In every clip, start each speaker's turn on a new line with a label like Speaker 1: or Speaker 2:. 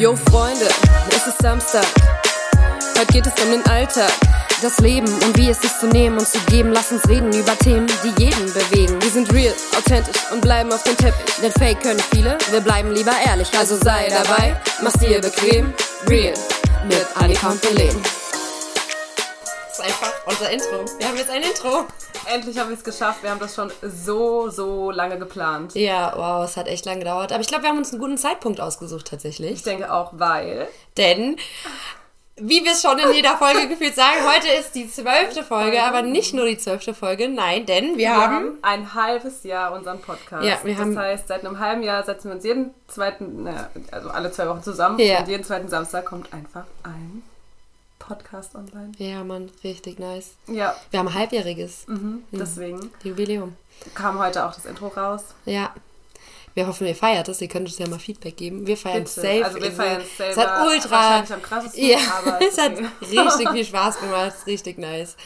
Speaker 1: Yo Freunde, es ist Samstag. Heute geht es um den Alltag. Das Leben und wie es ist zu nehmen und zu geben. Lass uns reden über Themen, die jeden bewegen. Wir sind real, authentisch und bleiben auf dem Teppich. Denn Fake können viele, wir bleiben lieber ehrlich. Also sei dabei, mach's dir bequem. Real mit Annika und Belen.
Speaker 2: Das ist einfach unser Intro. Wir haben jetzt ein Intro.
Speaker 3: Endlich haben wir es geschafft. Wir haben das schon so, so lange geplant.
Speaker 2: Ja, wow, es hat echt lange gedauert. Aber ich glaube, wir haben uns einen guten Zeitpunkt ausgesucht
Speaker 3: Ich
Speaker 2: tatsächlich.
Speaker 3: denke auch, weil.
Speaker 2: Denn, wie wir es schon in jeder Folge gefühlt sagen, heute ist die zwölfte Folge, aber nicht nur die zwölfte Folge. Nein, denn wir,
Speaker 3: Wir
Speaker 2: haben...
Speaker 3: haben ein halbes Jahr unseren Podcast.
Speaker 2: Ja, wir haben-
Speaker 3: das heißt, seit einem halben Jahr setzen wir uns jeden zweiten, naja, also alle zwei Wochen zusammen.
Speaker 2: Ja.
Speaker 3: Und jeden zweiten Samstag kommt einfach ein Podcast online.
Speaker 2: Ja, Mann, richtig nice.
Speaker 3: Ja,
Speaker 2: Wir haben ein halbjähriges
Speaker 3: mhm. deswegen
Speaker 2: Jubiläum.
Speaker 3: kam heute auch das Intro raus.
Speaker 2: Ja. Wir hoffen, ihr feiert es. Ihr könnt uns ja mal Feedback geben. Wir feiern es safe.
Speaker 3: Also wir feiern es
Speaker 2: hat ultra...
Speaker 3: wahrscheinlich am krassesten,
Speaker 2: Ja,
Speaker 3: aber
Speaker 2: es hat richtig viel Spaß gemacht. es ist Richtig nice.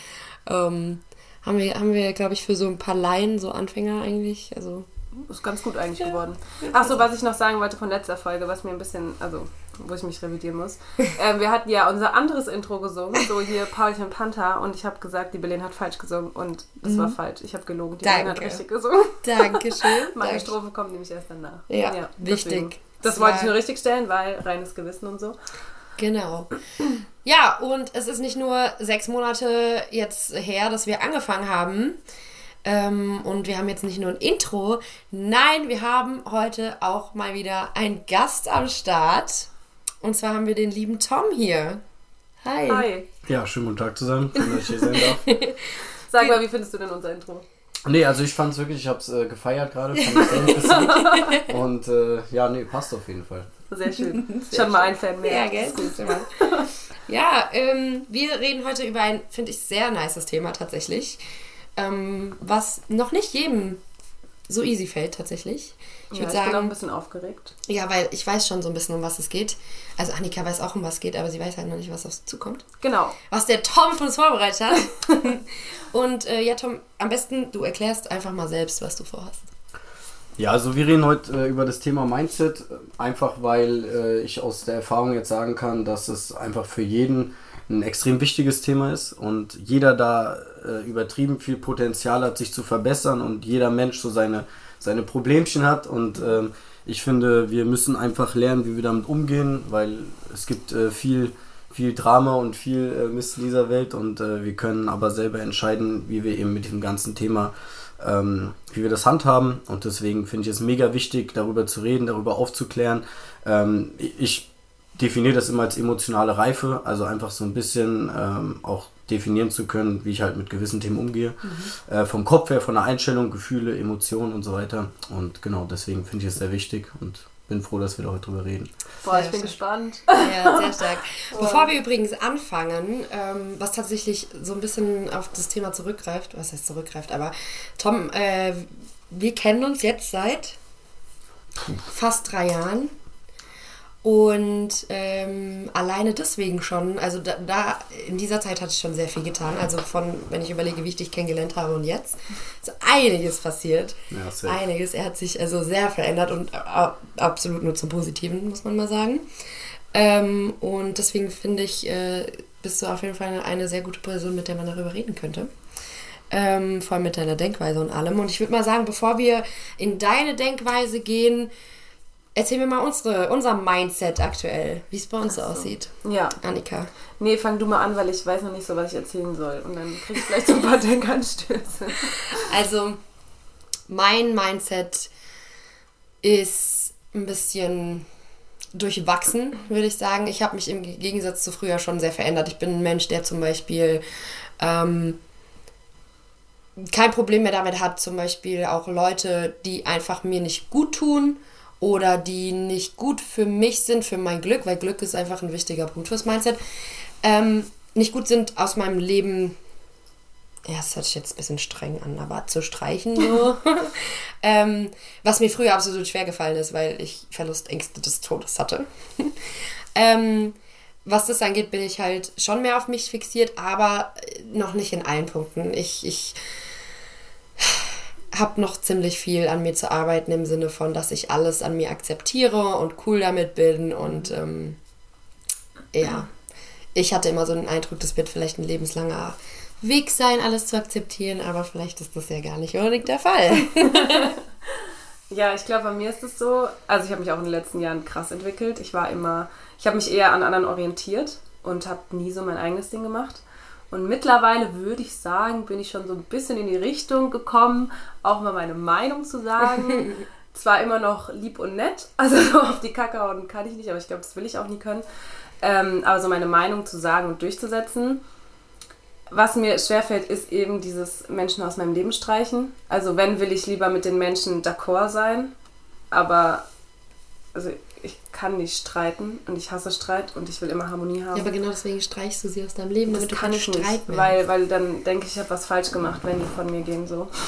Speaker 2: Ähm, haben wir, haben wir glaube ich, für so ein paar Laien, so Anfänger eigentlich, also...
Speaker 3: Ist ganz gut eigentlich geworden. Ach so, was ich noch sagen wollte von letzter Folge, was mir ein bisschen, also wo ich mich revidieren muss. ähm, wir hatten ja unser anderes Intro gesungen, so hier Paulchen Panther und ich habe gesagt, die Belen hat falsch gesungen und das war falsch. Ich habe gelogen, die Belen hat richtig gesungen.
Speaker 2: Dankeschön.
Speaker 3: Meine
Speaker 2: Danke.
Speaker 3: Strophe kommt nämlich erst danach.
Speaker 2: Ja,
Speaker 3: deswegen.
Speaker 2: wichtig.
Speaker 3: Das
Speaker 2: Das
Speaker 3: wollte ich nur richtig stellen, weil reines Gewissen und so.
Speaker 2: Genau. Ja, und es ist nicht nur sechs Monate jetzt her, dass wir angefangen haben. Ähm, und wir haben jetzt nicht nur ein Intro. Nein, wir haben heute auch mal wieder einen Gast am Start. Und zwar haben wir den lieben Tom hier. Hi.
Speaker 3: Hi.
Speaker 4: Ja, schönen guten Tag zusammen, schön, dass ich hier sein darf.
Speaker 3: Sag mal, wie findest du denn unser Intro?
Speaker 4: Nee, also ich fand es wirklich, ich habe es äh, gefeiert gerade, sehr. Und äh, ja, nee, passt auf jeden Fall.
Speaker 3: Sehr schön. Schon mal ein Fan mehr.
Speaker 2: Ja, gell? Ja, ähm, wir reden heute über ein, finde ich, sehr nices Thema tatsächlich. Ähm, was noch nicht jedem so easy fällt tatsächlich. Ich
Speaker 3: Ja,
Speaker 2: würde
Speaker 3: ich bin auch ein
Speaker 2: sagen,
Speaker 3: bisschen aufgeregt.
Speaker 2: ja, weil ich weiß schon so ein bisschen, um was es geht. Also Annika weiß auch, um was es geht, aber sie weiß halt noch nicht, was auf sie zukommt.
Speaker 3: Genau.
Speaker 2: Was der Tom für uns vorbereitet hat. Und äh, ja, Tom, am besten du erklärst einfach mal selbst, was du vorhast.
Speaker 4: Ja, also wir reden heute äh, über das Thema Mindset, äh, einfach weil äh, ich aus der Erfahrung jetzt sagen kann, dass es einfach für jeden ein extrem wichtiges Thema ist und jeder da äh, übertrieben viel Potenzial hat, sich zu verbessern und jeder Mensch so seine, seine Problemchen hat und ähm, ich finde, wir müssen einfach lernen, wie wir damit umgehen, weil es gibt äh, viel, viel Drama und viel äh, Mist in dieser Welt und äh, wir können aber selber entscheiden, wie wir eben mit diesem ganzen Thema ähm, wie wir das handhaben. Und deswegen finde ich es mega wichtig, darüber zu reden, darüber aufzuklären. Ähm, ich definiere das immer als emotionale Reife, also einfach so ein bisschen ähm, auch definieren zu können, wie ich halt mit gewissen Themen umgehe. Äh, vom Kopf her, von der Einstellung, Gefühle, Emotionen und so weiter. Und genau, deswegen finde ich es sehr wichtig und bin froh, dass wir da heute drüber reden.
Speaker 3: Boah, ich
Speaker 2: Sehr
Speaker 3: bin gespannt.
Speaker 2: Ja, sehr stark. Bevor wir übrigens anfangen, ähm, was tatsächlich so ein bisschen auf das Thema zurückgreift, was heißt zurückgreift, aber Tom, äh, wir kennen uns jetzt seit fast drei Jahren. Und ähm, alleine deswegen schon, also da, da in dieser Zeit hat sich schon sehr viel getan. Also von, wenn ich überlege, wie ich dich kennengelernt habe und jetzt, ist einiges passiert.
Speaker 4: Ja.
Speaker 2: Einiges. Er hat sich also sehr verändert und äh, absolut nur zum Positiven, muss man mal sagen. Ähm, und deswegen finde ich, äh, bist du auf jeden Fall eine sehr gute Person, mit der man darüber reden könnte. Ähm, vor allem mit deiner Denkweise und allem. Und ich würde mal sagen, bevor wir in deine Denkweise gehen, erzähl mir mal unsere, unser Mindset aktuell, wie es bei uns so aussieht.
Speaker 3: Ja.
Speaker 2: Annika.
Speaker 3: Nee, fang du mal an, weil ich weiß noch nicht so, was ich erzählen soll. Und dann krieg ich vielleicht so ein paar Denkanstöße.
Speaker 2: Also, mein Mindset ist ein bisschen durchwachsen, würde ich sagen. Ich habe mich im Gegensatz zu früher schon sehr verändert. Ich bin ein Mensch, der zum Beispiel ähm, kein Problem mehr damit hat, zum Beispiel auch Leute, die einfach mir nicht gut tun oder die nicht gut für mich sind, für mein Glück, weil Glück ist einfach ein wichtiger Punkt fürs Mindset, ähm, nicht gut sind, aus meinem Leben ja, das hört sich jetzt ein bisschen streng an, aber zu streichen so. ähm, was mir früher absolut schwer gefallen ist, weil ich Verlustängste des Todes hatte. ähm, was das angeht, bin ich halt schon mehr auf mich fixiert, aber noch nicht in allen Punkten. Ich, ich habe noch ziemlich viel an mir zu arbeiten im Sinne von, dass ich alles an mir akzeptiere und cool damit bin und ähm, ja, ich hatte immer so den Eindruck, das wird vielleicht ein lebenslanger Weg sein, alles zu akzeptieren, aber vielleicht ist das ja gar nicht unbedingt der Fall.
Speaker 3: Ja, ich glaube, bei mir ist es so, also ich habe mich auch in den letzten Jahren krass entwickelt. Ich war immer, ich habe mich eher an anderen orientiert und habe nie so mein eigenes Ding gemacht. Und mittlerweile würde ich sagen, bin ich schon so ein bisschen in die Richtung gekommen, auch mal meine Meinung zu sagen. Zwar immer noch lieb und nett, also so auf die Kacke hauen kann ich nicht, aber ich glaube, das will ich auch nie können. Ähm, aber so meine Meinung zu sagen und durchzusetzen. Was mir schwerfällt, ist eben dieses Menschen aus meinem Leben streichen. Also wenn, will ich lieber mit den Menschen d'accord sein. Aber also kann nicht streiten und ich hasse Streit und ich will immer Harmonie haben.
Speaker 2: Ja, aber genau deswegen streichst du sie aus deinem Leben,
Speaker 3: das
Speaker 2: damit du
Speaker 3: kann
Speaker 2: keine
Speaker 3: ich nicht,
Speaker 2: Streit mehr
Speaker 3: weil, weil dann denke ich, ich habe was falsch gemacht, wenn die von mir gehen so.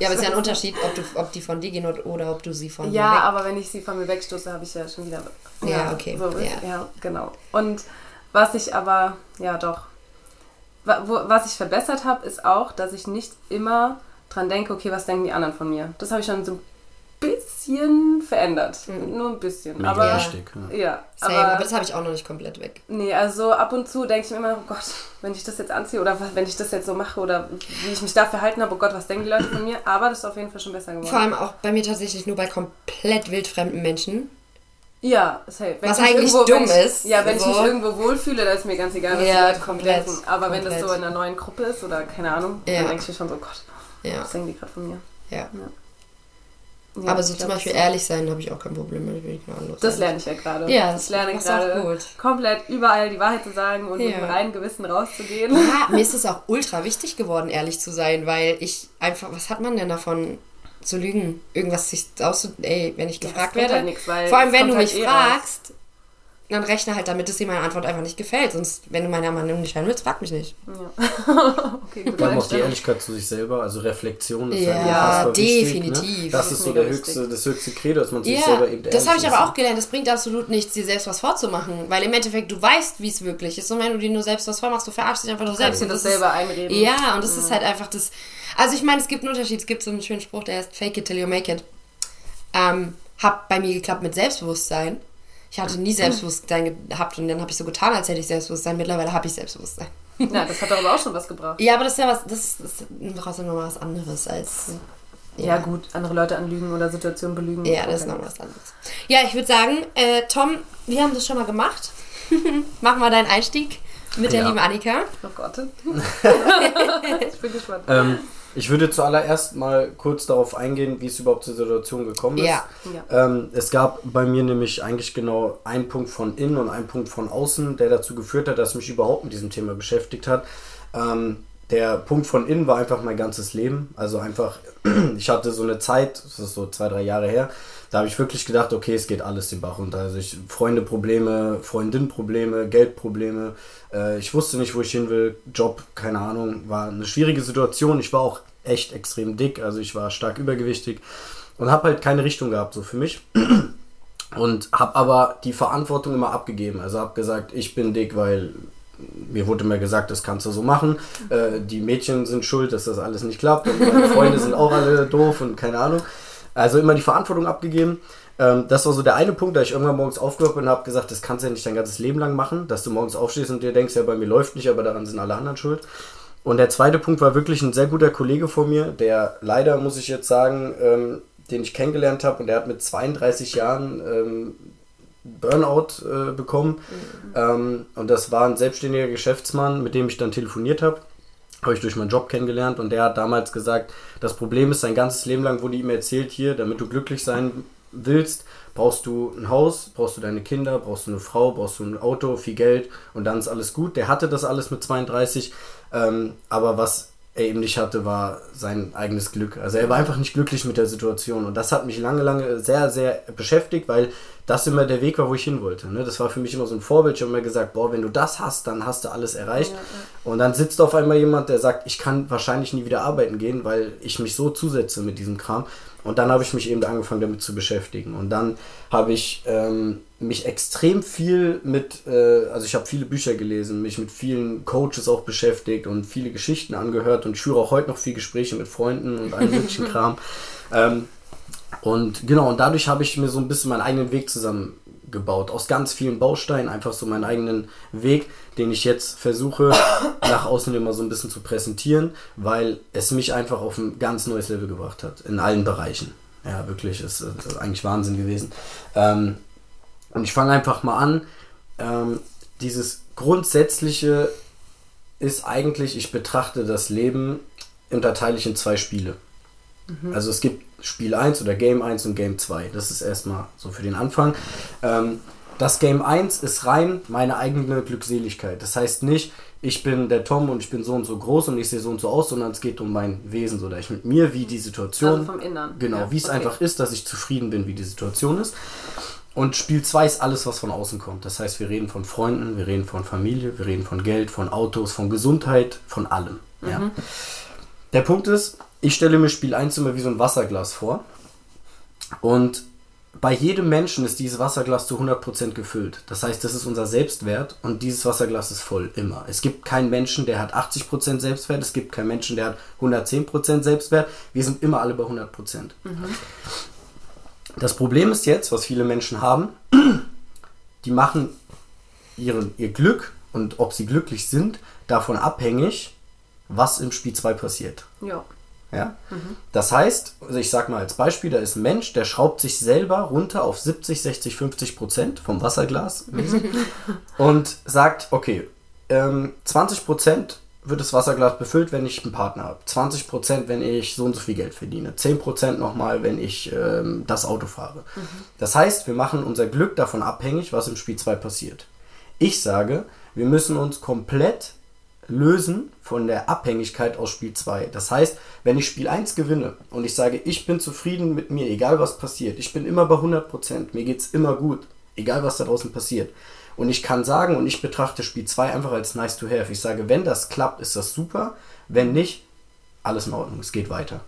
Speaker 2: Ja, aber es ist ja ein Unterschied, ob, du, ob die von dir gehen oder, oder ob du sie von
Speaker 3: Ja,
Speaker 2: dir weg.
Speaker 3: aber wenn ich sie von mir wegstoße, habe ich ja schon wieder.
Speaker 2: Ja, okay,
Speaker 3: So
Speaker 2: ja.
Speaker 3: ja. genau. Und was ich aber, ja doch, was ich verbessert habe, ist auch, dass ich nicht immer dran denke, okay, was denken die anderen von mir. Das habe ich schon so bisschen verändert. Nur ein bisschen.
Speaker 4: Mega
Speaker 3: aber,
Speaker 4: wichtig. Ja.
Speaker 3: Ja,
Speaker 2: Same, aber,
Speaker 3: aber,
Speaker 2: das habe ich auch noch nicht komplett weg.
Speaker 3: nee, also ab und zu denke ich mir immer, oh Gott, wenn ich das jetzt anziehe oder was- wenn ich das jetzt so mache oder wie ich mich da verhalten habe, oh Gott, was denken die Leute von mir? Aber das ist auf jeden Fall schon besser geworden.
Speaker 2: Vor allem auch bei mir tatsächlich nur bei komplett wildfremden Menschen.
Speaker 3: Ja, safe. Wenn
Speaker 2: Was eigentlich
Speaker 3: irgendwo,
Speaker 2: dumm
Speaker 3: ich,
Speaker 2: ist,
Speaker 3: Ja, wenn
Speaker 2: so.
Speaker 3: ich mich irgendwo wohlfühle, dann ist mir ganz egal, was
Speaker 2: Ja,
Speaker 3: die Leute
Speaker 2: komplett,
Speaker 3: denken. Aber wenn das
Speaker 2: komplett.
Speaker 3: so in einer neuen Gruppe ist oder keine Ahnung,
Speaker 2: Ja.
Speaker 3: dann denke ich mir schon so, Gott,
Speaker 2: Ja,
Speaker 3: was denken die gerade von mir?
Speaker 2: ja.
Speaker 3: Ja,
Speaker 2: aber so zum Beispiel ehrlich sein habe ich auch kein Problem mit. bin ich gnadenlos
Speaker 3: Das lerne ich ja gerade.
Speaker 2: Ja,
Speaker 3: das lerne ich
Speaker 2: auch
Speaker 3: gerade.
Speaker 2: gut.
Speaker 3: Komplett überall die Wahrheit zu sagen und mit
Speaker 2: Ja.
Speaker 3: einem reinen Gewissen rauszugehen.
Speaker 2: Ja, mir ist es auch ultra wichtig geworden, ehrlich zu sein, weil ich einfach, was hat man denn davon zu lügen? Irgendwas sich auszu... Ey, wenn ich
Speaker 3: Ja,
Speaker 2: gefragt
Speaker 3: bringt
Speaker 2: werde,
Speaker 3: halt nix, weil
Speaker 2: vor allem wenn du
Speaker 3: kommt
Speaker 2: mich
Speaker 3: halt eh raus.
Speaker 2: Dann rechne halt damit, dass dir meine Antwort einfach nicht gefällt. Sonst, wenn du meiner Meinung nicht hören willst, frag mich nicht.
Speaker 3: okay, gut.
Speaker 4: Vor allem auch die Ehrlichkeit zu sich selber, also Reflexion ist
Speaker 2: Ja,
Speaker 4: halt unfassbar wichtig,
Speaker 2: definitiv.
Speaker 4: Ne? Das
Speaker 3: Das
Speaker 4: ist so der höchste, das höchste Credo, dass man sich
Speaker 2: Ja,
Speaker 4: selber eben
Speaker 2: das habe ich aber auch gelernt. Es bringt absolut nichts, dir selbst was vorzumachen. Weil im Endeffekt, du weißt, wie es wirklich ist. Und wenn du dir nur selbst was vormachst, du verarschst dich einfach nur selbst.
Speaker 3: Du
Speaker 2: Und
Speaker 3: das
Speaker 2: ist-
Speaker 3: selber einreden.
Speaker 2: Ja, und das ist halt einfach das. Also ich meine, es gibt einen Unterschied. Es gibt so einen schönen Spruch, der heißt Fake it till you make it. Ähm, hat bei mir geklappt mit Selbstbewusstsein. Ich hatte nie Selbstbewusstsein gehabt und dann habe ich so getan, als hätte ich Selbstbewusstsein. Mittlerweile habe ich Selbstbewusstsein.
Speaker 3: Ja, das hat doch aber auch schon was gebracht.
Speaker 2: Ja, aber das ist ja was, das ist, trotzdem nochmal was anderes als.
Speaker 3: Ja, gut, andere Leute anlügen oder Situationen belügen.
Speaker 2: Ja, das ist nochmal was anderes. Ja, ich würde sagen, äh, Tom, wir haben das schon mal gemacht. Mach mal deinen Einstieg mit der
Speaker 4: Ja.
Speaker 2: lieben Annika.
Speaker 3: Oh Gott. ich bin gespannt.
Speaker 4: Ähm, ich würde zuallererst mal kurz darauf eingehen, wie es überhaupt zur Situation gekommen ist.
Speaker 2: Ja.
Speaker 3: Ja.
Speaker 4: Ähm, es gab bei mir nämlich eigentlich genau einen Punkt von innen und einen Punkt von außen, der dazu geführt hat, dass ich mich überhaupt mit diesem Thema beschäftigt hat. Ähm, der Punkt von innen war einfach mein ganzes Leben. Also einfach, ich hatte so eine Zeit, das ist so zwei, drei Jahre her, da habe ich wirklich gedacht, okay, es geht alles den Bach runter. Also ich Freunde-Probleme, Freundin-Probleme, Geldprobleme. Äh, ich wusste nicht, wo ich hin will. Job, keine Ahnung, war eine schwierige Situation. Ich war auch echt extrem dick, also ich war stark übergewichtig und habe halt keine Richtung gehabt so für mich. Und habe aber die Verantwortung immer abgegeben. Also habe gesagt, ich bin dick, weil mir wurde immer gesagt, das kannst du so machen. Äh, die Mädchen sind schuld, dass das alles nicht klappt. Und meine Freunde sind auch alle doof und keine Ahnung. Also immer die Verantwortung abgegeben. Ähm, das war so der eine Punkt, da ich irgendwann morgens aufgewacht bin und habe gesagt, das kannst du ja nicht dein ganzes Leben lang machen, dass du morgens aufstehst und dir denkst, ja, bei mir läuft nicht, aber daran sind alle anderen schuld. Und der zweite Punkt war wirklich ein sehr guter Kollege von mir, der leider, muss ich jetzt sagen, ähm, den ich kennengelernt habe und der hat mit 32 Jahren ähm, Burnout äh, bekommen. Ähm, und das war ein selbstständiger Geschäftsmann, mit dem ich dann telefoniert habe. Habe ich durch meinen Job kennengelernt und der hat damals gesagt, das Problem ist, sein ganzes Leben lang wurde ihm erzählt, hier, damit du glücklich sein willst, brauchst du ein Haus, brauchst du deine Kinder, brauchst du eine Frau, brauchst du ein Auto, viel Geld und dann ist alles gut. Der hatte das alles mit 32, ähm, aber was er eben nicht hatte, war sein eigenes Glück. Also er war einfach nicht glücklich mit der Situation und das hat mich lange, lange sehr, sehr beschäftigt, weil das immer der Weg war, wo ich hin wollte. Ne? Das war für mich immer so ein Vorbild. Ich habe immer gesagt, boah, wenn du das hast, dann hast du alles erreicht. Und dann sitzt auf einmal jemand, der sagt, ich kann wahrscheinlich nie wieder arbeiten gehen, weil ich mich so zusetze mit diesem Kram. Und dann habe ich mich eben angefangen damit zu beschäftigen. Und dann habe ich ähm, mich extrem viel mit, äh, also ich habe viele Bücher gelesen, mich mit vielen Coaches auch beschäftigt und viele Geschichten angehört und ich führe auch heute noch viel Gespräche mit Freunden und allen möglichen Kram. Ähm, und genau, und dadurch habe ich mir so ein bisschen meinen eigenen Weg zusammengebaut. Aus ganz vielen Bausteinen, einfach so meinen eigenen Weg, den ich jetzt versuche nach außen immer so ein bisschen zu präsentieren, weil es mich einfach auf ein ganz neues Level gebracht hat. In allen Bereichen. Ja, wirklich, ist, ist eigentlich Wahnsinn gewesen. Ähm, und ich fange einfach mal an. Ähm, dieses Grundsätzliche ist eigentlich, ich betrachte das Leben, unterteile ich in zwei Spiele. Also es gibt Spiel 1 oder Game 1 und Game 2. Das ist erstmal so für den Anfang. Ähm, das Game 1 ist rein meine eigene Glückseligkeit. Das heißt nicht, ich bin der Tom und ich bin so und so groß und ich sehe so und so aus, sondern es geht um mein Wesen, so da ich mit mir, wie die Situation.
Speaker 3: Also vom Innern.
Speaker 4: Genau,
Speaker 3: Ja,
Speaker 4: wie es
Speaker 3: okay.
Speaker 4: einfach ist, dass ich zufrieden bin, wie die Situation ist. Und Spiel 2 ist alles, was von außen kommt. Das heißt, wir reden von Freunden, wir reden von Familie, wir reden von Geld, von Autos, von Gesundheit, von allem. Ja. Der Punkt ist, ich stelle mir Spiel 1 immer wie so ein Wasserglas vor. Und bei jedem Menschen ist dieses Wasserglas zu 100% gefüllt. Das heißt, das ist unser Selbstwert und dieses Wasserglas ist voll, immer. Es gibt keinen Menschen, der hat 80% Selbstwert, es gibt keinen Menschen, der hat 110% Selbstwert. Wir sind immer alle bei 100%. Das Problem ist jetzt, was viele Menschen haben, die machen ihren, ihr Glück und ob sie glücklich sind, davon abhängig, was im Spiel 2 passiert.
Speaker 3: Ja.
Speaker 4: Ja? Das heißt, also ich sag mal als Beispiel, da ist ein Mensch, der schraubt sich selber runter auf 70, 60, 50 Prozent vom Wasserglas und sagt, okay, ähm, 20 Prozent wird das Wasserglas befüllt, wenn ich einen Partner habe. 20 Prozent, wenn ich so und so viel Geld verdiene. 10 Prozent nochmal, wenn ich ähm, das Auto fahre. Das heißt, wir machen unser Glück davon abhängig, was im Spiel 2 passiert. Ich sage, wir müssen uns komplett lösen von der Abhängigkeit aus Spiel 2. Das heißt, wenn ich Spiel 1 gewinne und ich sage, ich bin zufrieden mit mir, egal was passiert, ich bin immer bei 100%, mir geht's immer gut, egal was da draußen passiert. Und ich kann sagen, und ich betrachte Spiel 2 einfach als nice to have. Ich sage, wenn das klappt, ist das super. Wenn nicht, alles in Ordnung, es geht weiter.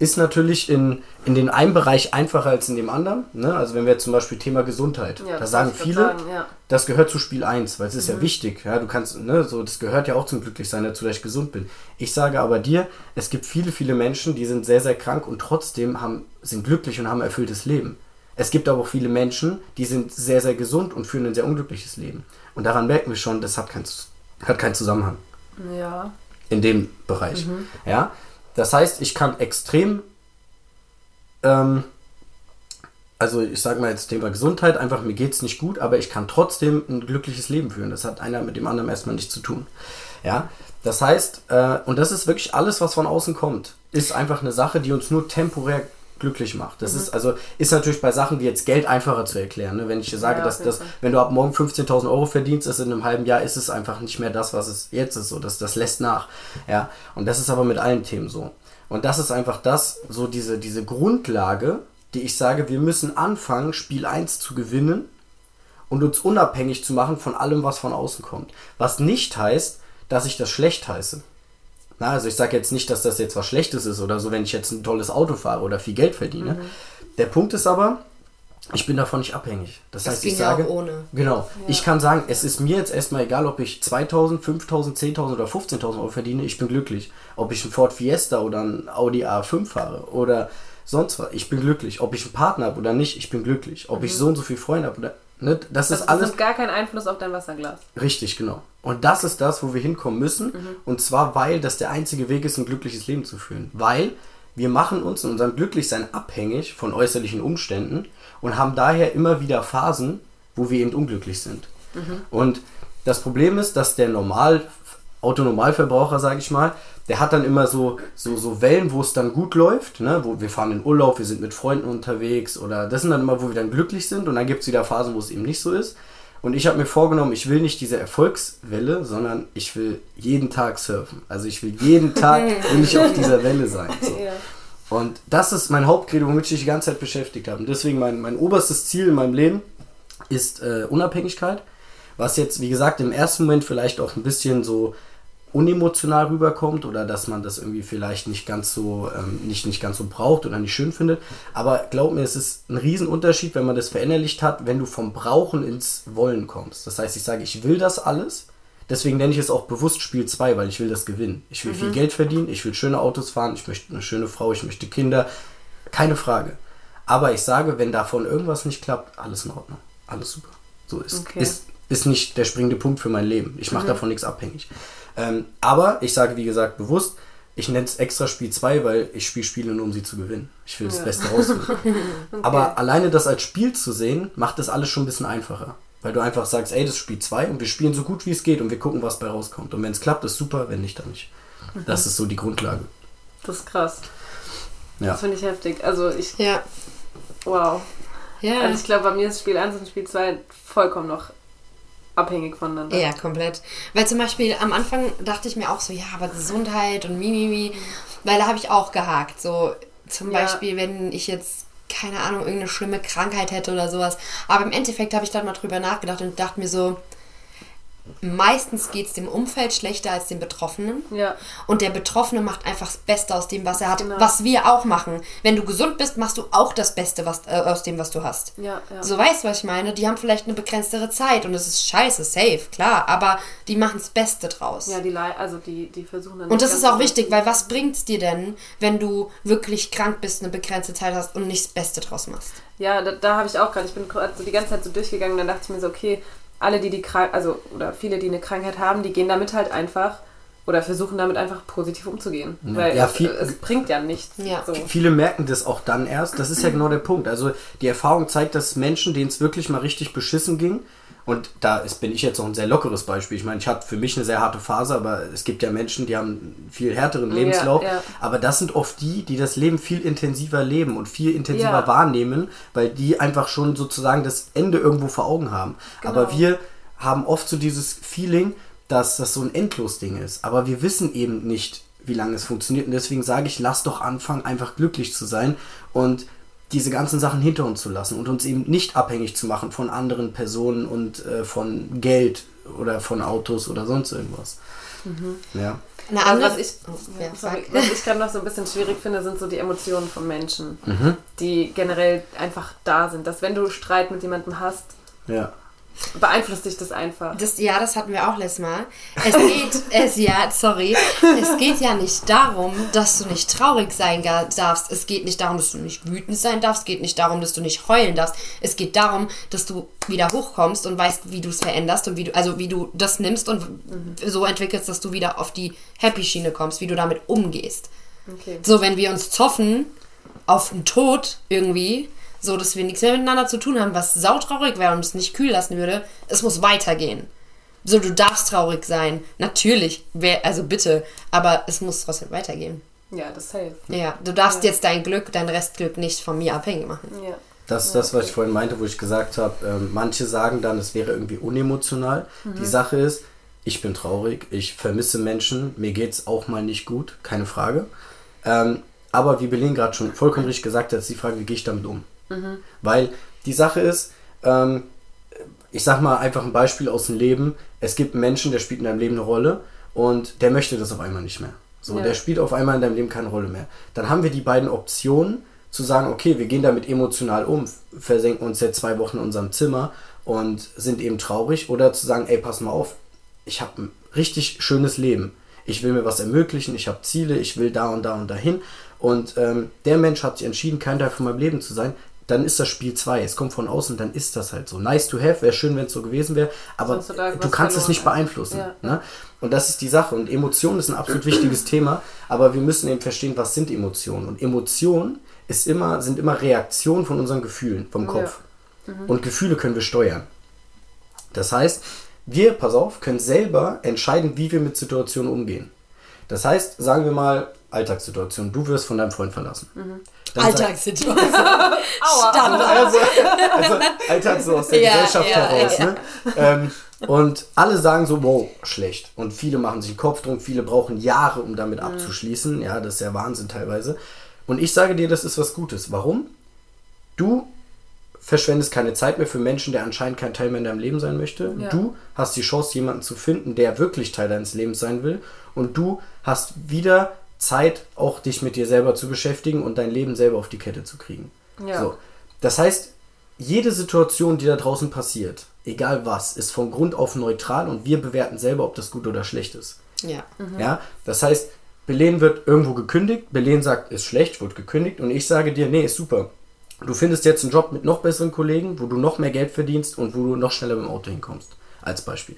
Speaker 4: Ist natürlich in, in den einen Bereich einfacher als in dem anderen. Ne? Also wenn wir jetzt zum Beispiel Thema Gesundheit,
Speaker 3: Ja,
Speaker 4: da sagen viele,
Speaker 3: sagen, ja.
Speaker 4: das gehört zu Spiel 1, weil es ist ja wichtig. Ja, du kannst, ne, so, das gehört ja auch zum Glücklichsein dazu, dass ich gesund bin. Ich sage aber dir, es gibt viele, viele Menschen, die sind sehr, sehr krank und trotzdem haben, sind glücklich und haben ein erfülltes Leben. Es gibt aber auch viele Menschen, die sind sehr, sehr gesund und führen ein sehr unglückliches Leben. Und daran merken wir schon, das hat, kein, hat keinen Zusammenhang
Speaker 3: Ja.
Speaker 4: in dem Bereich. Ja, das heißt, ich kann extrem, ähm, also ich sage mal jetzt Thema Gesundheit, einfach mir geht es nicht gut, aber ich kann trotzdem ein glückliches Leben führen. Das hat einer mit dem anderen erstmal nichts zu tun. Ja, das heißt, äh, und das ist wirklich alles, was von außen kommt, ist einfach eine Sache, die uns nur temporär glücklich macht. Das ist also ist natürlich bei Sachen wie jetzt Geld einfacher zu erklären. Ne? Wenn ich dir sage,
Speaker 3: Ja,
Speaker 4: dass das, wenn du ab morgen 15.000 Euro verdienst, ist in einem halben Jahr ist es einfach nicht mehr das, was es jetzt ist. So, das, das lässt nach. Ja, und das ist aber mit allen Themen so. Und das ist einfach das, so diese, diese Grundlage, die ich sage, wir müssen anfangen, Spiel 1 zu gewinnen und uns unabhängig zu machen von allem, was von außen kommt. Was nicht heißt, dass ich das schlecht heiße. Na, also ich sage jetzt nicht, dass das jetzt was Schlechtes ist oder so, wenn ich jetzt ein tolles Auto fahre oder viel Geld verdiene.
Speaker 2: Mhm.
Speaker 4: Der Punkt ist aber, ich bin davon nicht abhängig. Das,
Speaker 2: Das
Speaker 4: heißt, ich
Speaker 2: ja
Speaker 4: sage,
Speaker 2: auch ohne.
Speaker 4: genau, ich kann sagen, es ist mir jetzt erstmal egal, ob ich 2000, 5000, 10.000 oder 15.000 Euro verdiene, ich bin glücklich. Ob ich einen Ford Fiesta oder einen Audi A5 fahre oder sonst was, ich bin glücklich. Ob ich einen Partner habe oder nicht, ich bin glücklich. Ob ich so und so viele Freunde habe oder, ne, das,
Speaker 3: Das,
Speaker 4: ist alles
Speaker 3: nimmt gar keinen Einfluss auf dein Wasserglas.
Speaker 4: Richtig, genau. Und das ist das, wo wir hinkommen müssen. Und zwar, weil das der einzige Weg ist, ein glückliches Leben zu führen. Weil wir machen uns in unserem Glücklichsein abhängig von äußerlichen Umständen und haben daher immer wieder Phasen, wo wir eben unglücklich sind. Und das Problem ist, dass der Normal Autonormalverbraucher, sage ich mal, der hat dann immer so, so, so Wellen, wo es dann gut läuft, ne? wo wir fahren in Urlaub, wir sind mit Freunden unterwegs oder das sind dann immer, wo wir dann glücklich sind und dann gibt es wieder Phasen, wo es eben nicht so ist. Und ich habe mir vorgenommen, ich will nicht diese Erfolgswelle, sondern ich will jeden Tag surfen. Also ich will jeden Tag will ich auf dieser Welle sein. So.
Speaker 3: Ja.
Speaker 4: Und das ist mein Hauptcredo, womit ich mich die ganze Zeit beschäftigt habe. Und deswegen mein, mein oberstes Ziel in meinem Leben ist äh, Unabhängigkeit. Was jetzt, wie gesagt, im ersten Moment vielleicht auch ein bisschen so unemotional rüberkommt oder dass man das irgendwie vielleicht nicht ganz so ähm, nicht, nicht ganz so braucht oder nicht schön findet. Aber glaub mir, es ist ein Riesenunterschied, wenn man das verinnerlicht hat, wenn du vom Brauchen ins Wollen kommst. Das heißt, ich sage, ich will das alles. Deswegen nenne ich es auch bewusst Spiel 2, weil ich will das gewinnen. Ich will viel Geld verdienen, ich will schöne Autos fahren, ich möchte eine schöne Frau, ich möchte Kinder. Keine Frage. Aber ich sage, wenn davon irgendwas nicht klappt, alles in Ordnung. Alles super. So ist,
Speaker 3: Okay.
Speaker 4: ist, ist nicht der springende Punkt für mein Leben. Ich mache davon nichts abhängig. Ähm, aber ich sage, wie gesagt, bewusst, ich nenne es extra Spiel 2, weil ich spiele Spiele nur, um sie zu gewinnen. Ich will das
Speaker 3: Ja.
Speaker 4: Beste rausholen. Aber alleine das als Spiel zu sehen, macht das alles schon ein bisschen einfacher. Weil du einfach sagst, ey, das ist Spiel 2 und wir spielen so gut wie es geht und wir gucken, was bei rauskommt. Und wenn es klappt, ist super, wenn nicht, dann nicht. Das ist so die Grundlage.
Speaker 3: Das ist krass.
Speaker 4: Ja.
Speaker 3: Das finde ich heftig. Also ich,
Speaker 2: Ja.
Speaker 3: wow.
Speaker 2: Ja.
Speaker 3: Also ich glaube, bei mir ist Spiel 1 und Spiel 2 vollkommen noch abhängig voneinander.
Speaker 2: Ja, komplett. Weil zum Beispiel am Anfang dachte ich mir auch so, ja, aber Gesundheit und Mimimi, weil da habe ich auch gehakt. So zum
Speaker 3: Ja.
Speaker 2: Beispiel, wenn ich jetzt, keine Ahnung, irgendeine schlimme Krankheit hätte oder sowas. Aber im Endeffekt habe ich dann mal drüber nachgedacht und dachte mir so, meistens geht es dem Umfeld schlechter als dem Betroffenen.
Speaker 3: Ja.
Speaker 2: Und der Betroffene macht einfach das Beste aus dem, was er hat.
Speaker 3: Genau.
Speaker 2: Was wir auch machen. Wenn du gesund bist, machst du auch das Beste was, äh, aus dem, was du hast.
Speaker 3: Ja, ja.
Speaker 2: So weißt du, was ich meine? Die haben vielleicht eine begrenztere Zeit und es ist scheiße, safe, klar, aber die machen das Beste draus.
Speaker 3: Ja, die, also die, die versuchen dann.
Speaker 2: und das ist auch wichtig, weil was bringt's dir denn, wenn du wirklich krank bist, eine begrenzte Zeit hast und nicht das Beste draus machst?
Speaker 3: Ja, da, da habe ich auch gerade, ich bin gerade so die ganze Zeit so durchgegangen, dann dachte ich mir so, okay, alle, die die Krankheit, also, oder viele, die eine Krankheit haben, die gehen damit halt einfach, oder versuchen damit einfach positiv umzugehen. Weil
Speaker 4: Ja,
Speaker 3: es,
Speaker 4: viel-
Speaker 3: es bringt ja nichts.
Speaker 2: Ja.
Speaker 3: So.
Speaker 4: Viele merken das auch dann erst. Das ist ja genau der Punkt. Also die Erfahrung zeigt, dass Menschen, denen es wirklich mal richtig beschissen ging, und da ist, bin ich jetzt auch ein sehr lockeres Beispiel. Ich meine, ich hatte für mich eine sehr harte Phase, aber es gibt ja Menschen, die haben einen viel härteren Lebenslauf.
Speaker 3: ja.
Speaker 4: Aber das sind oft die, die das Leben viel intensiver leben und viel intensiver
Speaker 3: Ja.
Speaker 4: wahrnehmen, weil die einfach schon sozusagen das Ende irgendwo vor Augen haben. Aber
Speaker 3: Genau.
Speaker 4: wir haben oft so dieses Feeling, dass das so ein Endlos-Ding ist. Aber wir wissen eben nicht, wie lange es funktioniert. Und deswegen sage ich, lass doch anfangen, einfach glücklich zu sein und diese ganzen Sachen hinter uns zu lassen und uns eben nicht abhängig zu machen von anderen Personen und äh, von Geld oder von Autos oder sonst irgendwas. Ja.
Speaker 2: Eine
Speaker 3: Also
Speaker 2: andere,
Speaker 3: was ich,
Speaker 2: oh,
Speaker 3: ja, sorry, was ich gerade noch so ein bisschen schwierig finde, sind so die Emotionen von Menschen, die generell einfach da sind. Dass wenn du Streit mit jemandem hast,
Speaker 4: Ja.
Speaker 3: Beeinflusst dich das einfach.
Speaker 2: Das, ja, das hatten wir auch letztes Mal. Es geht, es, ja, sorry, es geht ja nicht darum, dass du nicht traurig sein darfst. Es geht nicht darum, dass du nicht wütend sein darfst. Es geht nicht darum, dass du nicht heulen darfst. Es geht darum, dass du wieder hochkommst und weißt, wie du es veränderst und wie du, also wie du das nimmst und so entwickelst, dass du wieder auf die Happy-Schiene kommst, wie du damit umgehst.
Speaker 3: Okay.
Speaker 2: So, wenn wir uns zoffen auf den Tod irgendwie, so dass wir nichts mehr miteinander zu tun haben, was sautraurig wäre und es nicht kühl lassen würde, es muss weitergehen. So, du darfst traurig sein. Natürlich, wer, also bitte, aber es muss trotzdem weitergehen.
Speaker 3: Ja, das hilft.
Speaker 2: Ja, du darfst jetzt dein Glück, dein Restglück nicht von mir abhängig machen.
Speaker 3: Ja.
Speaker 4: Das ist das, was ich vorhin meinte, wo ich gesagt habe, ähm, manche sagen dann, es wäre irgendwie unemotional. Die Sache ist, ich bin traurig, ich vermisse Menschen, mir geht es auch mal nicht gut, keine Frage. Ähm, aber wie Berlin gerade schon vollkommen richtig gesagt hat, ist die Frage, wie gehe ich damit um? Weil die Sache ist, ähm, ich sag mal einfach ein Beispiel aus dem Leben. Es gibt einen Menschen, der spielt in deinem Leben eine Rolle und der möchte das auf einmal nicht mehr. So,
Speaker 3: Ja.
Speaker 4: der spielt auf einmal in deinem Leben keine Rolle mehr. Dann haben wir die beiden Optionen zu sagen, okay, wir gehen damit emotional um, versenken uns jetzt zwei Wochen in unserem Zimmer und sind eben traurig oder zu sagen, ey, pass mal auf, ich habe ein richtig schönes Leben. Ich will mir was ermöglichen, ich habe Ziele, ich will da und da und dahin. Und ähm, der Mensch hat sich entschieden, kein Teil von meinem Leben zu sein. Dann ist das Spiel 2. Es kommt von außen, dann ist das halt so. Nice to have, wäre schön, wenn es so gewesen wäre, aber
Speaker 3: er
Speaker 4: du
Speaker 3: was
Speaker 4: kannst es nicht
Speaker 3: ja.
Speaker 4: beeinflussen.
Speaker 3: Ja.
Speaker 4: Ne? Und das ist die Sache. Und Emotionen ist ein absolut wichtiges Thema, aber wir müssen eben verstehen, was sind Emotionen. Und Emotionen ist immer, sind immer Reaktionen von unseren Gefühlen, vom Kopf. Und Gefühle können wir steuern. Das heißt, wir, pass auf, können selber entscheiden, wie wir mit Situationen umgehen. Das heißt, sagen wir mal, Alltagssituation, du wirst von deinem Freund verlassen. Sag-
Speaker 2: Alltagssituation. Standard.
Speaker 4: also, also Alltag so aus der
Speaker 2: Ja,
Speaker 4: Gesellschaft
Speaker 2: ja,
Speaker 4: heraus.
Speaker 2: ja.
Speaker 4: Ne? Ähm, und alle sagen so, wow, schlecht. Und viele machen sich den Kopf drum, viele brauchen Jahre, um damit abzuschließen. Ja, das ist ja Wahnsinn teilweise. Und ich sage dir, das ist was Gutes. Warum? Du verschwendest keine Zeit mehr für Menschen, der anscheinend kein Teil mehr in deinem Leben sein möchte.
Speaker 3: Ja.
Speaker 4: Du hast die Chance, jemanden zu finden, der wirklich Teil deines Lebens sein will. Und du hast wieder Zeit, auch dich mit dir selber zu beschäftigen und dein Leben selber auf die Kette zu kriegen.
Speaker 3: Ja.
Speaker 4: So. Das heißt, jede Situation, die da draußen passiert, egal was, ist von Grund auf neutral und wir bewerten selber, ob das gut oder schlecht ist.
Speaker 2: Ja.
Speaker 4: Ja, das heißt, Belen wird irgendwo gekündigt, Belen sagt, ist schlecht, wird gekündigt und ich sage dir, nee, ist super. Du findest jetzt einen Job mit noch besseren Kollegen, wo du noch mehr Geld verdienst und wo du noch schneller mit dem Auto hinkommst. Als Beispiel.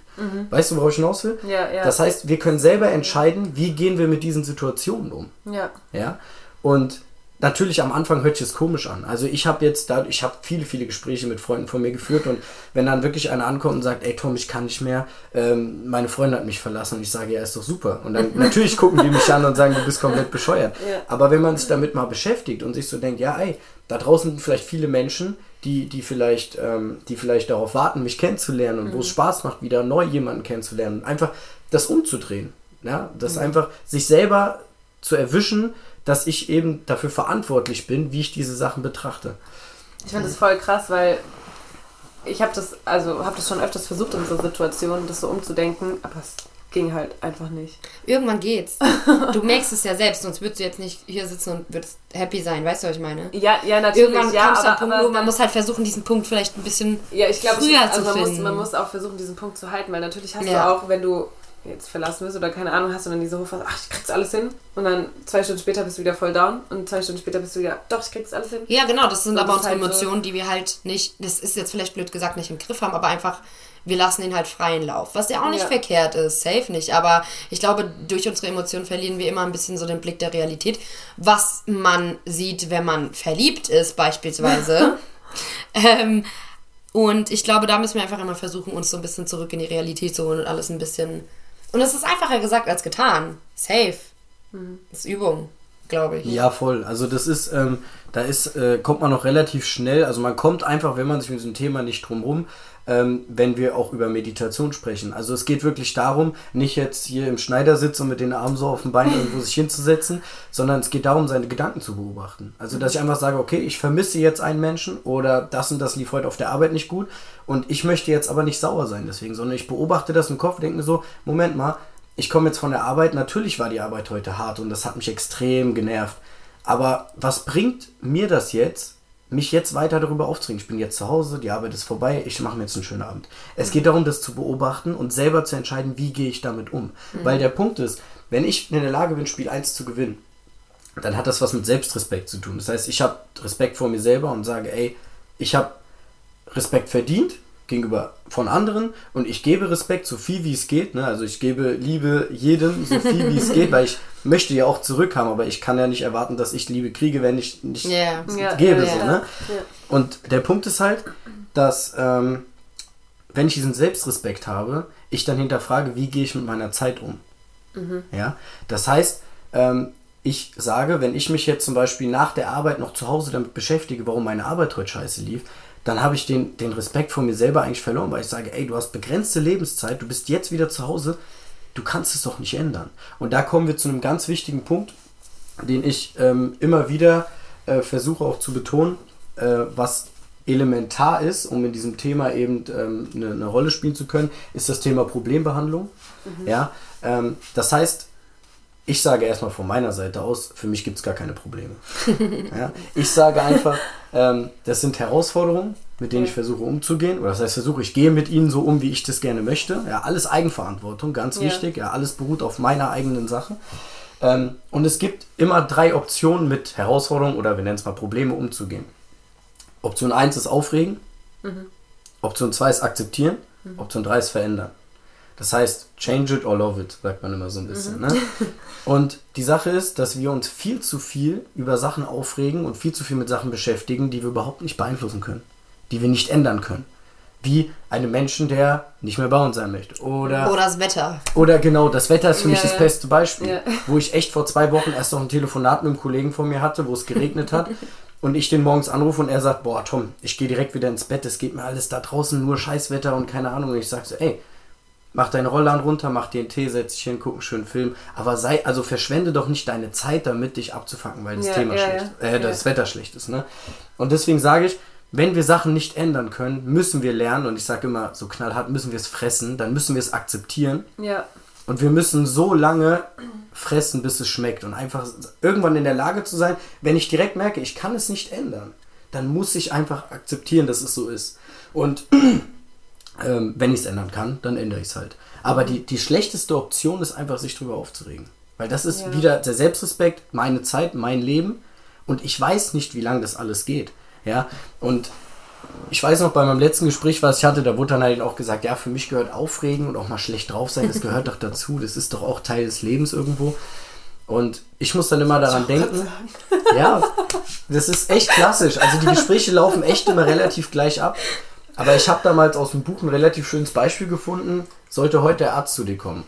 Speaker 4: Weißt du, worauf ich hinaus will?
Speaker 3: Ja, ja.
Speaker 4: Das heißt, wir können selber entscheiden, wie gehen wir mit diesen Situationen um.
Speaker 3: Ja.
Speaker 4: Ja. Und natürlich am Anfang hört sich es komisch an. Also ich habe jetzt da, ich habe viele, viele Gespräche mit Freunden von mir geführt und wenn dann wirklich einer ankommt und sagt, ey Tom, ich kann nicht mehr, ähm, meine Freundin hat mich verlassen und ich sage, ja, ist doch super. Und dann natürlich gucken die mich an und sagen, du bist komplett bescheuert.
Speaker 3: Ja.
Speaker 4: Aber wenn man sich damit mal beschäftigt und sich so denkt, ja, ey, da draußen sind vielleicht viele Menschen, die, die vielleicht, ähm, die vielleicht darauf warten, mich kennenzulernen und wo es Spaß macht, wieder neu jemanden kennenzulernen. Einfach das umzudrehen. Ja, das einfach sich selber zu erwischen, dass ich eben dafür verantwortlich bin, wie ich diese Sachen betrachte.
Speaker 3: Ich finde das voll krass, weil ich habe das, also habe das schon öfters versucht in so Situationen, das so umzudenken, aber es ging halt einfach nicht.
Speaker 2: Irgendwann geht's. Du merkst es ja selbst, sonst würdest du jetzt nicht hier sitzen und würdest happy sein. Weißt du, was ich meine?
Speaker 3: Ja, ja, natürlich.
Speaker 2: Irgendwann
Speaker 3: ja,
Speaker 2: kommst du
Speaker 3: aber, aber
Speaker 2: nur man muss halt versuchen, diesen Punkt vielleicht ein bisschen
Speaker 3: Ja, ich glaube,
Speaker 2: früher
Speaker 3: also
Speaker 2: zu
Speaker 3: man muss,
Speaker 2: finden.
Speaker 3: man muss auch versuchen, diesen Punkt zu halten, weil natürlich hast
Speaker 2: Ja.
Speaker 3: du auch, wenn du jetzt verlassen wirst oder keine Ahnung, hast du dann diese Hochphase, ach, ich krieg's alles hin. Und dann zwei Stunden später bist du wieder voll down und zwei Stunden später bist du wieder, doch, ich krieg's alles hin.
Speaker 2: Ja, genau, das sind
Speaker 3: So,
Speaker 2: aber unsere
Speaker 3: halt so-
Speaker 2: Emotionen, die wir halt nicht, das ist jetzt vielleicht blöd gesagt, nicht im Griff haben, aber einfach, wir lassen ihn halt freien Lauf. Was ja auch nicht
Speaker 3: Ja.
Speaker 2: verkehrt ist, safe nicht. Aber ich glaube, durch unsere Emotionen verlieren wir immer ein bisschen so den Blick der Realität. Was man sieht, wenn man verliebt ist, beispielsweise. ähm, und ich glaube, da müssen wir einfach immer versuchen, uns so ein bisschen zurück in die Realität zu holen und alles ein bisschen. Und es ist einfacher gesagt als getan. Safe. Das ist Übung, glaube ich.
Speaker 4: Ja, voll. Also das ist, ähm, da ist, äh, kommt man noch relativ schnell. Also man kommt einfach, wenn man sich mit diesem Thema nicht drum rum, ähm, wenn wir auch über Meditation sprechen. Also es geht wirklich darum, nicht jetzt hier im Schneidersitz und mit den Armen so auf dem Bein irgendwo sich hinzusetzen, sondern es geht darum, seine Gedanken zu beobachten. Also dass ich einfach sage, okay, ich vermisse jetzt einen Menschen oder das und das lief heute auf der Arbeit nicht gut und ich möchte jetzt aber nicht sauer sein deswegen, sondern ich beobachte das im Kopf, denke mir so, Moment mal, ich komme jetzt von der Arbeit, natürlich war die Arbeit heute hart und das hat mich extrem genervt. Aber was bringt mir das jetzt, mich jetzt weiter darüber aufzuregen? Ich bin jetzt zu Hause, die Arbeit ist vorbei, ich mache mir jetzt einen schönen Abend. Es geht darum, das zu beobachten und selber zu entscheiden, wie gehe ich damit um. Weil der Punkt ist, wenn ich in der Lage bin, Spiel 1 zu gewinnen, dann hat das was mit Selbstrespekt zu tun. Das heißt, ich habe Respekt vor mir selber und sage, ey, ich habe Respekt verdient gegenüber von anderen und ich gebe Respekt so viel wie es geht. Ne? Also ich gebe Liebe jedem so viel wie es geht, weil ich möchte ja auch zurückhaben, aber ich kann ja nicht erwarten, dass ich Liebe kriege, wenn ich nicht.
Speaker 2: Ja,
Speaker 4: gebe.
Speaker 3: ja,
Speaker 4: so, ne?
Speaker 3: Ja.
Speaker 4: Und der Punkt ist halt, dass ähm, wenn ich diesen Selbstrespekt habe, ich dann hinterfrage, wie gehe ich mit meiner Zeit um. Ja, das heißt, ähm, ich sage, wenn ich mich jetzt zum Beispiel nach der Arbeit noch zu Hause damit beschäftige, warum meine Arbeit heute scheiße lief, dann habe ich den, den Respekt vor mir selber eigentlich verloren, weil ich sage, ey, du hast begrenzte Lebenszeit, du bist jetzt wieder zu Hause, du kannst es doch nicht ändern. Und da kommen wir zu einem ganz wichtigen Punkt, den ich ähm, immer wieder äh, versuche auch zu betonen, äh, was elementar ist, um in diesem Thema eben ähm, eine, eine Rolle spielen zu können, ist das Thema Problembehandlung. Ja, ähm, das heißt, ich sage erstmal von meiner Seite aus, für mich gibt es gar keine Probleme. ja, ich sage einfach, ähm, das sind Herausforderungen, mit denen ich versuche umzugehen. Oder das heißt, versuche, ich gehe mit ihnen so um, wie ich das gerne möchte. Ja, alles Eigenverantwortung, ganz
Speaker 3: Ja.
Speaker 4: wichtig. Ja, alles beruht auf meiner eigenen Sache. Ähm, und es gibt immer drei Optionen mit Herausforderungen oder wir nennen es mal Probleme umzugehen. Option 1 ist aufregen. Option 2 ist akzeptieren. Option 3 ist verändern. Das heißt, change it or love it, sagt man immer so ein bisschen. Ne? Und die Sache ist, dass wir uns viel zu viel über Sachen aufregen und viel zu viel mit Sachen beschäftigen, die wir überhaupt nicht beeinflussen können, die wir nicht ändern können. Wie einem Menschen, der nicht mehr bei uns sein möchte. Oder,
Speaker 2: Oder das Wetter.
Speaker 4: oder genau, das Wetter ist für mich
Speaker 3: Ja,
Speaker 4: das
Speaker 3: ja.
Speaker 4: beste Beispiel.
Speaker 3: Ja.
Speaker 4: Wo ich echt vor zwei Wochen erst noch ein Telefonat mit einem Kollegen von mir hatte, wo es geregnet hat. Und ich den morgens anrufe und er sagt, boah Tom, ich gehe direkt wieder ins Bett, es geht mir alles da draußen nur Scheißwetter und keine Ahnung. Und ich sag so, ey, mach deine Rollladen runter, mach dir einen Tee, setz dich hin, guck einen schönen Film. Aber sei, also verschwende doch nicht deine Zeit damit, dich abzufacken, weil das
Speaker 3: Ja,
Speaker 4: Thema
Speaker 3: ja,
Speaker 4: schlecht,
Speaker 3: ja.
Speaker 4: äh, das. Wetter schlecht ist. Ne? Und deswegen sage ich, wenn wir Sachen nicht ändern können, müssen wir lernen, und ich sage immer so knallhart, müssen wir es fressen, dann müssen wir es akzeptieren.
Speaker 3: Ja.
Speaker 4: Und wir müssen so lange fressen, bis es schmeckt. Und einfach irgendwann in der Lage zu sein, wenn ich direkt merke, ich kann es nicht ändern, dann muss ich einfach akzeptieren, dass es so ist. Und ähm, wenn ich es ändern kann, dann ändere ich es halt. Aber die, die schlechteste Option ist einfach, sich drüber aufzuregen. Weil das ist
Speaker 3: Ja.
Speaker 4: wieder der Selbstrespekt, meine Zeit, mein Leben. Und ich weiß nicht, wie lange das alles geht. Ja, und ich weiß noch, bei meinem letzten Gespräch, was ich hatte, da wurde dann halt auch gesagt, ja, für mich gehört Aufregen und auch mal schlecht drauf sein, das gehört doch dazu, das ist doch auch Teil des Lebens irgendwo. Und ich muss dann immer daran denken, ja, das ist echt klassisch. Also die Gespräche laufen echt immer relativ gleich ab. Aber ich habe damals aus dem Buch ein relativ schönes Beispiel gefunden. Sollte heute der Arzt zu dir kommen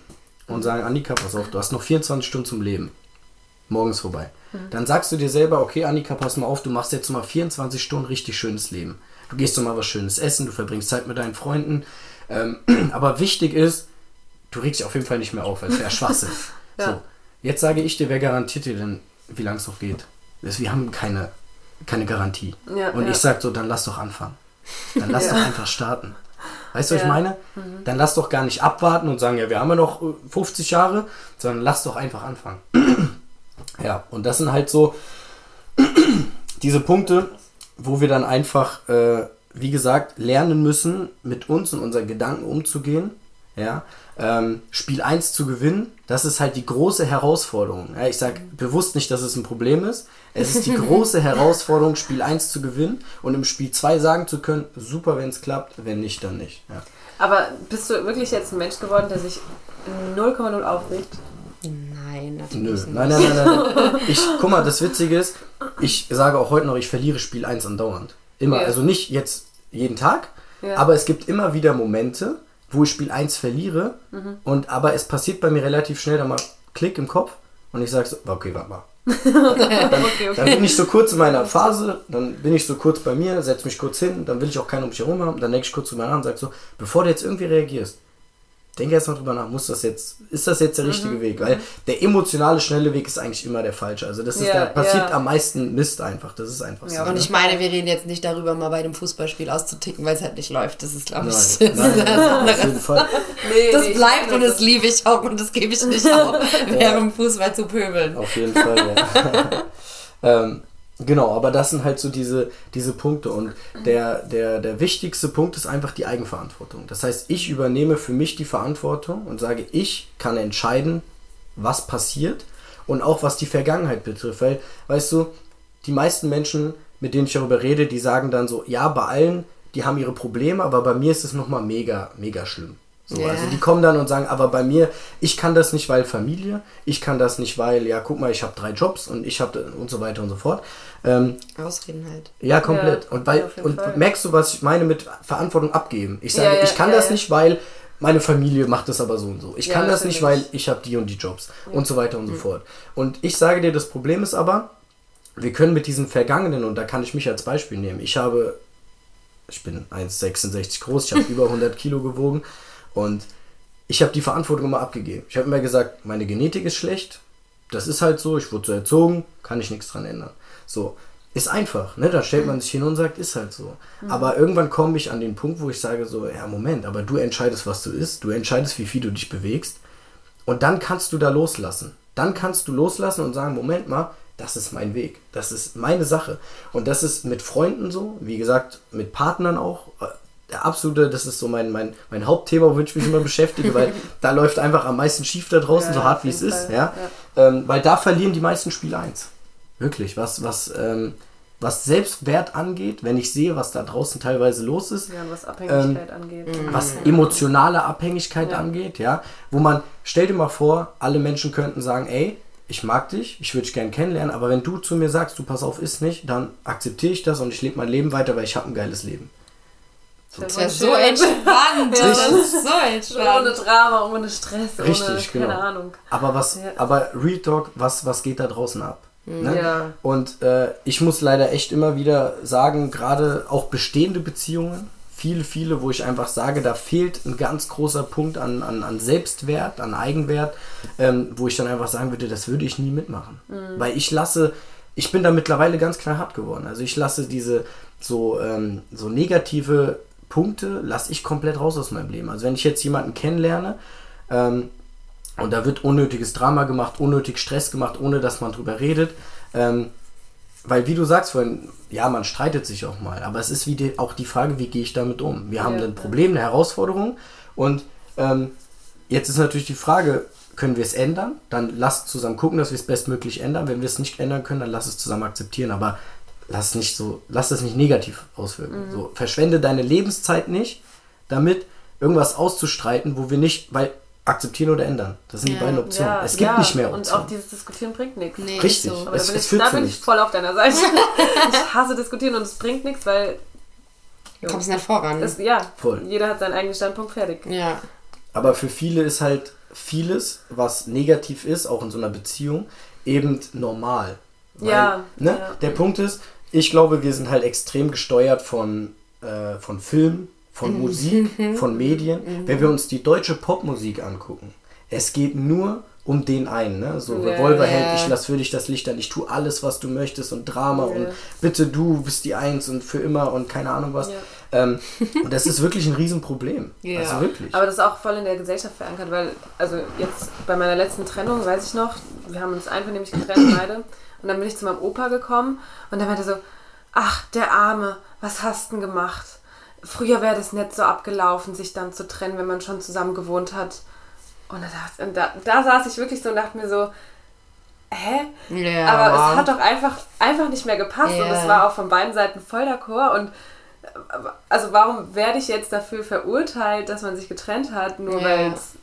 Speaker 4: und sagen, Annika, pass auf, du hast noch 24 Stunden zum Leben. Morgens vorbei. Dann sagst du dir selber, okay, Annika, pass mal auf, du machst jetzt mal 24 Stunden richtig schönes Leben. Du gehst doch mal was Schönes essen, du verbringst Zeit mit deinen Freunden. Ähm, aber wichtig ist, du regst dich auf jeden Fall nicht mehr auf, weil es wäre Schwachsinn.
Speaker 3: Ja.
Speaker 4: So, jetzt sage ich dir, wer garantiert dir denn, wie lange es noch geht? Wir haben keine, keine Garantie.
Speaker 3: Ja,
Speaker 4: Und
Speaker 3: ja.
Speaker 4: ich sag so, dann lass doch anfangen. Dann lass
Speaker 3: Ja.
Speaker 4: doch einfach starten. Weißt du, was ich
Speaker 3: Ja.
Speaker 4: meine? Dann lass doch gar nicht abwarten und sagen, ja, wir haben ja noch äh, 50 Jahre, sondern lass doch einfach anfangen. ja, und das sind halt so diese Punkte, wo wir dann einfach, äh, wie gesagt, lernen müssen, mit uns und unseren Gedanken umzugehen. Ja, ähm, Spiel 1 zu gewinnen, das ist halt die große Herausforderung. Ja, ich sage bewusst nicht, dass es ein Problem ist. Es ist die große Herausforderung, Spiel 1 zu gewinnen und im Spiel 2 sagen zu können, super, wenn es klappt, wenn nicht, dann nicht. Ja.
Speaker 3: Aber bist du wirklich jetzt ein Mensch geworden, der sich 0,0 aufregt?
Speaker 2: Nein, natürlich
Speaker 4: Nö,
Speaker 2: nicht.
Speaker 4: nein, nein, nein, nein. Ich, guck mal, das Witzige ist, ich sage auch heute noch, ich verliere Spiel 1 andauernd. Immer,
Speaker 3: Ja.
Speaker 4: also nicht jetzt jeden Tag,
Speaker 3: Ja.
Speaker 4: aber es gibt immer wieder Momente, wo ich Spiel 1 verliere
Speaker 3: Mhm.
Speaker 4: und aber es passiert bei mir relativ schnell dann mal Klick im Kopf und ich sage so, okay, warte mal. Dann,
Speaker 3: Okay,
Speaker 4: dann bin ich so kurz in meiner Phase, dann bin ich so kurz bei mir, setze mich kurz hin, dann will ich auch keinen um mich herum haben, dann denke ich kurz drüber nach und sage so, bevor du jetzt irgendwie reagierst, denke erst mal drüber nach, muss das jetzt, ist das jetzt der richtige Weg? Weil der emotionale, schnelle Weg ist eigentlich immer der falsche. Also das ist,
Speaker 3: Ja,
Speaker 4: da passiert
Speaker 3: ja.
Speaker 4: am meisten Mist einfach. Das ist einfach so.
Speaker 3: Ja,
Speaker 2: Und
Speaker 4: ne?
Speaker 2: ich meine, wir reden jetzt nicht darüber, mal bei dem Fußballspiel auszuticken, weil es halt nicht läuft. Das ist, glaube ich,
Speaker 4: Nein, nein,
Speaker 2: das,
Speaker 4: nein, auf jeden Fall.
Speaker 3: Nee,
Speaker 2: das
Speaker 3: ich
Speaker 2: bleibt und das liebe ich auch und das gebe ich nicht auf, während Fußball zu pöbeln.
Speaker 4: Auf jeden Fall, ja. ähm, genau, aber das sind halt so diese, diese Punkte. Und der, der, der wichtigste Punkt ist einfach die Eigenverantwortung. Das heißt, ich übernehme für mich die Verantwortung und sage, ich kann entscheiden, was passiert und auch was die Vergangenheit betrifft. Weil, weißt du, die meisten Menschen, mit denen ich darüber rede, die sagen dann so, ja, bei allen, die haben ihre Probleme, aber bei mir ist es nochmal mega, mega schlimm. So,
Speaker 2: Ja.
Speaker 4: Also die kommen dann und sagen, aber bei mir, ich kann das nicht, weil Familie, ich kann das nicht, weil, ja, guck mal, ich habe drei Jobs und ich habe und so weiter und so fort. Ähm,
Speaker 2: Ausreden halt.
Speaker 4: ja, komplett.
Speaker 3: Ja,
Speaker 4: und
Speaker 3: jeden
Speaker 4: und
Speaker 3: Fall.
Speaker 4: merkst du, was ich meine mit Verantwortung abgeben? Ich sage,
Speaker 3: Ja, ja,
Speaker 4: ich kann
Speaker 3: ja,
Speaker 4: das
Speaker 3: ja.
Speaker 4: nicht, weil meine Familie macht das aber so und so. Ich
Speaker 3: Ja,
Speaker 4: kann das nicht, weil ich habe die und die Jobs und so weiter und so fort. Und ich sage dir, das Problem ist aber, wir können mit diesen Vergangenen, und da kann ich mich als Beispiel nehmen, ich habe, ich bin 1,66 groß, ich habe über 100 Kilo gewogen und ich habe die Verantwortung immer abgegeben. Ich habe immer gesagt, meine Genetik ist schlecht, das ist halt so, ich wurde so erzogen, kann ich nichts dran ändern. So, ist einfach, ne? Da stellt man sich hin und sagt, ist halt so. Aber irgendwann komme ich an den Punkt, wo ich sage so, ja, Moment, aber du entscheidest, was du isst, du entscheidest, wie viel du dich bewegst und dann kannst du da loslassen. Dann kannst du loslassen und sagen, Moment mal, das ist mein Weg. Das ist meine Sache. Und das ist mit Freunden so, wie gesagt, mit Partnern auch. Absolute, das ist so mein, mein, mein Hauptthema, womit ich mich immer beschäftige, weil da läuft einfach am meisten schief da draußen,
Speaker 3: Ja,
Speaker 4: so
Speaker 3: ja,
Speaker 4: hart wie es ist.
Speaker 3: Fall,
Speaker 4: Ja? Ähm, weil da verlieren die meisten Spiele eins. Wirklich. Was, was, ähm, was Selbstwert angeht, wenn ich sehe, was da draußen teilweise los ist,
Speaker 3: Ja, was Abhängigkeit angeht.
Speaker 4: was emotionale Abhängigkeit
Speaker 3: Ja.
Speaker 4: angeht, ja, wo man, stell dir mal vor, alle Menschen könnten sagen, ey, ich mag dich, ich würde dich gern kennenlernen, aber wenn du zu mir sagst, du pass auf, ist nicht, dann akzeptiere ich das und ich lebe mein Leben weiter, weil ich habe ein geiles Leben.
Speaker 2: Das wäre so entspannt.
Speaker 3: Ja.
Speaker 2: Das ist so
Speaker 3: Ohne
Speaker 2: entspannt.
Speaker 3: Drama, ohne Stress, ohne,
Speaker 4: Richtig,
Speaker 3: keine
Speaker 4: genau.
Speaker 3: Ahnung.
Speaker 4: Aber was,
Speaker 3: Ja.
Speaker 4: aber Real Talk, was, was geht da draußen ab? Ne?
Speaker 3: Ja.
Speaker 4: Und äh, ich muss leider echt immer wieder sagen, gerade auch bestehende Beziehungen, viele, viele, wo ich einfach sage, da fehlt ein ganz großer Punkt an, an, an Selbstwert, an Eigenwert, ähm, wo ich dann einfach sagen würde, das würde ich nie mitmachen. Weil ich lasse ich bin da mittlerweile ganz knallhart geworden. Also ich lasse diese so, ähm, so negative Punkte, lasse ich komplett raus aus meinem Leben. Also wenn ich jetzt jemanden kennenlerne ähm, und da wird unnötiges Drama gemacht, unnötig Stress gemacht, ohne dass man drüber redet, ähm, weil wie du sagst vorhin, ja, man streitet sich auch mal, aber es ist wie die, auch die Frage, wie gehe ich damit um? Wir haben
Speaker 3: Ja.
Speaker 4: ein Problem, eine Herausforderung und ähm, jetzt ist natürlich die Frage, können wir es ändern? Dann lass zusammen gucken, dass wir es bestmöglich ändern. Wenn wir es nicht ändern können, dann lass es zusammen akzeptieren, aber lass nicht so, lass das nicht negativ auswirken. So, verschwende deine Lebenszeit nicht, damit irgendwas auszustreiten, wo wir nicht, weil akzeptieren oder ändern. Das sind die
Speaker 2: Ja.
Speaker 4: beiden Optionen.
Speaker 3: Ja,
Speaker 4: es gibt
Speaker 3: ja,
Speaker 4: nicht mehr
Speaker 3: Und
Speaker 4: Optionen.
Speaker 3: auch dieses Diskutieren bringt nichts.
Speaker 2: Nee,
Speaker 4: Richtig.
Speaker 2: so.
Speaker 3: Aber
Speaker 4: Es-
Speaker 3: da bin,
Speaker 4: es
Speaker 3: ich,
Speaker 4: führt
Speaker 3: da
Speaker 4: zu
Speaker 3: bin ich voll auf deiner Seite. ich hasse diskutieren und es bringt nichts, weil
Speaker 2: Du kommst nicht voran.
Speaker 3: das, ja,
Speaker 4: Voll.
Speaker 3: jeder hat seinen eigenen Standpunkt fertig.
Speaker 2: ja.
Speaker 4: Aber für viele ist halt vieles, was negativ ist, auch in so einer Beziehung, eben normal.
Speaker 3: Ja,
Speaker 4: Ne?
Speaker 3: ja.
Speaker 4: Der Punkt ist, ich glaube, wir sind halt extrem gesteuert von, äh, von Film, von Musik, von Medien. Wenn wir uns die deutsche Popmusik angucken, es geht nur um den einen, ne? So
Speaker 3: Ja,
Speaker 4: Revolverheld,
Speaker 2: ja.
Speaker 4: ich lass für dich das Licht an, ich tue alles, was du möchtest und Drama
Speaker 3: Ja.
Speaker 4: und bitte du bist die Eins und für immer und keine Ahnung was. Ähm, und das ist wirklich ein Riesenproblem.
Speaker 2: Ja.
Speaker 4: Also wirklich.
Speaker 3: Aber das ist auch voll in der Gesellschaft verankert, weil, also jetzt bei meiner letzten Trennung, weiß ich noch, wir haben uns einvernehmlich getrennt, beide. Und dann bin ich zu meinem Opa gekommen und der meinte so, ach, der Arme, was hast denn gemacht? Früher wäre das nicht so abgelaufen, sich dann zu trennen, wenn man schon zusammen gewohnt hat. Und da, und da, da saß ich wirklich so und dachte mir so, hä?
Speaker 2: Ja.
Speaker 3: Aber es hat doch einfach, einfach nicht mehr gepasst und
Speaker 2: Ja.
Speaker 3: es war auch von beiden Seiten voll d'accord und äh, also warum werde ich jetzt dafür verurteilt, dass man sich getrennt hat, nur
Speaker 2: Ja.
Speaker 3: weil's-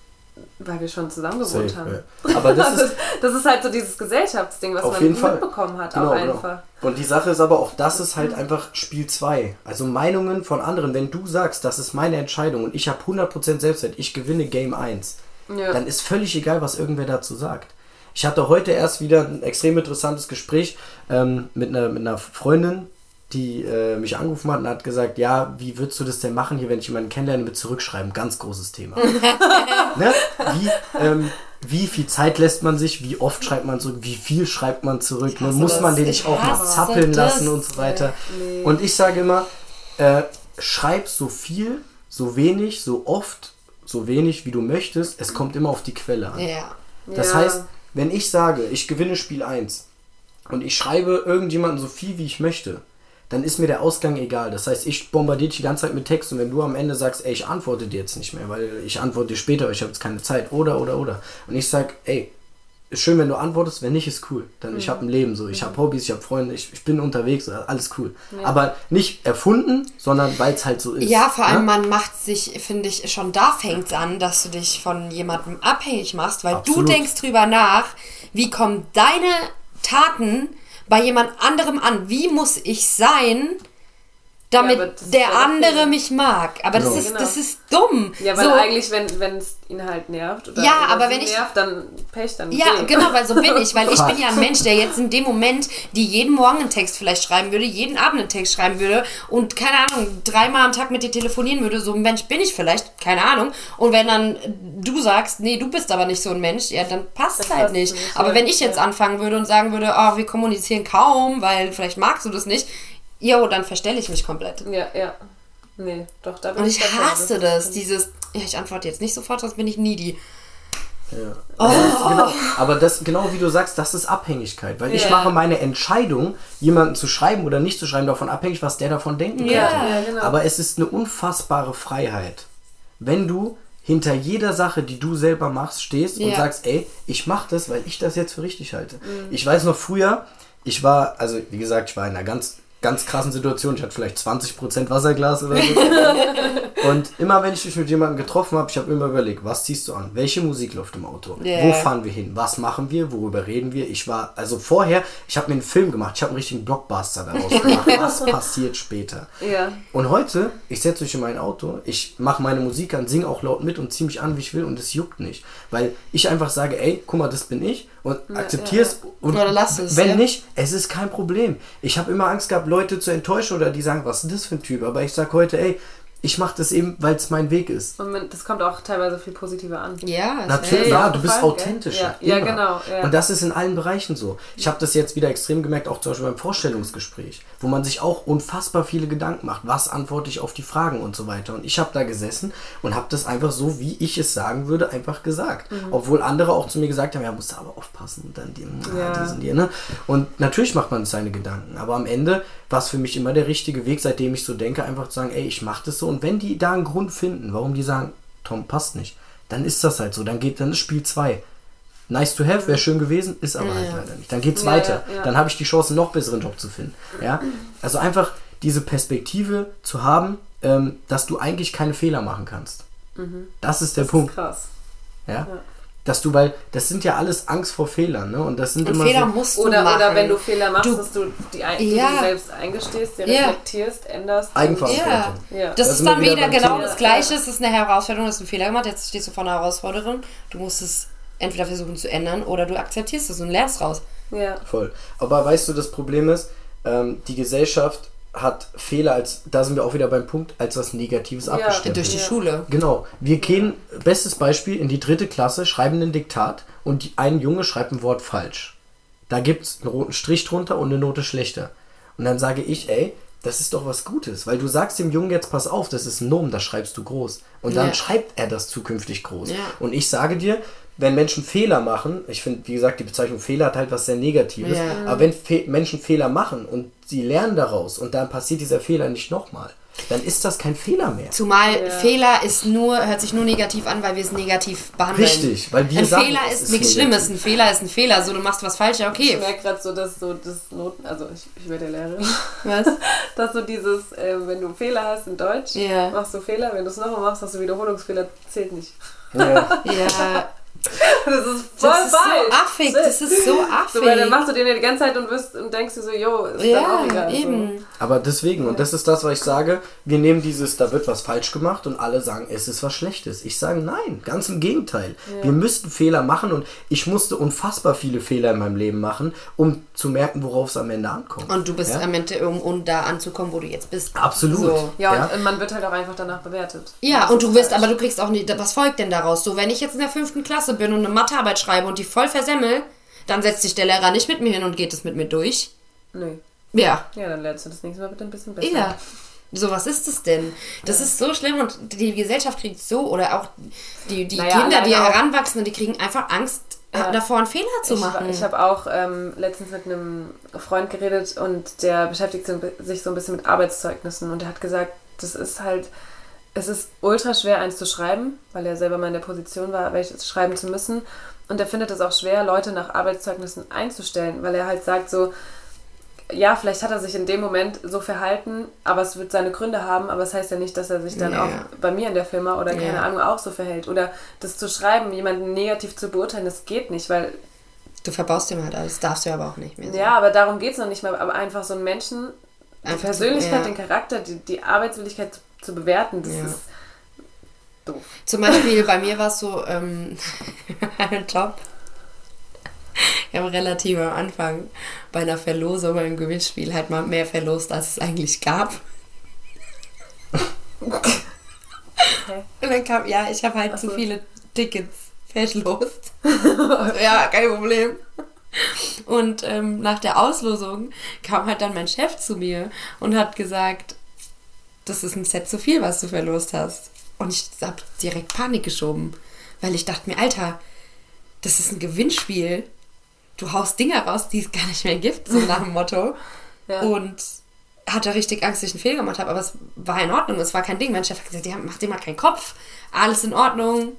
Speaker 3: weil wir schon zusammen gewohnt
Speaker 4: Safe,
Speaker 3: haben.
Speaker 4: ja. Aber das
Speaker 3: Das
Speaker 4: ist
Speaker 3: das ist halt so dieses Gesellschaftsding, was man mitbekommen hat,
Speaker 4: Genau,
Speaker 3: auch
Speaker 4: genau.
Speaker 3: einfach.
Speaker 4: Und die Sache ist aber auch, das ist halt einfach Spiel 2. Also Meinungen von anderen. Wenn du sagst, das ist meine Entscheidung und ich habe 100% Selbstwert, ich gewinne Game 1,
Speaker 3: Ja.
Speaker 4: dann ist völlig egal, was irgendwer dazu sagt. Ich hatte heute erst wieder ein extrem interessantes Gespräch ähm, mit, einer, mit einer Freundin, die äh, mich angerufen hat und hat gesagt, ja, wie würdest du das denn machen hier, wenn ich jemanden kennenlerne mit zurückschreiben? Ganz großes Thema. ne? wie, ähm, wie viel Zeit lässt man sich? Wie oft schreibt man zurück? Wie viel schreibt man zurück? Ne? Muss man den
Speaker 2: Ich
Speaker 4: nicht auch mal zappeln
Speaker 2: das.
Speaker 4: lassen und so weiter?
Speaker 3: Nee.
Speaker 4: Und ich sage immer, äh, schreib so viel, so wenig, so oft, so wenig, wie du möchtest. Es kommt immer auf die Quelle an.
Speaker 2: ja.
Speaker 4: Das
Speaker 3: Ja.
Speaker 4: heißt, wenn ich sage, ich gewinne Spiel 1 und ich schreibe irgendjemanden so viel, wie ich möchte, dann ist mir der Ausgang egal. Das heißt, ich bombardiere dich die ganze Zeit mit Text und wenn du am Ende sagst, ey, ich antworte dir jetzt nicht mehr, weil ich antworte dir später, ich habe jetzt keine Zeit, oder, oder, oder. Und ich sag, ey, ist schön, wenn du antwortest, wenn nicht, ist cool. Dann ich habe ein Leben so, ich habe Hobbys, ich habe Freunde, ich, ich bin unterwegs, alles cool. Aber nicht erfunden, sondern weil es halt so ist.
Speaker 2: Ja, vor allem
Speaker 4: ne?
Speaker 2: man macht sich, finde ich, schon da fängt es an, dass du dich von jemandem abhängig machst, weil
Speaker 4: Absolut.
Speaker 2: du denkst drüber nach, wie kommen deine Taten bei jemand anderem an? Wie muss ich sein, damit
Speaker 3: Ja,
Speaker 2: der
Speaker 3: ja der
Speaker 2: andere mich mag? Aber das,
Speaker 4: Genau.
Speaker 2: ist,
Speaker 3: Genau.
Speaker 2: das ist dumm.
Speaker 3: Ja, weil
Speaker 2: so,
Speaker 3: eigentlich, wenn wenn es ihn halt nervt oder,
Speaker 2: Ja,
Speaker 3: oder
Speaker 2: aber wenn ich-
Speaker 3: nervt, dann Pech, dann
Speaker 2: Ja,
Speaker 3: geh.
Speaker 2: genau, weil so bin ich. Weil ich bin ja ein Mensch, der jetzt in dem Moment, die jeden Morgen einen Text vielleicht schreiben würde, jeden Abend einen Text schreiben würde und keine Ahnung, dreimal am Tag mit dir telefonieren würde. So ein Mensch bin ich vielleicht, keine Ahnung. Und wenn dann du sagst, nee, du bist aber nicht so ein Mensch, ja, dann passt es halt
Speaker 3: passt
Speaker 2: nicht.
Speaker 3: nicht,
Speaker 2: Aber
Speaker 3: ja.
Speaker 2: wenn ich jetzt
Speaker 3: Ja.
Speaker 2: anfangen würde und sagen würde, oh, wir kommunizieren kaum, weil vielleicht magst du das nicht, jo, dann verstelle ich mich komplett.
Speaker 3: Ja, ja. Nee, doch, da bin
Speaker 2: Und ich
Speaker 3: dabei.
Speaker 2: hasse
Speaker 3: ist-
Speaker 2: das, dieses, ja, ich antworte jetzt nicht sofort, sonst bin ich needy.
Speaker 4: Ja.
Speaker 2: Oh.
Speaker 4: Das ist genau, aber das, genau wie du sagst, das ist Abhängigkeit. Weil ich
Speaker 3: Ja.
Speaker 4: mache meine Entscheidung, jemanden zu schreiben oder nicht zu schreiben, davon abhängig, was der davon denken
Speaker 2: Ja.
Speaker 4: könnte.
Speaker 3: Ja, genau.
Speaker 4: Aber es ist eine unfassbare Freiheit, wenn du hinter jeder Sache, die du selber machst, stehst und
Speaker 2: Ja.
Speaker 4: sagst, ey, ich mache das, weil ich das jetzt für richtig halte.
Speaker 3: Mhm.
Speaker 4: Ich weiß noch früher, ich war, also wie gesagt, ich war in einer ganz, ganz krassen Situation. Ich hatte vielleicht 20% Wasserglas oder so. und immer wenn ich mich mit jemandem getroffen habe, ich habe immer überlegt, was ziehst du an? Welche Musik läuft im Auto?
Speaker 2: Ja.
Speaker 4: Wo fahren wir hin? Was machen wir? Worüber reden wir? Ich war, also vorher, ich habe mir einen Film gemacht, ich habe einen richtigen Blockbuster daraus gemacht. was passiert später?
Speaker 3: Ja.
Speaker 4: Und heute, ich setze mich in mein Auto, ich mache meine Musik an, singe auch laut mit und ziehe mich an, wie ich will und es juckt nicht. Weil ich einfach sage, ey, guck mal, das bin ich und akzeptiere es. Und
Speaker 2: Oder lass es,
Speaker 4: Wenn
Speaker 2: ja.
Speaker 4: nicht, es ist kein Problem. Ich habe immer Angst gehabt, Leute zu enttäuschen oder die sagen, was ist das für ein Typ? Aber ich sage heute, ey, ich mache das eben, weil es mein Weg ist.
Speaker 3: Und man- das kommt auch teilweise viel positiver an.
Speaker 2: Ja,
Speaker 4: Natürlich,
Speaker 2: safe.
Speaker 4: ja,
Speaker 3: auch
Speaker 4: du bist authentischer.
Speaker 3: Ja, ja, genau, ja.
Speaker 4: Und das ist in allen Bereichen so. Ich habe das jetzt wieder extrem gemerkt, auch zum Beispiel beim Vorstellungsgespräch, wo man sich auch unfassbar viele Gedanken macht. Was antworte ich auf die Fragen und so weiter. Und ich habe da gesessen und habe das einfach so, wie ich es sagen würde, einfach gesagt.
Speaker 3: Mhm.
Speaker 4: Obwohl andere auch zu mir gesagt haben, ja, musst du aber aufpassen. Und dann die,
Speaker 3: Ja.
Speaker 4: ja. diesen, die, ne? Und natürlich macht man seine Gedanken. Aber am Ende war es für mich immer der richtige Weg, seitdem ich so denke, einfach zu sagen, ey, ich mache das so. Und wenn die da einen Grund finden, warum die sagen, Tom, passt nicht, dann ist das halt so. Dann geht, dann ist Spiel 2. Nice to have, wäre schön gewesen, ist aber halt leider nicht. Dann geht's
Speaker 3: Ja,
Speaker 4: weiter.
Speaker 3: ja, ja.
Speaker 4: Dann habe ich die Chance, einen noch besseren Job zu finden. Ja? Also einfach diese Perspektive zu haben, ähm, dass du eigentlich keine Fehler machen kannst. Das ist der Punkt.
Speaker 3: Krass.
Speaker 4: Ja? Dass du, weil das sind ja alles Angst vor Fehlern, ne? Und das sind
Speaker 2: Und
Speaker 4: immer
Speaker 2: Fehler
Speaker 4: so,
Speaker 2: musst du
Speaker 3: Oder,
Speaker 2: machen.
Speaker 3: oder wenn du Fehler machst,
Speaker 2: Du-
Speaker 3: dass du die, die
Speaker 2: Ja.
Speaker 3: du selbst eingestehst, die
Speaker 2: Ja.
Speaker 3: reflektierst, änderst.
Speaker 4: Eigenverantwortung.
Speaker 2: Ja,
Speaker 3: Ja.
Speaker 2: das
Speaker 4: Da
Speaker 2: ist dann
Speaker 4: wieder
Speaker 2: wieder genau
Speaker 3: Thema.
Speaker 2: das Gleiche. Es ist eine Herausforderung, du hast einen Fehler gemacht, jetzt stehst du vor einer Herausforderung. Du musst es entweder versuchen zu ändern oder du akzeptierst es und lernst raus.
Speaker 3: Ja.
Speaker 4: Voll. Aber weißt du, das Problem ist, ähm, die Gesellschaft hat Fehler als, da sind wir auch wieder beim Punkt, als was Negatives abgestempelt.
Speaker 2: Durch die
Speaker 3: Ja.
Speaker 2: Schule.
Speaker 4: Genau. Wir gehen, bestes Beispiel, in die dritte Klasse, schreiben ein Diktat und die, ein Junge schreibt ein Wort falsch. Da gibt es einen roten Strich drunter und eine Note schlechter. Und dann sage ich, ey, das ist doch was Gutes, weil du sagst dem Jungen jetzt, pass auf, das ist ein Nomen, das schreibst du groß. Und dann
Speaker 2: Ja.
Speaker 4: schreibt er das zukünftig groß.
Speaker 2: Ja.
Speaker 4: Und ich sage dir, wenn Menschen Fehler machen, ich finde, wie gesagt, die Bezeichnung Fehler hat halt was sehr Negatives,
Speaker 2: Ja.
Speaker 4: aber wenn Fe Menschen Fehler machen und sie lernen daraus und dann passiert dieser Fehler nicht nochmal, dann ist das kein Fehler mehr.
Speaker 2: Zumal
Speaker 3: Ja.
Speaker 2: Fehler ist nur, hört sich nur negativ an, weil wir es negativ behandeln.
Speaker 4: Richtig, weil wir
Speaker 2: Ein
Speaker 4: sagen,
Speaker 2: Fehler
Speaker 4: es
Speaker 2: ist
Speaker 4: ist
Speaker 2: nichts
Speaker 4: negativ.
Speaker 2: Schlimmes. Ein Fehler ist ein Fehler. So, du machst was falsch, ja,
Speaker 3: Ich
Speaker 2: okay.
Speaker 3: merke gerade so, dass so das Noten, also ich, ich werde ja Lehrerin,
Speaker 2: Was?
Speaker 3: dass so dieses, äh, wenn du Fehler hast in Deutsch,
Speaker 2: Ja.
Speaker 3: machst du Fehler, wenn du es nochmal machst, hast du Wiederholungsfehler, zählt nicht.
Speaker 4: Ja.
Speaker 2: Ja,
Speaker 3: Das ist voll
Speaker 2: das ist so affig. Das ist so
Speaker 3: So, weil dann
Speaker 2: affig.
Speaker 3: machst du den ja die ganze Zeit und, wirst, und denkst dir so, yo, ist dann auch
Speaker 2: Ja,
Speaker 3: egal.
Speaker 2: eben.
Speaker 4: Aber deswegen, und das ist das, was ich sage, wir nehmen dieses, da wird was falsch gemacht und alle sagen, es ist was Schlechtes. Ich sage nein, ganz im Gegenteil. Wir müssten Fehler machen und ich musste unfassbar viele Fehler in meinem Leben machen, um zu merken, worauf es am Ende ankommt.
Speaker 2: Und du bist
Speaker 4: ja?
Speaker 2: am Ende, um, um da anzukommen, wo du jetzt bist.
Speaker 4: Absolut.
Speaker 2: So.
Speaker 3: Ja, und
Speaker 4: Ja.
Speaker 3: äh, man wird halt auch einfach danach bewertet.
Speaker 2: Ja,
Speaker 3: Das
Speaker 2: und du wirst, aber du kriegst auch nicht, was folgt denn daraus? So, wenn ich jetzt in der fünften Klasse bin und eine Mathearbeit schreibe und die voll versemmel, dann setzt sich der Lehrer nicht mit mir hin und geht es mit mir durch.
Speaker 3: Nö.
Speaker 2: Ja.
Speaker 3: Ja, dann lernst du das nächste Mal bitte ein bisschen besser.
Speaker 2: Ja. So, was ist das denn? Das ist so schlimm und die Gesellschaft kriegt so, oder auch die, die
Speaker 3: Naja,
Speaker 2: Kinder, die heranwachsen, und die kriegen einfach Angst
Speaker 3: Ja.
Speaker 2: davor, einen Fehler zu
Speaker 3: Ich,
Speaker 2: machen.
Speaker 3: ich habe auch ähm, letztens mit einem Freund geredet und der beschäftigt sich so ein bisschen mit Arbeitszeugnissen und er hat gesagt, das ist halt, es ist ultra schwer, eins zu schreiben, weil er selber mal in der Position war, welches schreiben zu müssen. Und er findet es auch schwer, Leute nach Arbeitszeugnissen einzustellen, weil er halt sagt so, ja, vielleicht hat er sich in dem Moment so verhalten, aber es wird seine Gründe haben, aber es heißt ja nicht, dass er sich dann
Speaker 2: Ja.
Speaker 3: auch bei mir in der Firma oder keine. Ahnung auch so verhält. Oder das zu schreiben, jemanden negativ zu beurteilen, das geht nicht, weil
Speaker 2: du verbaust ihm halt alles, darfst du aber auch nicht mehr. So.
Speaker 3: ja, aber darum geht es noch nicht mal. Aber einfach so einen Menschen, die
Speaker 2: Einfach zu-
Speaker 3: Persönlichkeit,
Speaker 2: ja.
Speaker 3: den Charakter, die, die Arbeitswilligkeit zu, zu bewerten, das
Speaker 2: Ja.
Speaker 3: ist doof.
Speaker 2: Zum Beispiel bei mir war es so, ähm, ein Job. Ich habe relativ am Anfang bei einer Verlosung beim Gewinnspiel halt mal mehr verlost, als es eigentlich gab. Und dann kam, ja, ich habe halt zu
Speaker 3: so.
Speaker 2: viele Tickets verlost. ja, kein Problem. Und ähm, nach der Auslosung kam halt dann mein Chef zu mir und hat gesagt, das ist ein Set zu viel, was du verlost hast. Und ich habe direkt Panik geschoben, weil ich dachte mir, Alter, das ist ein Gewinnspiel. Du haust Dinger raus, die es gar nicht mehr gibt, so nach dem Motto.
Speaker 3: Ja.
Speaker 2: Und hatte richtig Angst, dass ich einen Fehler gemacht habe, aber es war in Ordnung, es war kein Ding. Mein Chef hat gesagt, ja, mach dir mal keinen Kopf, alles in Ordnung,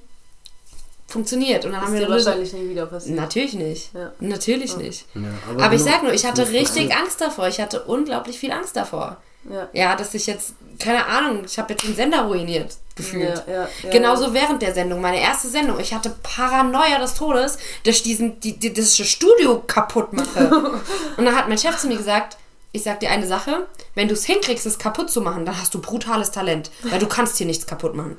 Speaker 2: funktioniert. Und dann haben
Speaker 3: ist
Speaker 2: wir
Speaker 3: dir wahrscheinlich nie wieder passiert.
Speaker 2: Natürlich nicht.
Speaker 3: Ja.
Speaker 2: Natürlich nicht.
Speaker 4: Ja,
Speaker 2: Aber, ich
Speaker 4: nur-
Speaker 2: sag nur, ich hatte richtig. Angst davor. Ich hatte unglaublich viel Angst davor.
Speaker 3: Ja.
Speaker 2: Ja, dass ich jetzt, keine Ahnung, ich habe jetzt den Sender ruiniert, gefühlt.
Speaker 3: Ja, ja, ja,
Speaker 2: Genauso während der Sendung, meine erste Sendung. Ich hatte Paranoia des Todes, dass ich diesen, die, die, das Studio kaputt mache. Und dann hat mein Chef zu mir gesagt, ich sag dir eine Sache, wenn du es hinkriegst, es kaputt zu machen, dann hast du brutales Talent, weil du kannst hier nichts kaputt machen.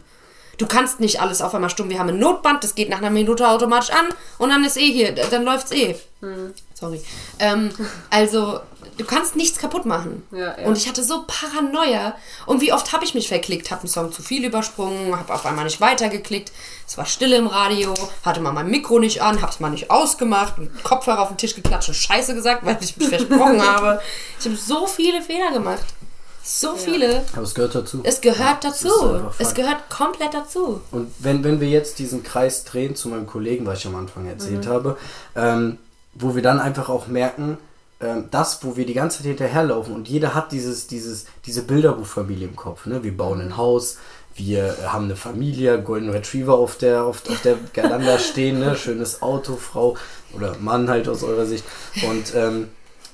Speaker 2: Du kannst nicht alles auf einmal stumm. Wir haben ein Notband, das geht nach einer Minute automatisch an und dann ist eh hier, dann läuft's eh. Sorry. Ähm, also, du kannst nichts kaputt machen.
Speaker 3: Ja, ja.
Speaker 2: Und ich hatte so Paranoia. Und wie oft habe ich mich verklickt, habe einen Song zu viel übersprungen, habe auf einmal nicht weitergeklickt. Es war Stille im Radio, hatte mal mein Mikro nicht an, habe es mal nicht ausgemacht, und Kopfhörer auf den Tisch geklatscht und Scheiße gesagt, weil ich mich versprochen habe. Ich habe so viele Fehler gemacht. So viele.
Speaker 4: Aber es gehört dazu.
Speaker 2: Es gehört
Speaker 4: Das
Speaker 2: dazu. Es gehört komplett dazu.
Speaker 4: Und wenn, wenn wir jetzt diesen Kreis drehen zu meinem Kollegen, was ich am Anfang erzählt habe, ähm, wo wir dann einfach auch merken, ähm, das, wo wir die ganze Zeit hinterherlaufen und jeder hat dieses, dieses, diese Bilderbuchfamilie im Kopf. Ne? Wir bauen ein Haus, wir äh, haben eine Familie, Golden Retriever auf der, auf, auf der Galanda stehen, ne? schönes Auto, Frau oder Mann halt aus eurer Sicht. Und ähm,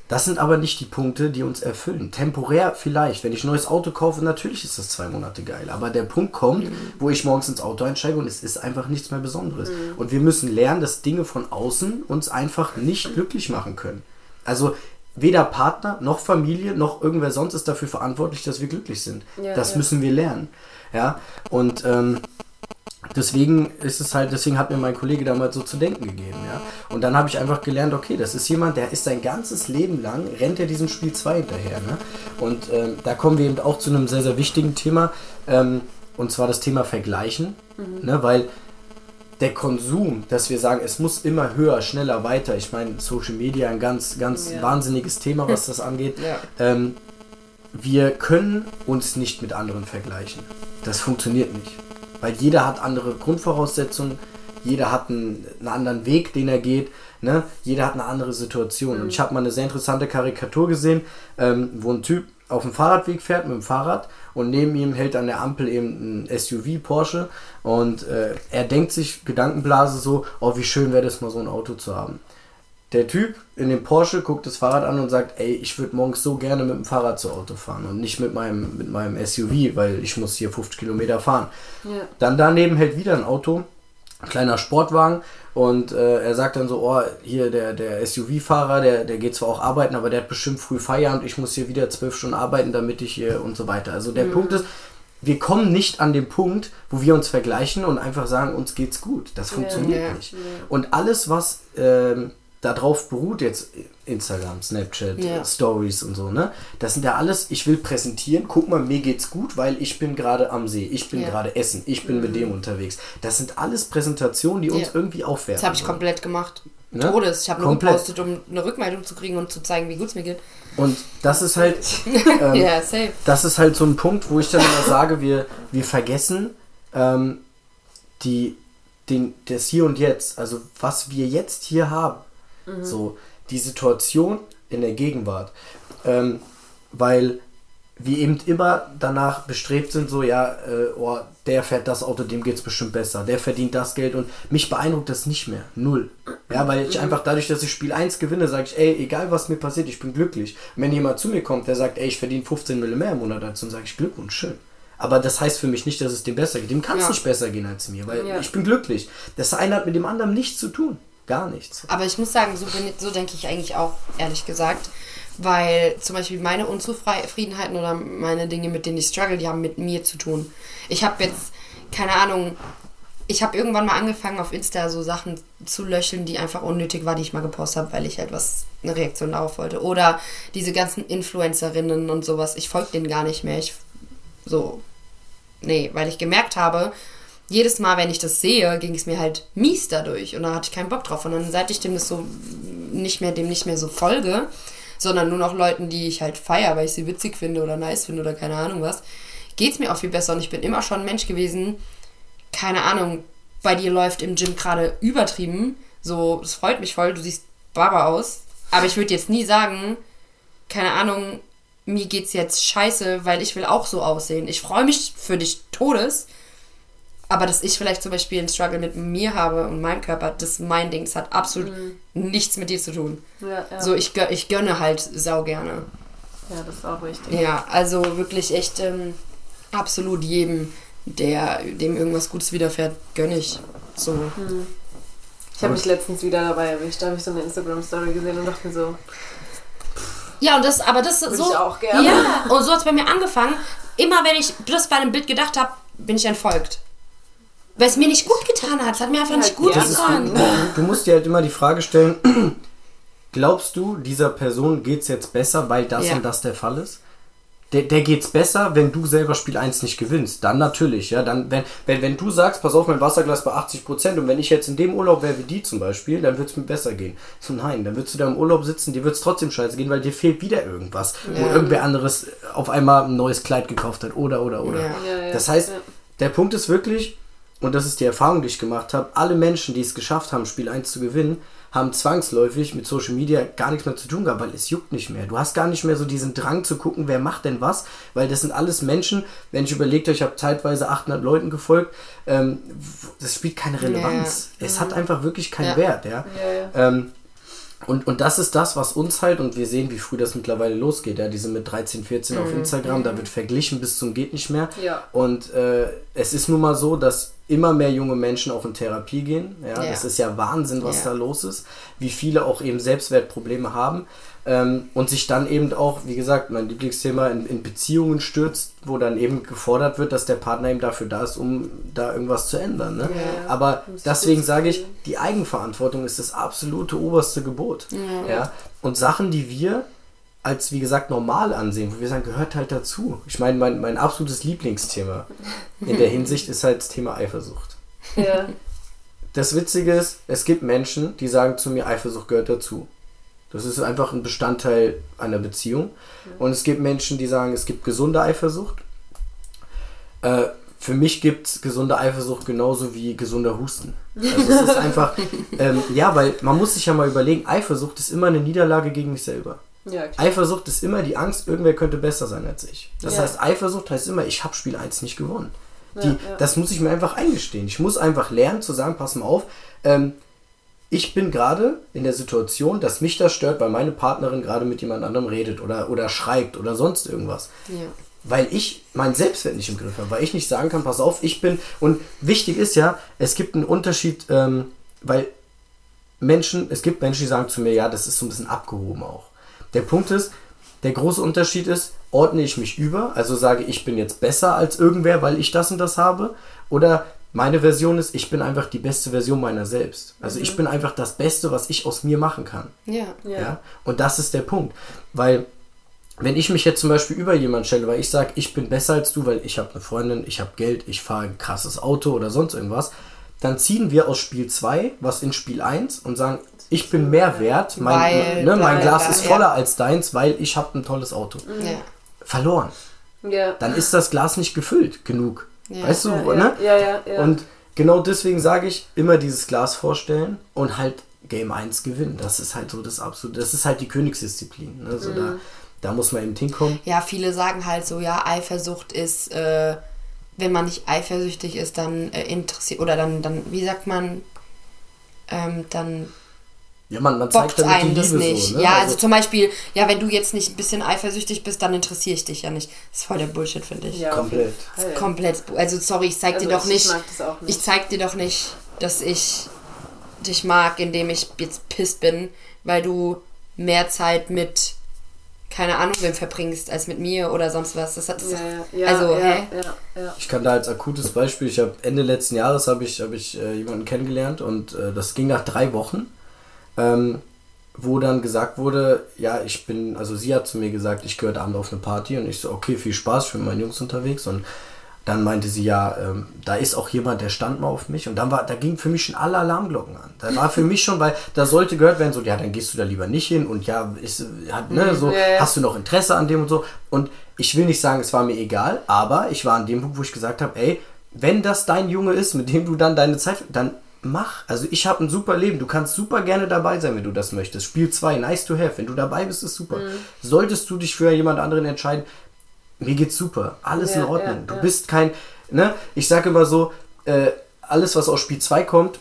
Speaker 4: das sind aber nicht die Punkte, die uns erfüllen. Temporär vielleicht. Wenn ich ein neues Auto kaufe, natürlich ist das zwei Monate geil. Aber der Punkt kommt, wo ich morgens ins Auto einsteige und es ist einfach nichts mehr Besonderes. Und wir müssen lernen, dass Dinge von außen uns einfach nicht glücklich machen können. Also weder Partner noch Familie noch irgendwer sonst ist dafür verantwortlich, dass wir glücklich sind.
Speaker 3: Ja,
Speaker 4: das
Speaker 3: ja.
Speaker 4: müssen wir lernen. Ja. Und ähm, deswegen ist es halt, deswegen hat mir mein Kollege damals so zu denken gegeben, ja. Und dann habe ich einfach gelernt, okay, das ist jemand, der ist sein ganzes Leben lang, rennt er diesem Spiel 2 hinterher, ne? Und ähm, da kommen wir eben auch zu einem sehr, sehr wichtigen Thema, ähm, und zwar das Thema Vergleichen, ne? Weil der Konsum, dass wir sagen, es muss immer höher, schneller, weiter. Ich meine, Social Media ein ganz, ganz
Speaker 3: Ja.
Speaker 4: wahnsinniges Thema, was das angeht.
Speaker 2: Ja.
Speaker 4: Ähm, wir können uns nicht mit anderen vergleichen. Das funktioniert nicht. Weil jeder hat andere Grundvoraussetzungen, jeder hat einen, einen anderen Weg, den er geht, ne? jeder hat eine andere Situation. Und ich habe mal eine sehr interessante Karikatur gesehen, ähm, wo ein Typ auf dem Fahrradweg fährt mit dem Fahrrad und neben ihm hält an der Ampel eben ein SUV Porsche und äh, er denkt sich Gedankenblase so, oh wie schön wäre das mal so ein Auto zu haben. Der Typ in dem Porsche guckt das Fahrrad an und sagt, ey, ich würde morgens so gerne mit dem Fahrrad zu Auto fahren und nicht mit meinem, mit meinem SUV, weil ich muss hier 50 Kilometer fahren.
Speaker 3: Ja.
Speaker 4: Dann daneben hält wieder ein Auto, kleiner Sportwagen und äh, er sagt dann so, oh, hier der, der SUV-Fahrer, der, der geht zwar auch arbeiten, aber der hat bestimmt früh Feierabend, ich muss hier wieder zwölf Stunden arbeiten, damit ich hier und so weiter. Also der Punkt ist, wir kommen nicht an den Punkt, wo wir uns vergleichen und einfach sagen, uns geht's gut. Das funktioniert
Speaker 2: Ja.
Speaker 4: nicht. Und alles, was ähm, darauf beruht, jetzt Instagram, Snapchat,
Speaker 2: Ja.
Speaker 4: Stories und so, ne? Das sind ja alles, ich will präsentieren, guck mal, mir geht's gut, weil ich bin gerade am See, ich bin
Speaker 2: Ja.
Speaker 4: gerade essen, ich bin mit dem unterwegs. Das sind alles Präsentationen, die uns irgendwie aufwerten.
Speaker 2: Das habe ich
Speaker 4: wollen.
Speaker 2: komplett gemacht.
Speaker 4: Ne?
Speaker 2: Todes. Ich habe nur gepostet, um eine Rückmeldung zu kriegen und zu zeigen, wie gut es mir geht.
Speaker 4: Und das ist halt, ähm,
Speaker 2: Ja, safe.
Speaker 4: das ist halt so ein Punkt, wo ich dann immer sage, wir, wir vergessen ähm, die, den, das Hier und Jetzt, also was wir jetzt hier haben. So, die Situation in der Gegenwart. Ähm, weil wir eben immer danach bestrebt sind, so, ja, äh, oh, der fährt das Auto, dem geht's bestimmt besser, der verdient das Geld und mich beeindruckt das nicht mehr. Null. Ja, weil ich einfach dadurch, dass ich Spiel 1 gewinne, sage ich, ey, egal was mir passiert, ich bin glücklich. Und wenn jemand zu mir kommt, der sagt, ey, ich verdiene 15 Mille mehr im Monat du, dann sage ich Glückwunsch, schön. Aber das heißt für mich nicht, dass es dem besser geht. Dem kann es
Speaker 2: Ja.
Speaker 4: nicht besser gehen als mir, weil
Speaker 3: Ja.
Speaker 4: ich bin glücklich. Das eine hat mit dem anderen nichts zu tun. Gar nichts.
Speaker 2: Aber ich muss sagen, so, bin, so denke ich eigentlich auch, ehrlich gesagt. Weil zum Beispiel meine Unzufriedenheiten oder meine Dinge, mit denen ich struggle, die haben mit mir zu tun. Ich habe jetzt, keine Ahnung, ich habe irgendwann mal angefangen auf Insta so Sachen zu löschen, die einfach unnötig war, die ich mal gepostet habe, weil ich halt was, eine Reaktion darauf wollte. Oder diese ganzen Influencerinnen und sowas, ich folge denen gar nicht mehr. Ich, so, nee, weil ich gemerkt habe, jedes Mal, wenn ich das sehe, ging es mir halt mies dadurch und da hatte ich keinen Bock drauf. Und dann, seit ich dem das so nicht mehr, dem nicht mehr so folge, sondern nur noch Leuten, die ich halt feier, weil ich sie witzig finde oder nice finde oder keine Ahnung was, geht es mir auch viel besser. Und ich bin immer schon ein Mensch gewesen, keine Ahnung, bei dir läuft im Gym gerade übertrieben. So, es freut mich voll, du siehst Baba aus. Aber ich würde jetzt nie sagen, keine Ahnung, mir geht's jetzt scheiße, weil ich will auch so aussehen. Ich freue mich für dich Todes. Aber dass ich vielleicht zum Beispiel einen Struggle mit mir habe und meinem Körper, das ist mein Ding. Das hat absolut nichts mit dir zu tun.
Speaker 3: Ja, ja.
Speaker 2: So, ich, ich gönne halt sau gerne.
Speaker 3: ja, das ist auch richtig.
Speaker 2: Ja, also wirklich echt ähm, absolut jedem, der dem irgendwas Gutes widerfährt, gönne ich. So.
Speaker 3: Ich habe mich letztens wieder dabei erwischt. Da habe ich so eine Instagram-Story gesehen und dachte mir so,
Speaker 2: Ja, und das, aber das so.
Speaker 3: ich auch gerne.
Speaker 2: Ja, und so hat es bei mir angefangen. Immer wenn ich das bei einem Bild gedacht habe, bin ich entfolgt. Weil es mir nicht gut getan hat. Es hat mir einfach nicht gut
Speaker 3: ja.
Speaker 4: Das ist,
Speaker 2: getan.
Speaker 4: du, du musst dir halt immer die Frage stellen, glaubst du, dieser Person geht es jetzt besser, weil das
Speaker 2: Ja.
Speaker 4: und das der Fall ist? Der, der geht's besser, wenn du selber Spiel 1 nicht gewinnst. Dann natürlich, ja. Dann, wenn, wenn, wenn du sagst, pass auf, mein Wasserglas bei 80% und wenn ich jetzt in dem Urlaub wäre wie die zum Beispiel, dann wird es mir besser gehen. So nein, dann würdest du da im Urlaub sitzen, dir wird es trotzdem scheiße gehen, weil dir fehlt wieder irgendwas. Wo
Speaker 2: Ja.
Speaker 4: irgendwer anderes auf einmal ein neues Kleid gekauft hat oder oder oder.
Speaker 2: Ja.
Speaker 3: Ja, ja,
Speaker 4: Das heißt,
Speaker 3: ja.
Speaker 4: der Punkt ist wirklich, und das ist die Erfahrung, die ich gemacht habe, alle Menschen, die es geschafft haben, Spiel 1 zu gewinnen, haben zwangsläufig mit Social Media gar nichts mehr zu tun gehabt, weil es juckt nicht mehr. Du hast gar nicht mehr so diesen Drang zu gucken, wer macht denn was, weil das sind alles Menschen, wenn ich überlegt habe, ich habe zeitweise 800 Leuten gefolgt, ähm, das spielt keine Relevanz. Es hat einfach wirklich keinen
Speaker 2: Ja.
Speaker 4: Wert, ja.
Speaker 3: Ja, ja.
Speaker 4: Ähm, und, und das ist das, was uns halt, und wir sehen, wie früh das mittlerweile losgeht. Ja, die sind mit 13, 14 auf Instagram, da wird verglichen bis zum geht nicht mehr.
Speaker 3: Ja.
Speaker 4: Und äh, es ist nun mal so, dass immer mehr junge Menschen auch in Therapie gehen. Ja,
Speaker 2: Ja.
Speaker 4: Das ist ja Wahnsinn, was
Speaker 2: Ja.
Speaker 4: da los ist. Wie viele auch eben Selbstwertprobleme haben. Ähm, und sich dann eben auch, wie gesagt, mein Lieblingsthema in, in Beziehungen stürzt, wo dann eben gefordert wird, dass der Partner eben dafür da ist, um da irgendwas zu ändern. Ne?
Speaker 3: Ja.
Speaker 4: Aber deswegen sage ich, die Eigenverantwortung ist das absolute oberste Gebot. Ja. Und Sachen, die wir als, wie gesagt, normal ansehen, wo wir sagen, gehört halt dazu. Ich meine, mein, mein absolutes Lieblingsthema in der Hinsicht ist halt das Thema Eifersucht.
Speaker 3: Ja.
Speaker 4: Das Witzige ist, es gibt Menschen, die sagen zu mir, Eifersucht gehört dazu. Das ist einfach ein Bestandteil einer Beziehung. Und es gibt Menschen, die sagen, es gibt gesunde Eifersucht. Äh, für mich gibt es gesunde Eifersucht genauso wie gesunder Husten. Also es ist einfach, ähm, ja, weil man muss sich ja mal überlegen, Eifersucht ist immer eine Niederlage gegen mich selber.
Speaker 3: Ja.
Speaker 4: Eifersucht ist immer die Angst, irgendwer könnte besser sein als ich. Das
Speaker 3: Ja.
Speaker 4: heißt, Eifersucht heißt immer, ich habe Spiel 1 nicht gewonnen. Die,
Speaker 3: ja.
Speaker 4: Das muss ich mir einfach eingestehen. Ich muss einfach lernen zu sagen, pass mal auf, ähm, ich bin gerade in der Situation, dass mich das stört, weil meine Partnerin gerade mit jemand anderem redet oder, oder schreibt oder sonst irgendwas.
Speaker 2: Ja.
Speaker 4: Weil ich meinen Selbstwert nicht im Griff habe, weil ich nicht sagen kann, pass auf, ich bin. Und wichtig ist ja, es gibt einen Unterschied, ähm, weil Menschen, es gibt Menschen, die sagen zu mir, ja, das ist so ein bisschen abgehoben auch. Der Punkt ist, der große Unterschied ist, ordne ich mich über, also sage ich bin jetzt besser als irgendwer, weil ich das und das habe, oder meine Version ist, ich bin einfach die beste Version meiner selbst. Also ich bin einfach das Beste, was ich aus mir machen kann.
Speaker 2: Ja.
Speaker 3: Ja.
Speaker 4: Ja. Und das ist der Punkt. Weil, wenn ich mich jetzt zum Beispiel über jemanden stelle, weil ich sage, ich bin besser als du, weil ich habe eine Freundin, ich habe Geld, ich fahre ein krasses Auto oder sonst irgendwas, dann ziehen wir aus Spiel 2 was in Spiel 1 und sagen, ich bin mehr wert, mein,
Speaker 2: Weil-
Speaker 4: ne, mein
Speaker 2: weil-
Speaker 4: Glas ist
Speaker 2: ja.
Speaker 4: voller als deins, weil ich habe ein tolles Auto.
Speaker 2: Ja.
Speaker 4: Verloren.
Speaker 3: Ja.
Speaker 4: Dann ist das Glas nicht gefüllt genug.
Speaker 2: Ja.
Speaker 4: Weißt du,
Speaker 3: ja,
Speaker 4: ne?
Speaker 3: ja, ja, ja.
Speaker 4: Und genau deswegen sage ich, immer dieses Glas vorstellen und halt Game 1 gewinnen. Das ist halt so das absolute, das ist halt die Königsdisziplin. Ne? So
Speaker 3: Mhm.
Speaker 4: da, da muss man eben hinkommen.
Speaker 2: Ja, viele sagen halt so, ja, Eifersucht ist, äh, wenn man nicht eifersüchtig ist, dann äh, interessiert, oder dann, dann, wie sagt man, ähm, dann
Speaker 4: Ja, man, man zeigt
Speaker 2: bockt
Speaker 4: die
Speaker 2: einen das
Speaker 4: Liebe
Speaker 2: nicht.
Speaker 4: so. Ne?
Speaker 2: Ja, also,
Speaker 4: also,
Speaker 2: zum Beispiel, ja, wenn du jetzt nicht ein bisschen eifersüchtig bist, dann interessiere ich dich ja nicht. Das ist voll der Bullshit, finde ich.
Speaker 3: ja,
Speaker 4: komplett.
Speaker 2: Komplett. Also sorry, ich zeig
Speaker 3: Also
Speaker 2: dir doch
Speaker 3: ich
Speaker 2: nicht.
Speaker 3: mag das auch nicht.
Speaker 2: Ich zeig dir doch nicht, dass ich dich mag, indem ich jetzt pisst bin, weil du mehr Zeit mit keine Ahnung wem verbringst als mit mir oder sonst was. Das hat das
Speaker 3: Ja, ja, ja,
Speaker 2: also,
Speaker 3: ja,
Speaker 2: hä?
Speaker 3: ja, ja.
Speaker 4: Ich kann da als akutes Beispiel, ich habe Ende letzten Jahres habe ich, hab ich äh, jemanden kennengelernt und äh, das ging nach drei Wochen, ähm, wo dann gesagt wurde, ja, ich bin, also sie hat zu mir gesagt, ich heute Abend auf eine Party und ich so, okay, viel Spaß, ich bin mit meinen Jungs unterwegs und dann meinte sie, ja, ähm, da ist auch jemand, der stand mal auf mich und dann war, da ging für mich schon alle Alarmglocken an. Da war für mich schon, weil da sollte gehört werden, so, ja, dann gehst du da lieber nicht hin und ja, ist, hat, ne, so,
Speaker 3: ja.
Speaker 4: hast du noch Interesse an dem und so. Und ich will nicht sagen, es war mir egal, aber ich war an dem Punkt, wo ich gesagt habe, ey, wenn das dein Junge ist, mit dem du dann deine Zeit, dann mach. Also ich habe ein super Leben. Du kannst super gerne dabei sein, wenn du das möchtest. Spiel 2, nice to have. Wenn du dabei bist, ist super.
Speaker 3: Mhm.
Speaker 4: Solltest du dich für jemand anderen entscheiden, mir geht's super. Alles in
Speaker 3: Ja,
Speaker 4: Ordnung.
Speaker 3: ja,
Speaker 4: du
Speaker 3: ja.
Speaker 4: bist kein, ne? Ich sage immer so, äh, alles, was aus Spiel 2 kommt,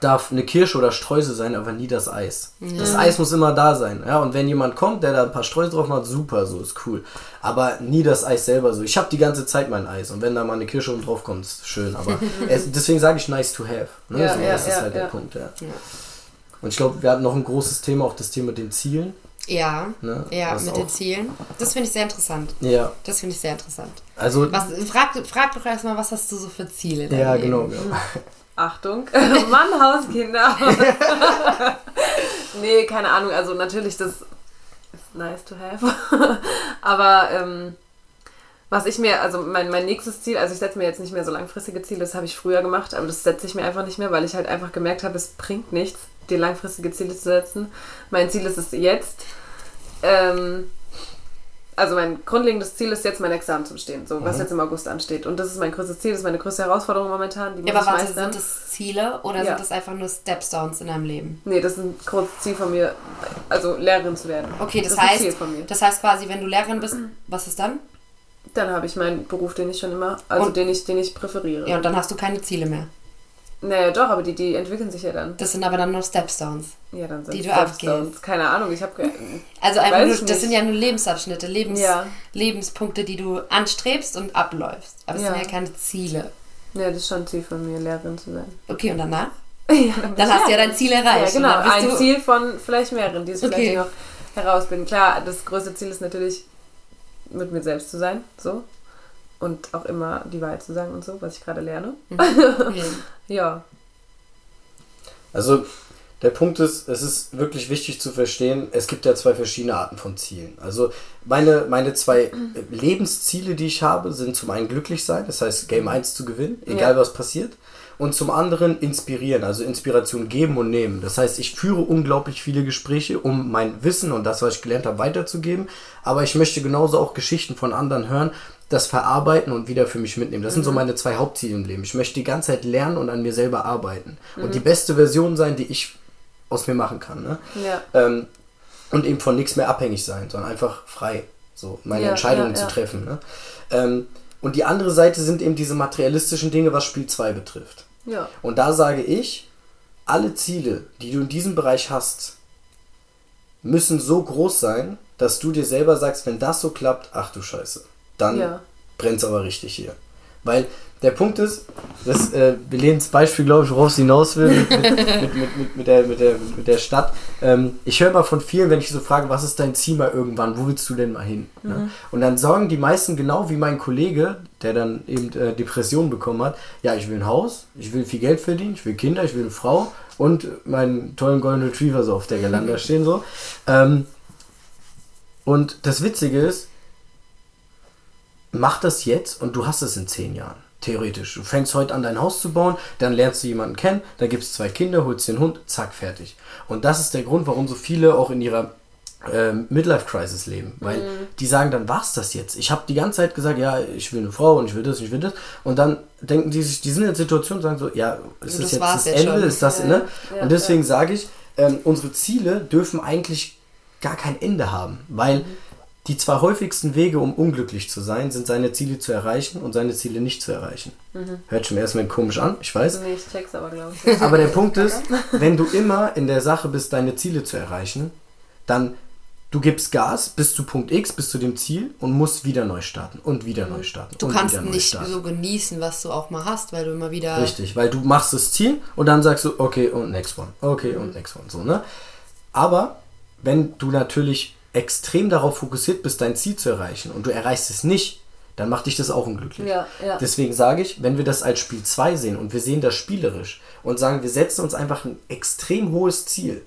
Speaker 4: darf eine Kirsche oder Streusel sein, aber nie das Eis. Das Eis muss immer da sein. Ja? Und wenn jemand kommt, der da ein paar Streusel drauf macht, super, so ist cool. Aber nie das Eis selber so. Ich habe die ganze Zeit mein Eis und wenn da mal eine Kirsche oben drauf kommt, ist schön. Aber es, deswegen sage ich nice to have. Ne?
Speaker 3: Ja,
Speaker 4: so,
Speaker 3: ja,
Speaker 4: das ist
Speaker 3: ja,
Speaker 4: halt
Speaker 3: ja.
Speaker 4: der Punkt. Ja. Und ich glaube, wir hatten noch ein großes Thema, auch das Thema mit den Zielen.
Speaker 2: Ja,
Speaker 4: Ne?
Speaker 2: ja,
Speaker 4: Was
Speaker 2: mit
Speaker 4: auch-
Speaker 2: den Zielen. Das finde ich sehr interessant.
Speaker 4: Ja,
Speaker 2: Das finde ich sehr interessant.
Speaker 4: also,
Speaker 2: Was, frag, frag doch erstmal, was hast du so für Ziele?
Speaker 4: ja,
Speaker 2: Leben?
Speaker 4: genau. genau.
Speaker 3: Achtung. Mann, Hauskinder. Nee, keine Ahnung. Also natürlich, das ist nice to have. Aber ähm, was ich mir, also mein, mein nächstes Ziel, also ich setze mir jetzt nicht mehr so langfristige Ziele, das habe ich früher gemacht, aber das setze ich mir einfach nicht mehr, weil ich halt einfach gemerkt habe, es bringt nichts, dir langfristige Ziele zu setzen. Mein Ziel ist es jetzt. Ähm, also mein grundlegendes Ziel ist jetzt mein Examen zu bestehen, so was
Speaker 4: Mhm.
Speaker 3: jetzt im August ansteht. Und das ist mein größtes Ziel, das ist meine größte Herausforderung momentan. Die muss
Speaker 2: Ja, aber warte,
Speaker 3: meistern.
Speaker 2: sind das Ziele oder
Speaker 3: Ja.
Speaker 2: sind das einfach nur Stepstones in deinem Leben?
Speaker 3: Nee, das ist ein großes Ziel von mir, also Lehrerin zu werden.
Speaker 2: Okay, das,
Speaker 3: ein
Speaker 2: heißt,
Speaker 3: Ziel von mir.
Speaker 2: das heißt quasi, wenn du Lehrerin bist, was ist dann?
Speaker 3: Dann habe ich meinen Beruf, den ich schon immer, also
Speaker 2: Und-
Speaker 3: den ich, den ich präferiere.
Speaker 2: Ja, und dann hast du keine Ziele mehr.
Speaker 3: Naja, doch, aber die, die entwickeln sich ja dann.
Speaker 2: Das sind aber dann nur Stepstones.
Speaker 3: Ja, dann sind
Speaker 2: Die du
Speaker 3: Stepstones.
Speaker 2: abgehst.
Speaker 3: Keine Ahnung, ich habe
Speaker 2: Also einfach nur, das
Speaker 3: nicht.
Speaker 2: sind ja nur Lebensabschnitte, Lebens,
Speaker 3: Ja.
Speaker 2: Lebenspunkte, die du anstrebst und abläufst. Aber es
Speaker 3: Ja.
Speaker 2: sind ja keine Ziele.
Speaker 3: Ja, das ist schon ein Ziel von mir, Lehrerin zu sein.
Speaker 2: Okay, und danach?
Speaker 3: ja, dann,
Speaker 2: Dann hast du ja dein Ziel
Speaker 3: ja,
Speaker 2: erreicht.
Speaker 3: genau.
Speaker 2: Dann bist
Speaker 3: Ein
Speaker 2: du,
Speaker 3: Ziel von vielleicht mehreren, die es
Speaker 2: Okay.
Speaker 3: vielleicht noch herausbilden. Klar, das größte Ziel ist natürlich, mit mir selbst zu sein, so. Und auch immer die Wahrheit zu sagen und so, was ich gerade lerne.
Speaker 2: Okay.
Speaker 3: Ja.
Speaker 4: Also der Punkt ist, es ist wirklich wichtig zu verstehen, es gibt ja zwei verschiedene Arten von Zielen. Also meine, meine zwei Lebensziele, die ich habe, sind zum einen glücklich sein, das heißt Game 1 zu gewinnen, egal
Speaker 3: Ja.
Speaker 4: was passiert. Und zum anderen inspirieren, also Inspiration geben und nehmen. Das heißt, ich führe unglaublich viele Gespräche, um mein Wissen und das, was ich gelernt habe, weiterzugeben. Aber ich möchte genauso auch Geschichten von anderen hören, das verarbeiten und wieder für mich mitnehmen. Das sind so meine zwei Hauptziele im Leben. Ich möchte die ganze Zeit lernen und an mir selber arbeiten. Und die beste Version sein, die ich aus mir machen kann. Ne?
Speaker 3: Ja.
Speaker 4: Ähm, und eben von nichts mehr abhängig sein, sondern einfach frei, so meine
Speaker 3: Ja,
Speaker 4: Entscheidungen
Speaker 3: ja,
Speaker 4: zu treffen. Ne? Ähm, und die andere Seite sind eben diese materialistischen Dinge, was Spiel 2 betrifft.
Speaker 3: Ja.
Speaker 4: Und da sage ich, alle Ziele, die du in diesem Bereich hast, müssen so groß sein, dass du dir selber sagst, wenn das so klappt, ach du Scheiße, dann
Speaker 3: Ja.
Speaker 4: brennt's aber richtig hier. Weil der Punkt ist, das äh, Belens Beispiel, glaube ich, worauf sie hinaus will, mit, mit, mit, mit, der, mit, der, mit der Stadt. Ähm, ich höre mal von vielen, wenn ich so frage, was ist dein Ziel mal irgendwann, wo willst du denn mal hin? Ne? Und dann sagen die meisten genau wie mein Kollege, der dann eben äh, Depressionen bekommen hat, ja, ich will ein Haus, ich will viel Geld verdienen, ich will Kinder, ich will eine Frau und meinen tollen Golden Retriever so auf der Gelande stehen so. Ähm, und das Witzige ist, mach das jetzt und du hast es in zehn Jahren. Theoretisch. Du fängst heute an, dein Haus zu bauen, dann lernst du jemanden kennen, dann gibt es zwei Kinder, holst den Hund, zack, fertig. Und das ist der Grund, warum so viele auch in ihrer ähm, Midlife-Crisis leben. Weil die sagen dann, was das jetzt? Ich habe die ganze Zeit gesagt, ja, ich will eine Frau und ich will das, ich will das. Und dann denken die sich, die sind in der Situation und sagen so, ja, ist
Speaker 2: Das
Speaker 4: das jetzt
Speaker 2: war's
Speaker 4: das
Speaker 2: jetzt
Speaker 4: Ende?
Speaker 2: schon.
Speaker 4: Ist das,
Speaker 3: Ja,
Speaker 4: ne?
Speaker 3: ja,
Speaker 4: und deswegen sage ich, ähm, unsere Ziele dürfen eigentlich gar kein Ende haben. Weil die zwei häufigsten Wege, um unglücklich zu sein, sind seine Ziele zu erreichen und seine Ziele nicht zu erreichen. Hört schon erstmal komisch an, ich weiß.
Speaker 3: Nee, ich check's aber, glaube ich.
Speaker 4: Aber der Punkt ist, wenn du immer in der Sache bist, deine Ziele zu erreichen, dann du gibst Gas bis zu Punkt X, bis zu dem Ziel und musst wieder neu starten und wieder neu starten.
Speaker 2: Du
Speaker 4: und
Speaker 2: kannst
Speaker 4: wieder neu
Speaker 2: nicht
Speaker 4: starten.
Speaker 2: so genießen, was du auch mal hast, weil du immer wieder.
Speaker 4: Richtig, weil du machst das Ziel und dann sagst du, okay, und next one, okay, und next one, so, ne? Aber wenn du natürlich extrem darauf fokussiert bist, dein Ziel zu erreichen und du erreichst es nicht, dann macht dich das auch unglücklich.
Speaker 3: Ja, ja.
Speaker 4: Deswegen sage ich, wenn wir das als Spiel 2 sehen und wir sehen das spielerisch und sagen, wir setzen uns einfach ein extrem hohes Ziel,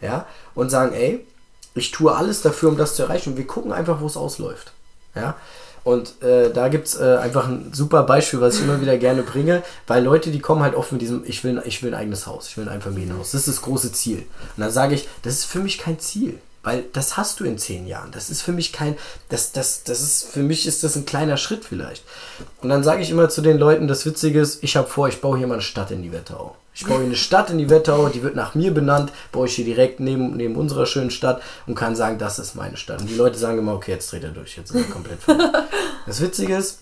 Speaker 4: ja, und sagen, ey, ich tue alles dafür, um das zu erreichen und wir gucken einfach, wo es ausläuft, ja. Und äh, da gibt es äh, einfach ein super Beispiel, was ich immer wieder gerne bringe, weil Leute, die kommen halt oft mit diesem, ich will, ich will ein eigenes Haus, ich will ein Einfamilienhaus, das ist das große Ziel. Und dann sage ich, das ist für mich kein Ziel. Weil das hast du in zehn Jahren. Das ist für mich kein, das, das, das ist, für mich ist das ein kleiner Schritt vielleicht. Und dann sage ich immer zu den Leuten, das Witzige ist, ich habe vor, ich baue hier mal eine Stadt in die Wetterau. Ich baue hier eine Stadt in die Wetterau, die wird nach mir benannt, baue ich hier direkt neben, neben unserer schönen Stadt und kann sagen, das ist meine Stadt. Und die Leute sagen immer, okay, jetzt dreht er durch, jetzt ist er komplett voll. Das Witzige ist,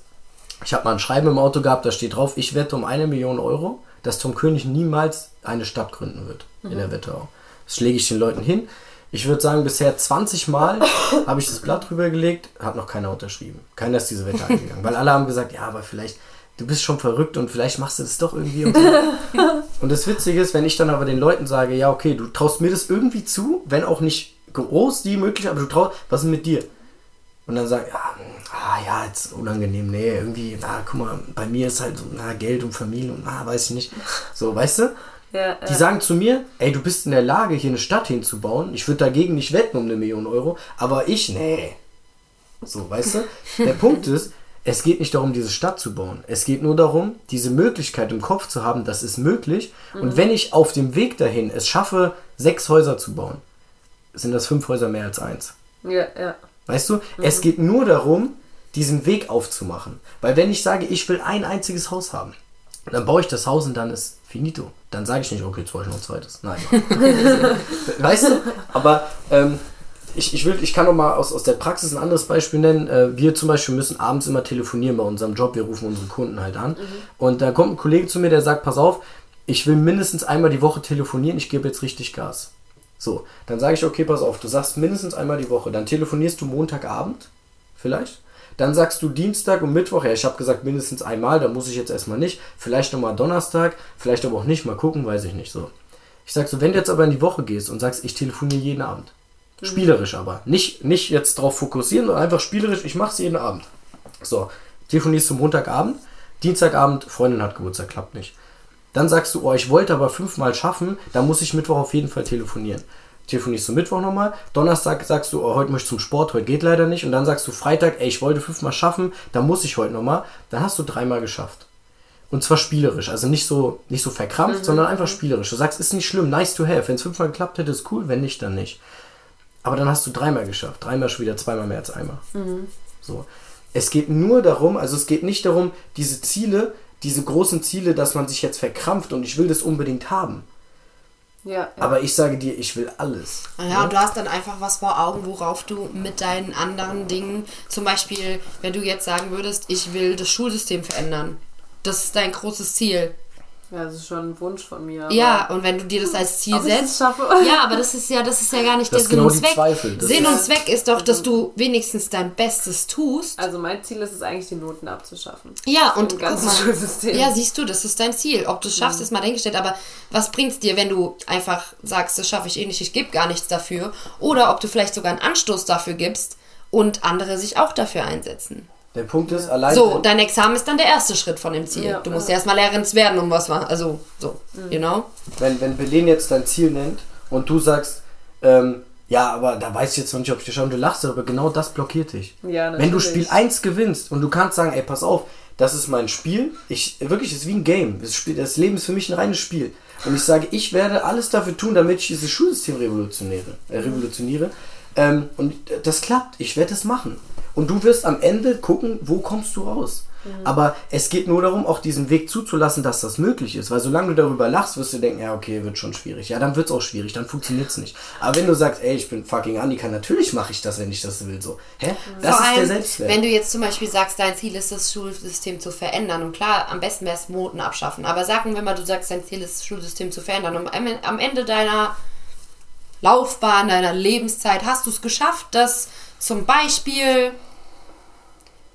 Speaker 4: ich habe mal ein Schreiben im Auto gehabt, da steht drauf, ich wette um eine Million Euro, dass Tom König niemals eine Stadt gründen wird in der Wetterau. Das schläge ich den Leuten hin. Ich würde sagen, bisher 20 Mal habe ich das Blatt rübergelegt, hat noch keiner unterschrieben. Keiner ist diese Wette eingegangen. Weil alle haben gesagt, ja, aber vielleicht, du bist schon verrückt und vielleicht machst du das doch irgendwie. Und, so. und das Witzige ist, wenn ich dann aber den Leuten sage, ja, okay, du traust mir das irgendwie zu, wenn auch nicht groß die möglich, aber du traust, was ist mit dir? Und dann sagen, ja, ah, ja, jetzt unangenehm, nee, irgendwie, na, guck mal, bei mir ist halt so, na, Geld und Familie und, na, weiß ich nicht. So, weißt du?
Speaker 3: Ja,
Speaker 4: Die
Speaker 3: ja.
Speaker 4: sagen zu mir, ey, du bist in der Lage, hier eine Stadt hinzubauen. Ich würde dagegen nicht wetten um eine Million Euro, aber ich, nee. So, weißt du? Der Punkt ist, es geht nicht darum, diese Stadt zu bauen. Es geht nur darum, diese Möglichkeit im Kopf zu haben, das ist möglich. Und wenn ich auf dem Weg dahin es schaffe, sechs Häuser zu bauen, sind das fünf Häuser mehr als eins.
Speaker 3: ja, ja.
Speaker 4: Weißt du, es geht nur darum, diesen Weg aufzumachen. Weil wenn ich sage, ich will ein einziges Haus haben, dann baue ich das Haus und dann ist finito. Dann sage ich nicht, okay, jetzt brauche ich noch ein zweites. Nein. weißt du? Aber ähm, ich, ich, will, ich kann noch mal aus, aus der Praxis ein anderes Beispiel nennen. Äh, wir zum Beispiel müssen abends immer telefonieren bei unserem Job. Wir rufen unsere Kunden halt an. Und da kommt ein Kollege zu mir, der sagt, pass auf, ich will mindestens einmal die Woche telefonieren. Ich gebe jetzt richtig Gas. So, dann sage ich, okay, pass auf, du sagst mindestens einmal die Woche. Dann telefonierst du Montagabend, vielleicht. Dann sagst du Dienstag und Mittwoch, ja, ich habe gesagt mindestens einmal, da muss ich jetzt erstmal nicht. Vielleicht nochmal Donnerstag, vielleicht aber auch nicht, mal gucken, weiß ich nicht so. Ich sag so, wenn du jetzt aber in die Woche gehst und sagst, ich telefoniere jeden Abend. Spielerisch aber. Nicht, nicht jetzt drauf fokussieren, sondern einfach spielerisch, ich mach's jeden Abend. So, telefonierst du Montagabend, Dienstagabend, Freundin hat Geburtstag, klappt nicht. Dann sagst du, oh, ich wollte aber fünfmal schaffen, dann muss ich Mittwoch auf jeden Fall telefonieren. Telefonierst du Mittwoch nochmal, Donnerstag sagst du, oh, heute möchte ich zum Sport, heute geht leider nicht. Und dann sagst du Freitag, ey, ich wollte fünfmal schaffen, dann muss ich heute nochmal. Dann hast du dreimal geschafft. Und zwar spielerisch, also nicht so, nicht so verkrampft, sondern einfach spielerisch. Du sagst, ist nicht schlimm, nice to have. Wenn es fünfmal geklappt hätte, ist cool, wenn nicht, dann nicht. Aber dann hast du dreimal geschafft. Dreimal schon wieder, zweimal mehr als einmal. So. Es geht nur darum, also es geht nicht darum, diese Ziele, diese großen Ziele, dass man sich jetzt verkrampft und ich will das unbedingt haben.
Speaker 3: Ja, ja.
Speaker 4: Aber ich sage dir, ich will alles.
Speaker 2: Ja, und du hast dann einfach was vor Augen, worauf du mit deinen anderen Dingen, zum Beispiel, wenn du jetzt sagen würdest, ich will das Schulsystem verändern. Das ist dein großes Ziel.
Speaker 3: Ja, das ist schon ein Wunsch von mir.
Speaker 2: Ja, und wenn du dir das als Ziel
Speaker 3: Ob ich das
Speaker 2: setzt.
Speaker 3: schaffe?
Speaker 2: Ja, aber das ist ja, das ist ja gar nicht
Speaker 4: Das
Speaker 2: der Sinn
Speaker 4: genau
Speaker 2: und Zweck.
Speaker 4: Zweifel.
Speaker 2: Sinn
Speaker 4: ist-
Speaker 2: und Zweck ist doch, dass du wenigstens dein Bestes tust.
Speaker 3: Also mein Ziel ist es eigentlich, die Noten abzuschaffen.
Speaker 2: Ja, und
Speaker 3: Im ganzen Schulsystem.
Speaker 2: ja, siehst du, das ist dein Ziel. Ob du es schaffst, ist mal dahingestellt. Aber was bringt's dir, wenn du einfach sagst, das schaffe ich eh nicht, ich gebe gar nichts dafür? Oder ob du vielleicht sogar einen Anstoß dafür gibst und andere sich auch dafür einsetzen.
Speaker 4: Der Punkt ist, allein.
Speaker 2: So, dein Examen ist dann der erste Schritt von dem Ziel.
Speaker 3: Ja,
Speaker 2: du musst
Speaker 3: ja.
Speaker 2: erstmal Lehrerin werden, um was machen. Also, so, you know?
Speaker 4: wenn, wenn Belen jetzt dein Ziel nennt und du sagst, ähm, ja, aber da weiß ich jetzt noch nicht, ob ich dir schaue, und du lachst, aber genau das blockiert dich.
Speaker 3: Ja,
Speaker 4: wenn du. Spiel 1 gewinnst und du kannst sagen, ey, pass auf, das ist mein Spiel, ich, wirklich, es ist wie ein Game. Das, Spiel, das Leben ist für mich ein reines Spiel. Und ich sage, ich werde alles dafür tun, damit ich dieses Schulsystem revolutioniere. Äh, revolutioniere. Ähm, und das klappt, ich werde es machen. Und du wirst am Ende gucken, wo kommst du raus. Aber es geht nur darum, auch diesen Weg zuzulassen, dass das möglich ist. Weil solange du darüber lachst, wirst du denken, ja, okay, wird schon schwierig. Ja, dann wird es auch schwierig, dann funktioniert es nicht. Aber wenn du sagst, ey, ich bin fucking Annika, natürlich mache ich das, wenn ich das will. So, hä? Das
Speaker 2: Vor
Speaker 4: ist der
Speaker 2: allem,
Speaker 4: Selbstwert.
Speaker 2: wenn du jetzt zum Beispiel sagst, dein Ziel ist, das Schulsystem zu verändern. Und klar, am besten wäre es Noten abschaffen. Aber sagen wir mal, du sagst, dein Ziel ist, das Schulsystem zu verändern. Und am Ende deiner Laufbahn, deiner Lebenszeit hast du es geschafft, dass zum Beispiel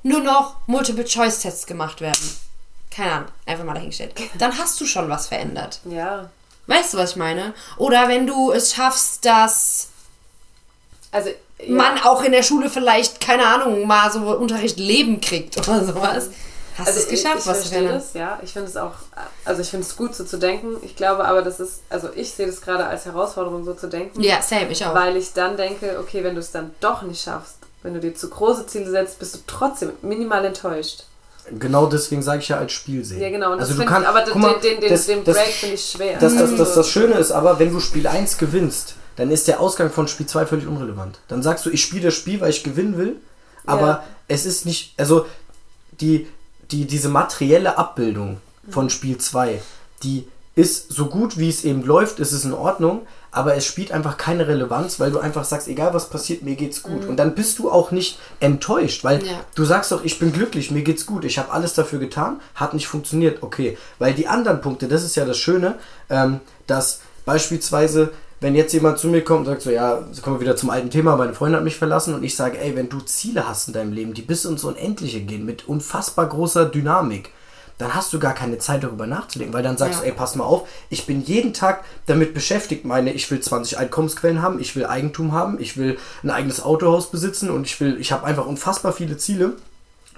Speaker 2: nur noch Multiple-Choice-Tests gemacht werden. Keine Ahnung, einfach mal dahingestellt. Dann hast du schon was verändert.
Speaker 3: Ja.
Speaker 2: Weißt du, was ich meine? Oder wenn du es schaffst, dass
Speaker 3: Also, ja.
Speaker 2: man auch in der Schule vielleicht, keine Ahnung, mal so Unterricht Leben kriegt oder sowas. Hast
Speaker 3: also
Speaker 2: du es geschafft,
Speaker 3: ich, ich
Speaker 2: was
Speaker 3: verstehe das, ja. Ich finde es auch, also ich finde es gut so zu denken. Ich glaube aber, das ist, also ich sehe das gerade als Herausforderung so zu denken.
Speaker 2: Ja, same, ich auch.
Speaker 3: Weil ich dann denke, okay, wenn du es dann doch nicht schaffst, wenn du dir zu große Ziele setzt, bist du trotzdem minimal enttäuscht.
Speaker 4: Genau deswegen sage ich ja als Spiel sehen.
Speaker 3: Ja, genau. Und
Speaker 4: also du kannst,
Speaker 3: aber
Speaker 4: guck mal,
Speaker 3: den, den,
Speaker 4: das-
Speaker 3: den Break finde ich schwer.
Speaker 4: Das, das, das, das Schöne ist aber, wenn du Spiel 1 gewinnst, dann ist der Ausgang von Spiel 2 völlig unrelevant. Dann sagst du, ich spiele das Spiel, weil ich gewinnen will, aber
Speaker 3: Ja.
Speaker 4: es ist nicht, also die, die, diese materielle Abbildung von Spiel 2, die ist so gut, wie es eben läuft, ist es in Ordnung, aber es spielt einfach keine Relevanz, weil du einfach sagst, egal was passiert, mir geht's gut. Und dann bist du auch nicht enttäuscht, weil
Speaker 2: Ja.
Speaker 4: du sagst doch, ich bin glücklich, mir geht's gut, ich habe alles dafür getan, hat nicht funktioniert, okay. Weil die anderen Punkte, das ist ja das Schöne, ähm, dass beispielsweise, wenn jetzt jemand zu mir kommt und sagt so, ja, kommen wir wieder zum alten Thema, meine Freundin hat mich verlassen und ich sage, ey, wenn du Ziele hast in deinem Leben, die bis ins Unendliche gehen, mit unfassbar großer Dynamik, dann hast du gar keine Zeit darüber nachzudenken, weil dann sagst
Speaker 2: Ja.
Speaker 4: du, ey, pass mal auf, ich bin jeden Tag damit beschäftigt, meine, ich will 20 Einkommensquellen haben, ich will Eigentum haben, ich will ein eigenes Autohaus besitzen und ich will, ich habe einfach unfassbar viele Ziele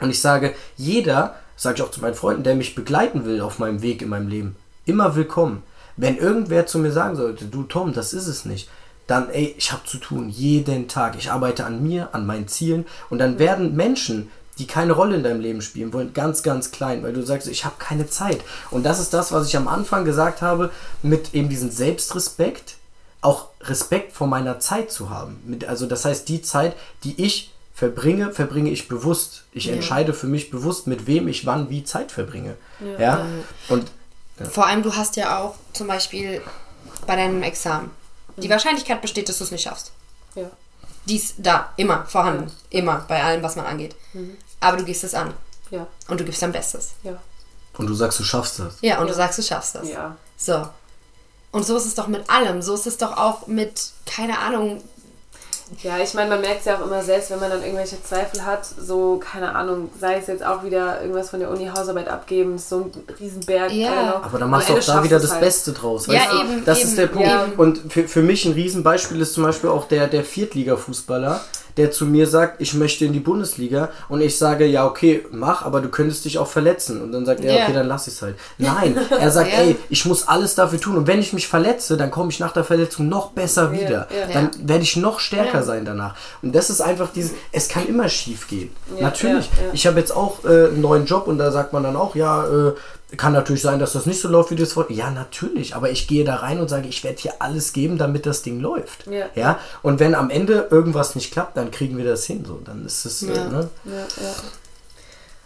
Speaker 4: und ich sage, jeder, sage ich auch zu meinen Freunden, der mich begleiten will auf meinem Weg in meinem Leben, immer willkommen. Wenn irgendwer zu mir sagen sollte, du Tom, das ist es nicht, dann, ey, ich habe zu tun, jeden Tag. Ich arbeite an mir, an meinen Zielen. Und dann werden Menschen, die keine Rolle in deinem Leben spielen wollen, ganz, ganz klein, weil du sagst, ich habe keine Zeit. Und das ist das, was ich am Anfang gesagt habe, mit eben diesem Selbstrespekt, auch Respekt vor meiner Zeit zu haben. Mit, also das heißt, die Zeit, die ich verbringe, verbringe ich bewusst. Ich
Speaker 2: Ja.
Speaker 4: entscheide für mich bewusst, mit wem ich wann wie Zeit verbringe. Ja. Und
Speaker 2: Vor allem, du hast ja auch zum Beispiel bei deinem Examen. Die Wahrscheinlichkeit besteht, dass du es nicht schaffst.
Speaker 3: Ja.
Speaker 2: Die ist da, immer vorhanden. Immer, bei allem, was man angeht. Aber du gehst es an.
Speaker 3: Ja.
Speaker 2: Und du gibst dein Bestes.
Speaker 3: Ja.
Speaker 4: Und du sagst, du schaffst das.
Speaker 2: Ja, und
Speaker 3: Ja.
Speaker 2: du sagst, du schaffst das.
Speaker 3: Ja.
Speaker 2: So. Und so ist es doch mit allem. So ist es doch auch mit, keine Ahnung,
Speaker 3: Ja, ich meine, man merkt es ja auch immer selbst, wenn man dann irgendwelche Zweifel hat, so, keine Ahnung, sei es jetzt auch wieder irgendwas von der Uni Hausarbeit abgeben, ist so ein Riesenberg.
Speaker 2: Ja.
Speaker 4: Aber dann machst du auch da wieder das
Speaker 3: halt.
Speaker 4: Beste draus.
Speaker 2: Ja,
Speaker 4: weißt du?
Speaker 2: eben,
Speaker 4: Das
Speaker 2: eben,
Speaker 4: ist der Punkt.
Speaker 3: ja.
Speaker 4: Und für, für mich ein Riesenbeispiel ist zum Beispiel auch der, der Viertliga-Fußballer, der zu mir sagt, ich möchte in die Bundesliga und ich sage, ja, okay, mach, aber du könntest dich auch verletzen. Und dann sagt er,
Speaker 2: Ja.
Speaker 4: okay, dann lass ich es halt. Nein, er sagt,
Speaker 2: Ja.
Speaker 4: ey, ich muss alles dafür tun und wenn ich mich verletze, dann komme ich nach der Verletzung noch besser wieder.
Speaker 3: ja.
Speaker 4: Dann werde ich noch stärker sein danach. Und das ist einfach dieses, es kann immer schief gehen. Natürlich. Ich habe jetzt auch äh, einen neuen Job und da sagt man dann auch, ja, äh, kann natürlich sein, dass das nicht so läuft, wie du es wolltest. Ja, natürlich. Aber ich gehe da rein und sage, ich werde hier alles geben, damit das Ding läuft.
Speaker 3: Ja.
Speaker 4: ja. Und wenn am Ende irgendwas nicht klappt, dann kriegen wir das hin. So, dann ist es, äh,
Speaker 2: Ja.
Speaker 4: ne?
Speaker 3: Ja, ja.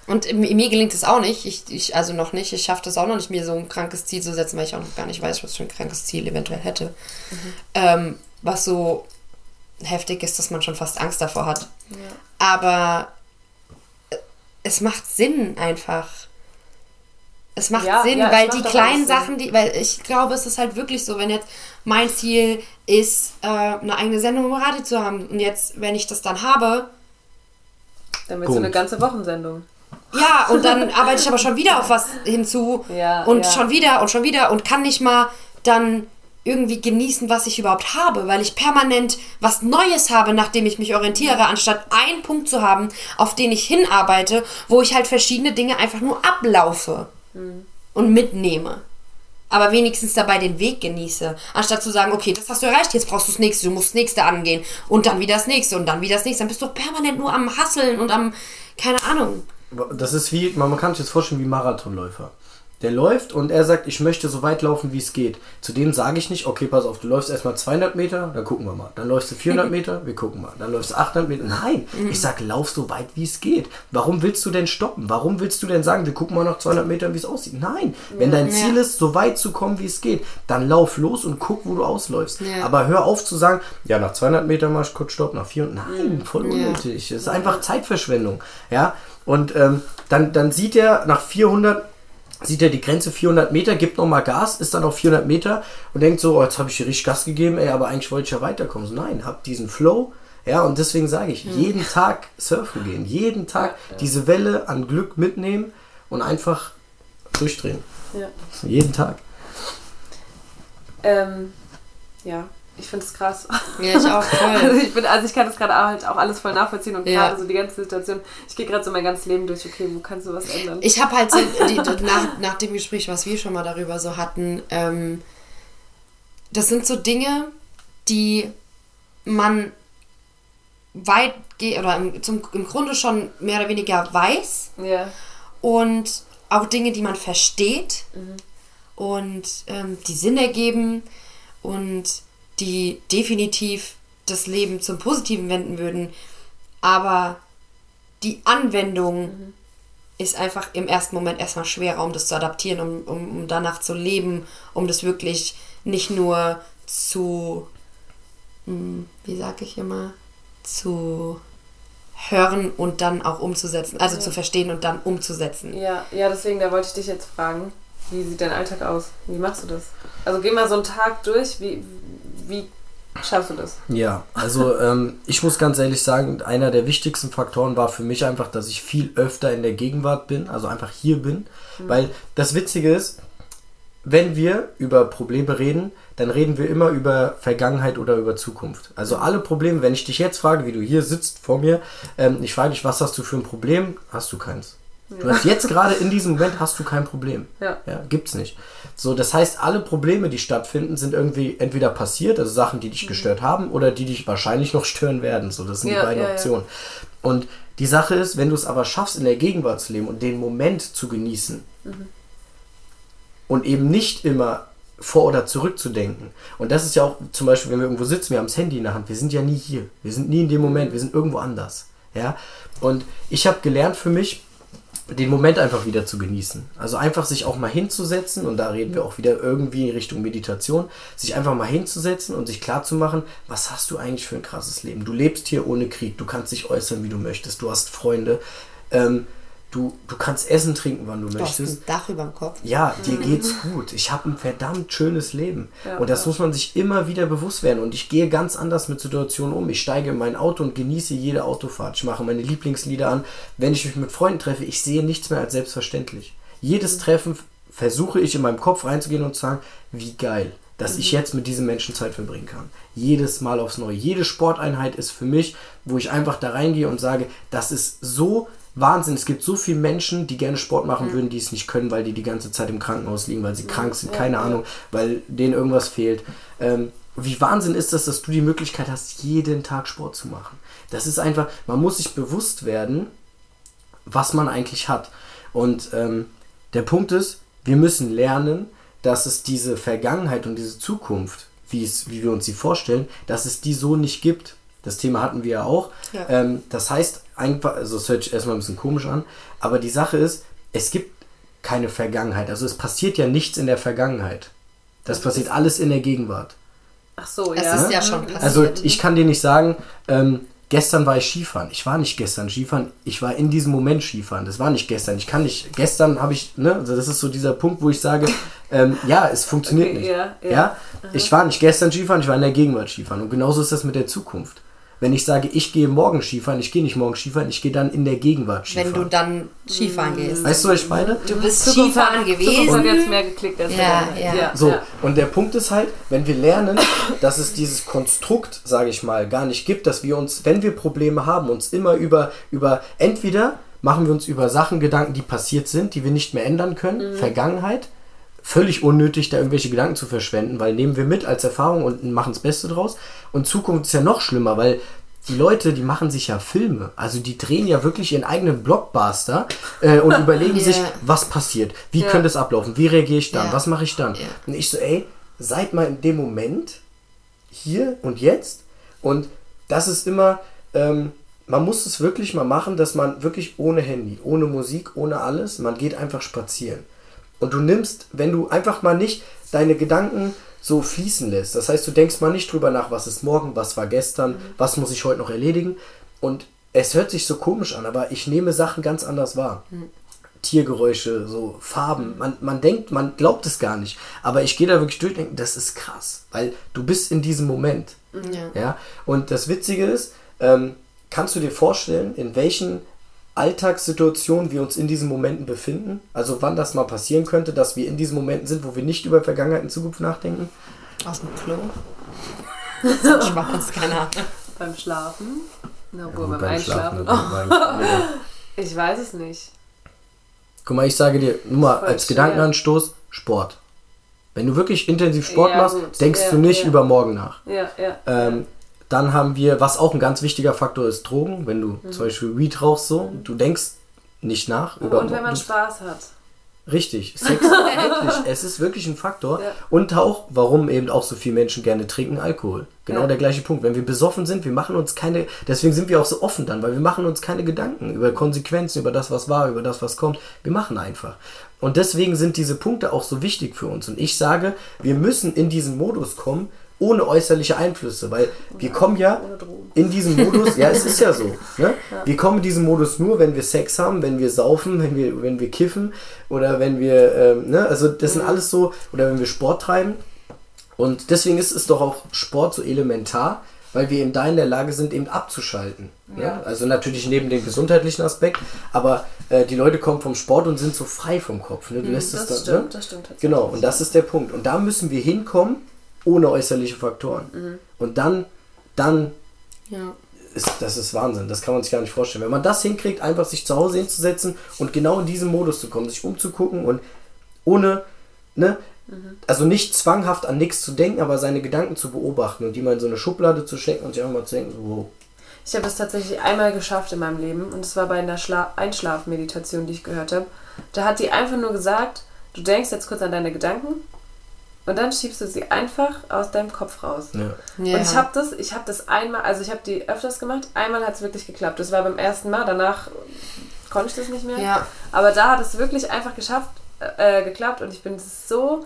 Speaker 2: Und mir gelingt es auch nicht. Ich, ich also noch nicht. Ich schaffe das auch noch nicht, mir so ein krankes Ziel zu setzen, weil ich auch noch gar nicht weiß, was für ein krankes Ziel eventuell hätte. Ähm, was so heftig ist, dass man schon fast Angst davor hat. Aber äh, es macht Sinn einfach. Es macht
Speaker 3: Ja,
Speaker 2: Sinn,
Speaker 3: ja, es
Speaker 2: weil
Speaker 3: macht
Speaker 2: die kleinen. Sachen, die, weil ich glaube, es ist halt wirklich so, wenn jetzt mein Ziel ist, äh, eine eigene Sendung im Radio zu haben und jetzt, wenn ich das dann habe,
Speaker 3: Dann wird so eine ganze Wochensendung.
Speaker 2: ja, und dann arbeite ich aber schon wieder auf was hinzu.
Speaker 3: Ja,
Speaker 2: und
Speaker 3: ja.
Speaker 2: schon wieder und schon wieder und kann nicht mal dann irgendwie genießen, was ich überhaupt habe, weil ich permanent was Neues habe, nachdem ich mich orientiere, anstatt einen Punkt zu haben, auf den ich hinarbeite, wo ich halt verschiedene Dinge einfach nur ablaufe und mitnehme. Aber wenigstens dabei den Weg genieße. Anstatt zu sagen, okay, das hast du erreicht, jetzt brauchst du das nächste, du musst das nächste angehen. Und dann wieder das nächste und dann wieder das nächste. Dann bist du permanent nur am Hasseln und am, keine Ahnung.
Speaker 4: Das ist wie, man kann sich das vorstellen wie Marathonläufer. Der läuft und er sagt, ich möchte so weit laufen, wie es geht. Zu dem sage ich nicht, okay, pass auf, du läufst erstmal 200 Meter, dann gucken wir mal. Dann läufst du 400 Meter, wir gucken mal. Dann läufst du 800 Meter. Nein, ich sage, lauf so weit, wie es geht. Warum willst du denn stoppen? Warum willst du denn sagen, wir gucken mal nach 200 Metern, wie es aussieht? Nein, wenn dein Ziel ist, so weit zu kommen, wie es geht, dann lauf los und guck, wo du ausläufst. Aber hör auf zu sagen, ja, nach 200 Metern mach ich kurz Stopp, nach 400. Nein, voll unnötig. Das ist einfach Zeitverschwendung. Ja, und ähm, dann, dann sieht er nach 400 sieht er die Grenze 400 Meter, gibt nochmal Gas, ist dann auf 400 Meter und denkt so, oh, jetzt habe ich hier richtig Gas gegeben, ey, aber eigentlich wollte ich ja weiterkommen. So, nein, hab diesen Flow. Ja, und deswegen sage ich, jeden Tag surfen gehen, jeden Tag diese Welle an Glück mitnehmen und einfach durchdrehen.
Speaker 3: Ja.
Speaker 4: Jeden Tag.
Speaker 3: Ähm, ja, ich finde es krass.
Speaker 2: Ja, ich auch
Speaker 3: Also
Speaker 2: voll.
Speaker 3: ich, bin, also ich kann das gerade halt auch alles voll nachvollziehen und
Speaker 2: Ja.
Speaker 3: gerade so die ganze Situation. Ich gehe gerade so mein ganzes Leben durch, okay, wo kannst du was ändern?
Speaker 2: Ich habe halt so, die, nach, nach dem Gespräch, was wir schon mal darüber so hatten, ähm, das sind so Dinge, die man weit oder im, zum, im Grunde schon mehr oder weniger weiß
Speaker 3: ja.
Speaker 2: und auch Dinge, die man versteht und ähm, die Sinn ergeben und die definitiv das Leben zum Positiven wenden würden. Aber die Anwendung ist einfach im ersten Moment erstmal schwerer, um das zu adaptieren, um, um, um danach zu leben, um das wirklich nicht nur zu, hm, wie sag ich immer, zu hören und dann auch umzusetzen, also zu verstehen und dann umzusetzen.
Speaker 3: Ja, ja, deswegen, da wollte ich dich jetzt fragen. Wie sieht dein Alltag aus? Wie machst du das? Also geh mal so einen Tag durch, wie, wie schaffst du das?
Speaker 4: Ja, also ähm, ich muss ganz ehrlich sagen, einer der wichtigsten Faktoren war für mich einfach, dass ich viel öfter in der Gegenwart bin, also einfach hier bin. Weil das Witzige ist, wenn wir über Probleme reden, dann reden wir immer über Vergangenheit oder über Zukunft. Also alle Probleme, wenn ich dich jetzt frage, wie du hier sitzt vor mir, ähm, ich frage dich, was hast du für ein Problem? Hast du keins. Du hast jetzt gerade in diesem Moment hast du kein Problem.
Speaker 3: Ja.
Speaker 4: ja. Gibt's nicht. So, das heißt, alle Probleme, die stattfinden, sind irgendwie entweder passiert, also Sachen, die dich gestört haben, oder die dich wahrscheinlich noch stören werden. So, das sind
Speaker 3: Ja,
Speaker 4: die beiden
Speaker 3: ja.
Speaker 4: Optionen. Und die Sache ist, wenn du es aber schaffst, in der Gegenwart zu leben und den Moment zu genießen und eben nicht immer vor oder zurück zu denken. Und das ist ja auch zum Beispiel, wenn wir irgendwo sitzen, wir haben das Handy in der Hand, wir sind ja nie hier. Wir sind nie in dem Moment, wir sind irgendwo anders. Ja? Und ich habe gelernt für mich, den Moment einfach wieder zu genießen. Also einfach sich auch mal hinzusetzen, und da reden wir auch wieder irgendwie in Richtung Meditation, sich einfach mal hinzusetzen und sich klarzumachen, was hast du eigentlich für ein krasses Leben? Du lebst hier ohne Krieg, du kannst dich äußern, wie du möchtest, du hast Freunde, ähm, du, du kannst essen, trinken, wann du
Speaker 2: Du hast
Speaker 4: möchtest.
Speaker 2: ein Dach über dem Kopf.
Speaker 4: Ja, dir geht's gut. Ich habe ein verdammt schönes Leben.
Speaker 3: Ja,
Speaker 4: und das
Speaker 3: ja.
Speaker 4: muss man sich immer wieder bewusst werden. Und ich gehe ganz anders mit Situationen um. Ich steige in mein Auto und genieße jede Autofahrt. Ich mache meine Lieblingslieder an. Wenn ich mich mit Freunden treffe, ich sehe nichts mehr als selbstverständlich. Jedes Treffen f- versuche ich in meinem Kopf reinzugehen und zu sagen, wie geil, dass ich jetzt mit diesem Menschen Zeit verbringen kann. Jedes Mal aufs Neue. Jede Sporteinheit ist für mich, wo ich einfach da reingehe und sage, das ist so Wahnsinn. Es gibt so viele Menschen, die gerne Sport machen würden, die es nicht können, weil die die ganze Zeit im Krankenhaus liegen, weil sie krank sind, keine Ahnung, weil denen irgendwas fehlt. Ähm, wie Wahnsinn ist das, dass du die Möglichkeit hast, jeden Tag Sport zu machen. Das ist einfach, man muss sich bewusst werden, was man eigentlich hat. Und ähm, der Punkt ist, wir müssen lernen, dass es diese Vergangenheit und diese Zukunft, wie, es, wie wir uns sie vorstellen, dass es die so nicht gibt. Das Thema hatten wir ja auch.
Speaker 2: Ja.
Speaker 4: Ähm, das heißt, einfach, also es hört sich erstmal ein bisschen komisch an, aber die Sache ist, es gibt keine Vergangenheit. Also es passiert ja nichts in der Vergangenheit. Das passiert alles in der Gegenwart.
Speaker 3: Ach so,
Speaker 2: Es
Speaker 3: ja.
Speaker 2: ist ja schon passiert.
Speaker 4: Also ich kann dir nicht sagen, ähm, gestern war ich Skifahren. Ich war nicht gestern Skifahren, ich war in diesem Moment Skifahren. Das war nicht gestern. Ich kann nicht, gestern habe ich, ne, also das ist so dieser Punkt, wo ich sage, ähm, ja, es funktioniert
Speaker 3: Okay,
Speaker 4: nicht.
Speaker 3: ja, ja.
Speaker 4: ja? Ich war nicht gestern Skifahren, ich war in der Gegenwart Skifahren. Und genauso ist das mit der Zukunft. Wenn ich sage, ich gehe morgen Skifahren, ich gehe nicht morgen Skifahren, ich gehe dann in der Gegenwart Skifahren.
Speaker 2: Wenn du dann Skifahren gehst.
Speaker 4: weißt du, was ich meine?
Speaker 2: Du bist Skifahren
Speaker 3: hat
Speaker 2: gewesen.
Speaker 3: jetzt mehr geklickt als
Speaker 2: Ja,
Speaker 3: Vergangenheit.
Speaker 2: ja.
Speaker 4: So,
Speaker 3: ja.
Speaker 4: und der Punkt ist halt, wenn wir lernen, dass es dieses Konstrukt, sage ich mal, gar nicht gibt, dass wir uns, wenn wir Probleme haben, uns immer über, über entweder machen wir uns über Sachen Gedanken, die passiert sind, die wir nicht mehr ändern können, Vergangenheit, völlig unnötig, da irgendwelche Gedanken zu verschwenden, weil nehmen wir mit als Erfahrung und machen das Beste draus. Und Zukunft ist ja noch schlimmer, weil die Leute, die machen sich ja Filme. Also die drehen ja wirklich ihren eigenen Blockbuster äh, und überlegen
Speaker 2: Ja.
Speaker 4: sich, was passiert, wie
Speaker 3: Ja.
Speaker 4: könnte es ablaufen, wie reagiere ich dann,
Speaker 2: Ja.
Speaker 4: was mache ich dann. Und ich so, ey, seid mal in dem Moment hier und jetzt. Und das ist immer, ähm, man muss es wirklich mal machen, dass man wirklich ohne Handy, ohne Musik, ohne alles, man geht einfach spazieren. Und du nimmst, wenn du einfach mal nicht deine Gedanken so fließen lässt. Das heißt, du denkst mal nicht drüber nach, was ist morgen, was war gestern, was muss ich heute noch erledigen. Und es hört sich so komisch an, aber ich nehme Sachen ganz anders wahr. Tiergeräusche, so Farben. Man, man denkt, man glaubt es gar nicht. Aber ich gehe da wirklich durch und denke, das ist krass. Weil du bist in diesem Moment.
Speaker 2: Ja.
Speaker 4: Ja? Und das Witzige ist, ähm, kannst du dir vorstellen, in welchen Alltagssituationen wir uns in diesen Momenten befinden? Also wann das mal passieren könnte, dass wir in diesen Momenten sind, wo wir nicht über Vergangenheit und Zukunft nachdenken?
Speaker 2: Aus dem Klo. Spaß, keine Ahnung.
Speaker 3: Beim Schlafen. Na, obwohl,
Speaker 4: Gut,
Speaker 3: beim, Einschlafen.
Speaker 4: Schlafen, beim-
Speaker 3: Ich weiß es nicht.
Speaker 4: Guck mal, ich sage dir, nur mal als
Speaker 3: schwer.
Speaker 4: Gedankenanstoß, Sport. Wenn du wirklich intensiv Sport
Speaker 3: Ja,
Speaker 4: machst,
Speaker 3: gut.
Speaker 4: denkst
Speaker 3: Ja,
Speaker 4: du nicht
Speaker 3: ja.
Speaker 4: über morgen nach.
Speaker 3: Ja, ja.
Speaker 4: Ähm, dann haben wir, was auch ein ganz wichtiger Faktor ist, Drogen. Wenn du zum Beispiel Weed rauchst, so, du denkst nicht nach über
Speaker 3: Und wenn man Spaß hat.
Speaker 4: Richtig, Sex, wirklich, es ist wirklich ein Faktor.
Speaker 3: Ja.
Speaker 4: Und auch, warum eben auch so viele Menschen gerne trinken, Alkohol. Genau
Speaker 3: Ja.
Speaker 4: der gleiche Punkt. Wenn wir besoffen sind, wir machen uns keine, deswegen sind wir auch so offen dann, weil wir machen uns keine Gedanken über Konsequenzen, über das, was war, über das, was kommt. Wir machen einfach. Und deswegen sind diese Punkte auch so wichtig für uns. Und ich sage, wir müssen in diesen Modus kommen, ohne äußerliche Einflüsse, weil wir kommen ja
Speaker 3: Ohne Drogen.
Speaker 4: in diesem Modus, ja, es ist ja so. Ne? Wir kommen in diesen Modus nur, wenn wir Sex haben, wenn wir saufen, wenn wir, wenn wir kiffen oder wenn wir, ähm, ne, also das sind alles so, oder wenn wir Sport treiben. Und deswegen ist es doch auch Sport so elementar, weil wir eben da in der Lage sind, eben abzuschalten. Ne?
Speaker 3: Ja.
Speaker 4: Also natürlich neben dem gesundheitlichen Aspekt, aber äh, die Leute kommen vom Sport und sind so frei vom Kopf. Ne? Du lässt es
Speaker 3: Das
Speaker 4: dann,
Speaker 3: stimmt,
Speaker 4: ne?
Speaker 3: das stimmt.
Speaker 4: Genau, und das ist der Punkt. Und da müssen wir hinkommen, ohne äußerliche Faktoren. Und dann, dann
Speaker 2: Ja.
Speaker 4: ist, das ist Wahnsinn. Das kann man sich gar nicht vorstellen. Wenn man das hinkriegt, einfach sich zu Hause hinzusetzen und genau in diesen Modus zu kommen, sich umzugucken und ohne, ne, also nicht zwanghaft an nichts zu denken, aber seine Gedanken zu beobachten und die mal in so eine Schublade zu stecken und sich einfach mal zu denken, so, wow,
Speaker 3: Ich habe es tatsächlich einmal geschafft in meinem Leben und es war bei einer Schla Einschlafmeditation, die ich gehört habe. Da hat die einfach nur gesagt, du denkst jetzt kurz an deine Gedanken und dann schiebst du sie einfach aus deinem Kopf raus.
Speaker 4: ja.
Speaker 2: Ja.
Speaker 3: Und ich habe das, ich habe das einmal, also ich habe die öfters gemacht. Einmal hat es wirklich geklappt. Das war beim ersten Mal. Danach konnte ich das nicht mehr.
Speaker 2: Ja.
Speaker 3: Aber da hat es wirklich einfach geschafft, äh, geklappt und ich bin so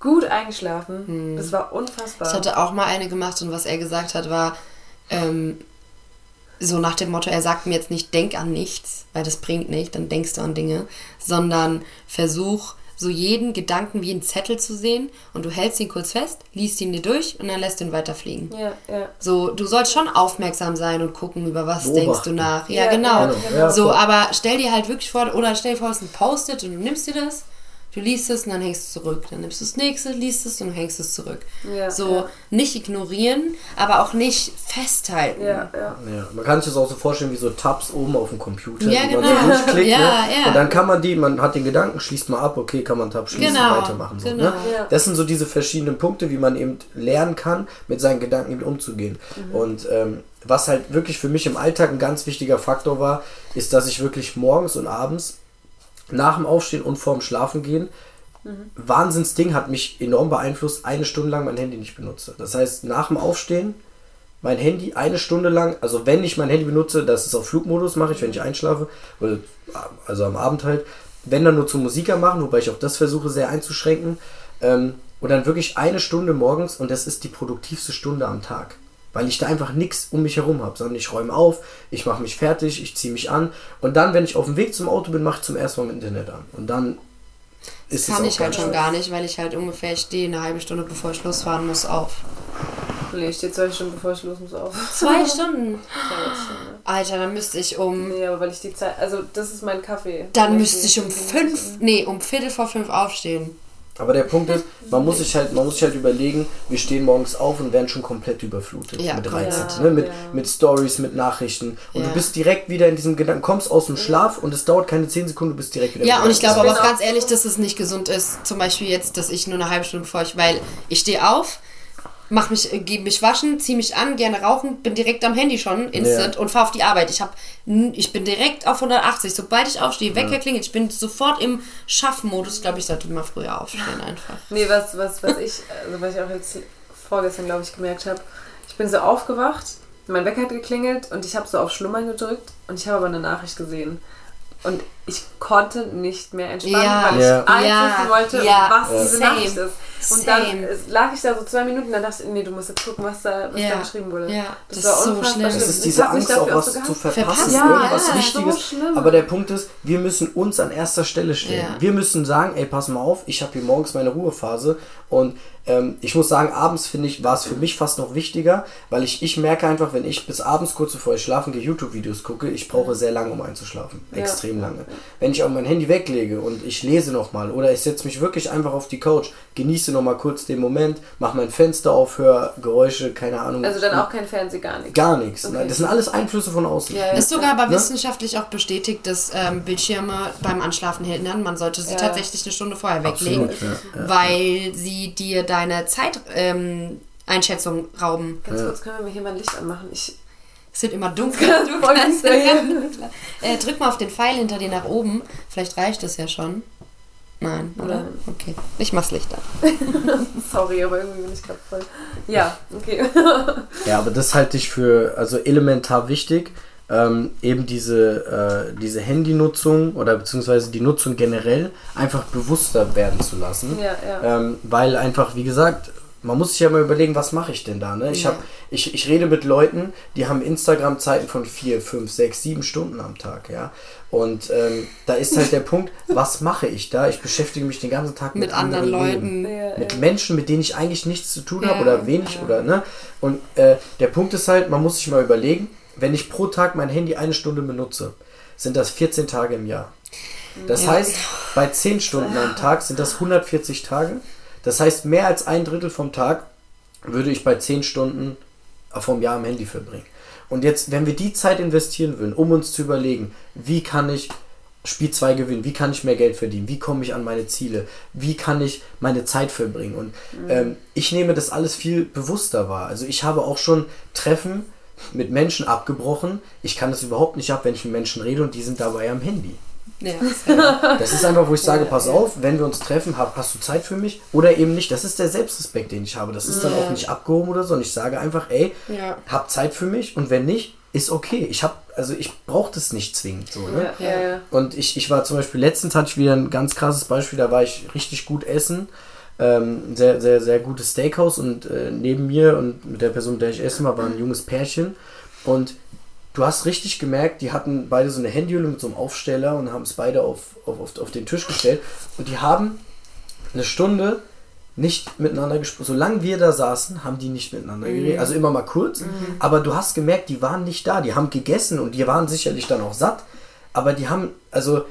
Speaker 3: gut eingeschlafen. Das war unfassbar.
Speaker 2: Ich hatte auch mal eine gemacht und was er gesagt hat, war ähm, so nach dem Motto, er sagt mir jetzt nicht, denk an nichts, weil das bringt nicht, dann denkst du an Dinge, sondern versuch so jeden Gedanken wie einen Zettel zu sehen und du hältst ihn kurz fest, liest ihn dir durch und dann lässt du ihn weiterfliegen.
Speaker 3: ja, ja.
Speaker 2: So, du sollst schon aufmerksam sein und gucken, über was
Speaker 4: Beobachten.
Speaker 2: denkst du nach. Ja,
Speaker 3: Ja,
Speaker 2: genau.
Speaker 3: ja,
Speaker 4: genau. Ja,
Speaker 2: so, aber stell dir halt wirklich vor, oder stell dir vor, es ist ein Post-it und du nimmst dir das, du liest es und dann hängst du es zurück. Dann nimmst du das nächste, liest es und hängst es zurück.
Speaker 3: Ja,
Speaker 2: so,
Speaker 3: ja.
Speaker 2: nicht ignorieren, aber auch nicht festhalten.
Speaker 3: Ja, ja.
Speaker 4: Ja, man kann sich das auch so vorstellen wie so Tabs oben auf dem Computer,
Speaker 2: Ja,
Speaker 4: die man
Speaker 2: genau.
Speaker 4: so durchklickt.
Speaker 2: Ja,
Speaker 4: ne?
Speaker 2: ja.
Speaker 4: Und dann kann man die, man hat den Gedanken, schließt mal ab, okay, kann man Tab schließen,
Speaker 2: Genau,
Speaker 4: weitermachen. So,
Speaker 2: genau.
Speaker 4: ne?
Speaker 3: Ja.
Speaker 4: Das sind so diese verschiedenen Punkte, wie man eben lernen kann, mit seinen Gedanken eben umzugehen.
Speaker 2: Mhm.
Speaker 4: Und ähm, was halt wirklich für mich im Alltag ein ganz wichtiger Faktor war, ist, dass ich wirklich morgens und abends nach dem Aufstehen und vorm Schlafengehen Wahnsinnsding hat mich enorm beeinflusst, eine Stunde lang mein Handy nicht benutze. Das heißt, nach dem Aufstehen mein Handy eine Stunde lang, also wenn ich mein Handy benutze, das ist auf Flugmodus, mache ich, wenn ich einschlafe, oder, also am Abend halt, wenn dann nur zum Musiker machen, wobei ich auch das versuche sehr einzuschränken, ähm, und dann wirklich eine Stunde morgens und das ist die produktivste Stunde am Tag. Weil ich da einfach nichts um mich herum habe, sondern ich räume auf, ich mache mich fertig, ich ziehe mich an und dann, wenn ich auf dem Weg zum Auto bin, mache ich zum ersten Mal mit Internet an. Und dann ist
Speaker 2: Das kann
Speaker 4: es
Speaker 2: ich halt schon gar nicht, weil ich halt ungefähr stehe eine halbe Stunde bevor ich losfahren muss auf.
Speaker 3: Nee, ich stehe zwei Stunden bevor ich los muss auf.
Speaker 2: Zwei Stunden?
Speaker 3: Zwei Stunden.
Speaker 2: Alter, dann müsste ich um.
Speaker 3: Nee, aber weil ich die Zeit, also das ist mein Kaffee.
Speaker 2: Dann müsste ich um fünf. Nee, um Viertel vor fünf aufstehen.
Speaker 4: Aber der Punkt ist, man muss sich halt, man muss sich halt überlegen, wir stehen morgens auf und werden schon komplett überflutet
Speaker 2: Ja,
Speaker 4: mit. Reizen, ne? mit,
Speaker 3: Ja.
Speaker 4: mit Stories, mit Nachrichten. Und
Speaker 2: Ja.
Speaker 4: du bist direkt wieder in diesem Gedanken, kommst aus dem Schlaf und es dauert keine 10 Sekunden, du bist direkt wieder
Speaker 2: Ja, und ich glaube aber auch ganz ehrlich, dass es nicht gesund ist. Zum Beispiel jetzt, dass ich nur eine halbe Stunde bevor ich, weil ich stehe auf, mach mich, äh, geh mich waschen, ziehe mich an, gerne rauchen, bin direkt am Handy schon, instant
Speaker 4: Ja.
Speaker 2: und fahre auf die Arbeit. Ich hab, n- ich bin direkt auf 180. Sobald ich aufstehe, Wecker klingelt, ich bin sofort im Schaffmodus. Ich glaube, ich sollte mal früher aufstehen einfach.
Speaker 3: Nee, was, was, was ich, also was ich auch jetzt vorgestern, glaube ich, gemerkt habe, ich bin so aufgewacht, mein Wecker hat geklingelt und ich habe so auf Schlummern gedrückt und ich habe aber eine Nachricht gesehen. Und ich konnte nicht mehr entspannen,
Speaker 2: Ja.
Speaker 3: weil ich
Speaker 4: Ja.
Speaker 3: einfach
Speaker 2: Ja.
Speaker 3: wissen wollte,
Speaker 2: Ja.
Speaker 3: was
Speaker 2: Ja.
Speaker 3: diese
Speaker 2: Same.
Speaker 3: Nachricht ist. Und dann
Speaker 2: Same.
Speaker 3: äh, lag ich da so zwei Minuten, dann dachte ich, nee, du musst jetzt gucken, was da, was
Speaker 2: Ja.
Speaker 3: da geschrieben wurde.
Speaker 2: Ja, das
Speaker 3: war
Speaker 2: ist so schlimm.
Speaker 3: Schlimm.
Speaker 4: ist diese Angst, auch was
Speaker 3: so
Speaker 4: zu verpassen,
Speaker 2: Verpassen,
Speaker 3: Ja,
Speaker 4: irgendwas
Speaker 3: ja,
Speaker 4: Wichtiges.
Speaker 3: so.
Speaker 4: Aber der Punkt ist, wir müssen uns an erster Stelle stellen.
Speaker 2: Ja.
Speaker 4: Wir müssen sagen, ey, pass mal auf, ich habe hier morgens meine Ruhephase und ähm, ich muss sagen, abends finde ich, war es für mich fast noch wichtiger, weil ich, ich merke einfach, wenn ich bis abends kurz bevor ich schlafen gehe, YouTube-Videos gucke, ich brauche sehr lange, um einzuschlafen. Extrem lange. Wenn ich auch mein Handy weglege und ich lese nochmal oder ich setze mich wirklich einfach auf die Couch, genieße nochmal kurz den Moment, mache mein Fenster auf, höre Geräusche, keine Ahnung.
Speaker 3: Also dann auch kein Fernseh, gar nichts.
Speaker 4: Gar nichts.
Speaker 3: Okay.
Speaker 4: Das sind alles Einflüsse von außen.
Speaker 3: Ja, ja.
Speaker 2: Ist sogar aber
Speaker 4: Ne?
Speaker 2: wissenschaftlich auch bestätigt, dass ähm, Bildschirme beim Anschlafen hindern. Man sollte sie
Speaker 3: Ja.
Speaker 2: tatsächlich eine Stunde vorher weglegen,
Speaker 4: Absolut, ja, ja.
Speaker 2: weil sie dir deine Zeiteinschätzung ähm, Einschätzung rauben.
Speaker 3: Ganz kurz, können wir mal hier mal ein Licht anmachen? Ich,
Speaker 2: Es wird immer dunkler. Du kannst äh, drück mal auf den Pfeil hinter dir nach oben. Vielleicht reicht es ja schon. Nein, oder?
Speaker 3: Nein.
Speaker 2: Okay. Ich mach's Licht an.
Speaker 3: sorry, aber irgendwie bin ich gerade voll. Ja, okay.
Speaker 4: Ja, aber das halte ich für also elementar wichtig. Ähm, eben diese, äh, diese Handynutzung oder beziehungsweise die Nutzung generell einfach bewusster werden zu lassen.
Speaker 3: ja, ja.
Speaker 4: Ähm, weil einfach, wie gesagt, man muss sich ja mal überlegen, was mache ich denn da? Ne? Ich,
Speaker 2: Ja.
Speaker 4: hab, ich, ich rede mit Leuten, die haben Instagram-Zeiten von 4, 5, 6, 7 Stunden am Tag. ja. Und ähm, da ist halt der Punkt, was mache ich da? Ich beschäftige mich den ganzen Tag mit,
Speaker 2: Mit anderen
Speaker 4: Leuten
Speaker 3: ja,
Speaker 4: mit
Speaker 3: ja.
Speaker 4: Menschen, mit denen ich eigentlich nichts zu tun habe oder wenig oder ne. Und äh, der Punkt ist halt, man muss sich mal überlegen, wenn ich pro Tag mein Handy eine Stunde benutze, sind das 14 Tage im Jahr. Das heißt, bei 10 Stunden am Tag sind das 140 Tage. Das heißt, mehr als ein Drittel vom Tag würde ich bei 10 Stunden vom Jahr am Handy verbringen. Und jetzt, wenn wir die Zeit investieren würden, um uns zu überlegen, wie kann ich Spiel 2 gewinnen, wie kann ich mehr Geld verdienen, wie komme ich an meine Ziele, wie kann ich meine Zeit verbringen. Und ähm, ich nehme das alles viel bewusster wahr. Also ich habe auch schon Treffen mit Menschen abgebrochen. Ich kann das überhaupt nicht ab, wenn ich mit Menschen rede und die sind dabei am Handy.
Speaker 2: Ja.
Speaker 4: Das ist einfach, wo ich sage, pass auf, wenn wir uns treffen, hab, hast du Zeit für mich? Oder eben nicht. Das ist der Selbstrespekt, den ich habe. Das ist dann auch nicht abgehoben oder so. Und ich sage einfach, ey, hab Zeit für mich und wenn nicht, ist okay. Ich hab, also ich brauche das nicht zwingend so, ne?
Speaker 3: Ja, ja, ja.
Speaker 4: Und ich, ich war zum Beispiel letztens hatte ich wieder ein ganz krasses Beispiel, da war ich richtig gut essen. Ähm, ein sehr, sehr, sehr gutes Steakhouse und äh, neben mir und mit der Person, mit der ich essen war, war ein junges Pärchen. Und du hast richtig gemerkt, die hatten beide so eine Handyhülle mit so einem Aufsteller und haben es beide auf, auf, auf, auf den Tisch gestellt. Und die haben eine Stunde nicht miteinander gesprochen. Solange wir da saßen, haben die nicht miteinander geredet. Also immer mal kurz. Aber du hast gemerkt, die waren nicht da. Die haben gegessen und die waren sicherlich dann auch satt. Aber die haben, also,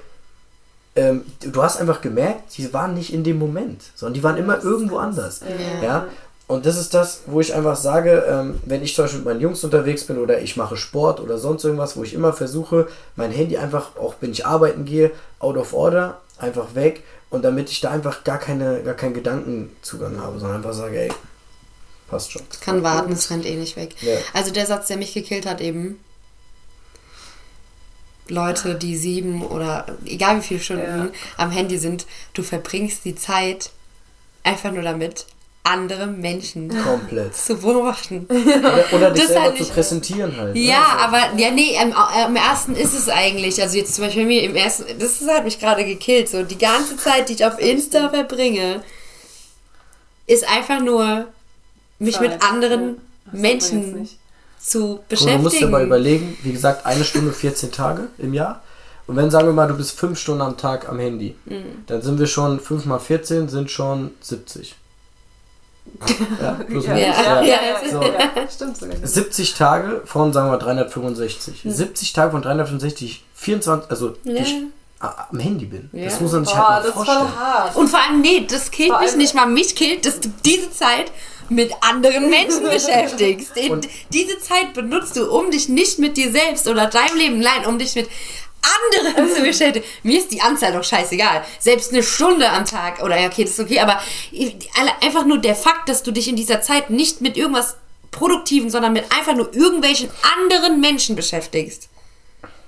Speaker 4: ähm, du hast einfach gemerkt, die waren nicht in dem Moment, sondern die waren immer irgendwo anders. Ja. Und das ist das, wo ich einfach sage, ähm, wenn ich zum Beispiel mit meinen Jungs unterwegs bin oder ich mache Sport oder sonst irgendwas, wo ich immer versuche, mein Handy einfach, auch wenn ich arbeiten gehe, out of order, einfach weg und damit ich da einfach gar, keine, gar keinen Gedankenzugang habe, sondern einfach sage, ey, passt schon.
Speaker 2: Kann warten, es rennt eh nicht weg.
Speaker 4: Ja.
Speaker 2: Also der Satz, der mich gekillt hat eben. Leute, die sieben oder egal wie viele Stunden
Speaker 3: Ja.
Speaker 2: am Handy sind, du verbringst die Zeit einfach nur damit, andere Menschen
Speaker 4: Komplett.
Speaker 2: zu beobachten.
Speaker 4: Oder, oder dich
Speaker 2: Das
Speaker 4: selber
Speaker 2: halt
Speaker 4: zu präsentieren halt. ne?
Speaker 2: Ja,
Speaker 4: So.
Speaker 2: aber ja, nee, im, im ersten ist es eigentlich, also jetzt zum Beispiel mir im ersten, das hat mich gerade gekillt, so die ganze Zeit, die ich auf Insta verbringe, ist einfach nur mich
Speaker 3: Zeit,
Speaker 2: mit anderen
Speaker 3: ja.
Speaker 2: Menschen zu
Speaker 4: Guck, du
Speaker 2: beschäftigen.
Speaker 4: musst dir mal überlegen, wie gesagt, eine Stunde 14 Tage im Jahr. Und wenn, sagen wir mal, du bist fünf Stunden am Tag am Handy,
Speaker 2: Mhm.
Speaker 4: dann sind wir schon, 5 mal 14 sind schon 70. Ja, plus
Speaker 3: Ja.
Speaker 2: Ja,
Speaker 3: ja,
Speaker 2: ja,
Speaker 3: ja,
Speaker 4: so.
Speaker 3: stimmt sogar.
Speaker 4: 70 Tage von, sagen wir, 365. 70 Tage von 365, 24, also.
Speaker 2: Ja.
Speaker 4: ich a- am Handy bin.
Speaker 2: Ja.
Speaker 4: Das muss man sich
Speaker 3: Boah,
Speaker 4: halt
Speaker 3: das
Speaker 4: mal
Speaker 3: ist voll
Speaker 4: vorstellen.
Speaker 3: hart.
Speaker 2: Und vor allem, nee, das killt mich nicht mal. Mich killt, dass du diese Zeit mit anderen Menschen beschäftigst.
Speaker 4: Und-
Speaker 2: diese Zeit benutzt du, um dich nicht mit dir selbst oder deinem Leben, nein, um dich mit anderen zu beschäftigen. Mir ist die Anzahl doch scheißegal. Selbst eine Stunde am Tag, oder ja, okay, das ist okay, aber einfach nur der Fakt, dass du dich in dieser Zeit nicht mit irgendwas Produktiven, sondern mit einfach nur irgendwelchen anderen Menschen beschäftigst.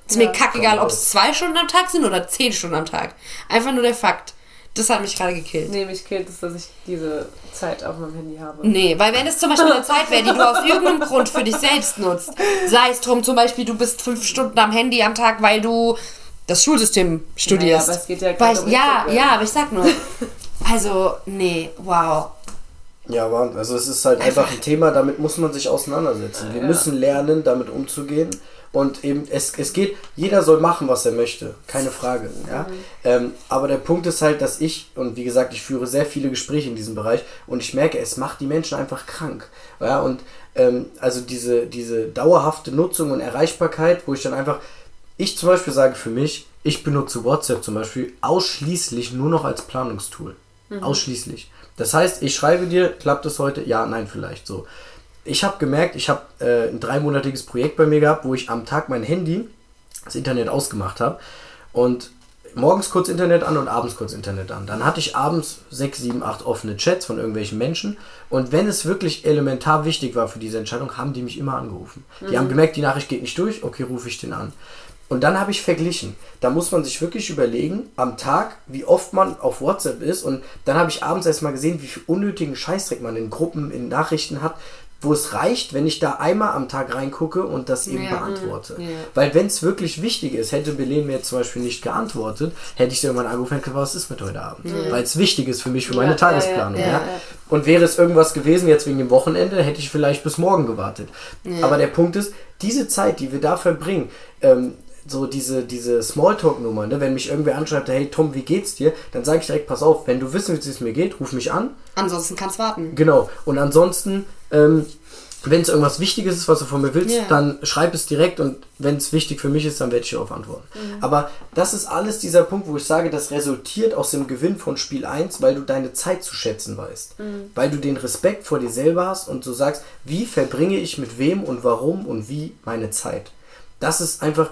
Speaker 2: Ist mir kackegal, ob es zwei Stunden am Tag sind oder zehn Stunden am Tag. Einfach nur der Fakt. Das hat mich gerade gekillt.
Speaker 3: Nee, mich killt es, dass ich diese Zeit auf meinem Handy habe.
Speaker 2: Nee, weil wenn es zum Beispiel eine Zeit wäre, die du aus irgendeinem Grund für dich selbst nutzt, sei es drum zum Beispiel, du bist fünf Stunden am Handy am Tag, weil du das Schulsystem studierst.
Speaker 3: aber es geht ja
Speaker 2: weil
Speaker 3: um
Speaker 2: Ja, ja, aber ich sag nur. Also, nee, wow.
Speaker 4: Ja, Wahnsinn. Also es ist halt einfach ein Thema, damit muss man sich auseinandersetzen. Wir müssen lernen, damit umzugehen. Und eben, es, es geht, jeder soll machen, was er möchte. Keine Frage. Ja? Ähm, aber der Punkt ist halt, dass ich, und wie gesagt, ich führe sehr viele Gespräche in diesem Bereich und ich merke, es macht die Menschen einfach krank. Ja? Und ähm, also diese, diese dauerhafte Nutzung und Erreichbarkeit, wo ich dann einfach, ich zum Beispiel sage für mich, ich benutze WhatsApp zum Beispiel ausschließlich nur noch als Planungstool. Ausschließlich. Das heißt, ich schreibe dir, klappt es heute? Ja, nein, vielleicht so. Ich habe gemerkt, ich habe äh, ein dreimonatiges Projekt bei mir gehabt, wo ich am Tag mein Handy, das Internet ausgemacht habe und morgens kurz Internet an und abends kurz Internet an. Dann hatte ich abends sechs, sieben, acht offene Chats von irgendwelchen Menschen und wenn es wirklich elementar wichtig war für diese Entscheidung, haben die mich immer angerufen. Die haben gemerkt, die Nachricht geht nicht durch, okay, rufe ich den an. Und dann habe ich verglichen. Da muss man sich wirklich überlegen, am Tag, wie oft man auf WhatsApp ist. Und dann habe ich abends erst mal gesehen, wie viel unnötigen Scheißdreck man in Gruppen, in Nachrichten hat, wo es reicht, wenn ich da einmal am Tag reingucke und das eben
Speaker 2: Ja.
Speaker 4: beantworte.
Speaker 2: Ja.
Speaker 4: Weil wenn es wirklich wichtig ist, hätte Belen mir jetzt zum Beispiel nicht geantwortet, hätte ich sie irgendwann angerufen und was ist mit heute Abend? Weil es wichtig ist für mich, für meine
Speaker 3: Ja,
Speaker 4: Tagesplanung.
Speaker 3: ja,
Speaker 4: Ja,
Speaker 3: ja, ja.
Speaker 4: Und wäre es irgendwas gewesen, jetzt wegen dem Wochenende, hätte ich vielleicht bis morgen gewartet. Aber der Punkt ist, diese Zeit, die wir da verbringen, ähm, so diese, diese Smalltalk-Nummer, ne? wenn mich irgendwer anschreibt, hey Tom, wie geht's dir? Dann sage ich direkt, pass auf, wenn du wissen willst, wie es mir geht, ruf mich an.
Speaker 2: Ansonsten kann's warten.
Speaker 4: Genau. Und ansonsten ähm, wenn es irgendwas Wichtiges ist, was du von mir willst,
Speaker 2: Ja.
Speaker 4: dann schreib es direkt und wenn es wichtig für mich ist, dann werde ich darauf antworten. Aber das ist alles dieser Punkt, wo ich sage, das resultiert aus dem Gewinn von Spiel 1, weil du deine Zeit zu schätzen weißt. Weil du den Respekt vor dir selber hast und du sagst, wie verbringe ich mit wem und warum und wie meine Zeit. Das ist einfach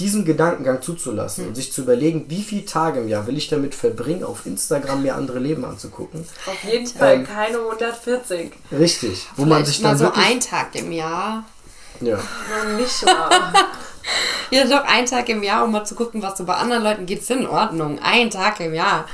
Speaker 4: diesen Gedankengang zuzulassen und sich zu überlegen, wie viele Tage im Jahr will ich damit verbringen, auf Instagram mir andere Leben anzugucken.
Speaker 3: Auf jeden Fall
Speaker 4: Ähm,
Speaker 3: keine 140.
Speaker 4: Richtig. Wo man sich
Speaker 2: mal
Speaker 4: dann
Speaker 2: so
Speaker 4: wirklich...
Speaker 2: ein Tag im Jahr.
Speaker 4: ja.
Speaker 3: Noch nicht mal.
Speaker 2: Ja, doch ein Tag im Jahr, um mal zu gucken, was so bei anderen Leuten geht, ist in Ordnung. Ein Tag im Jahr.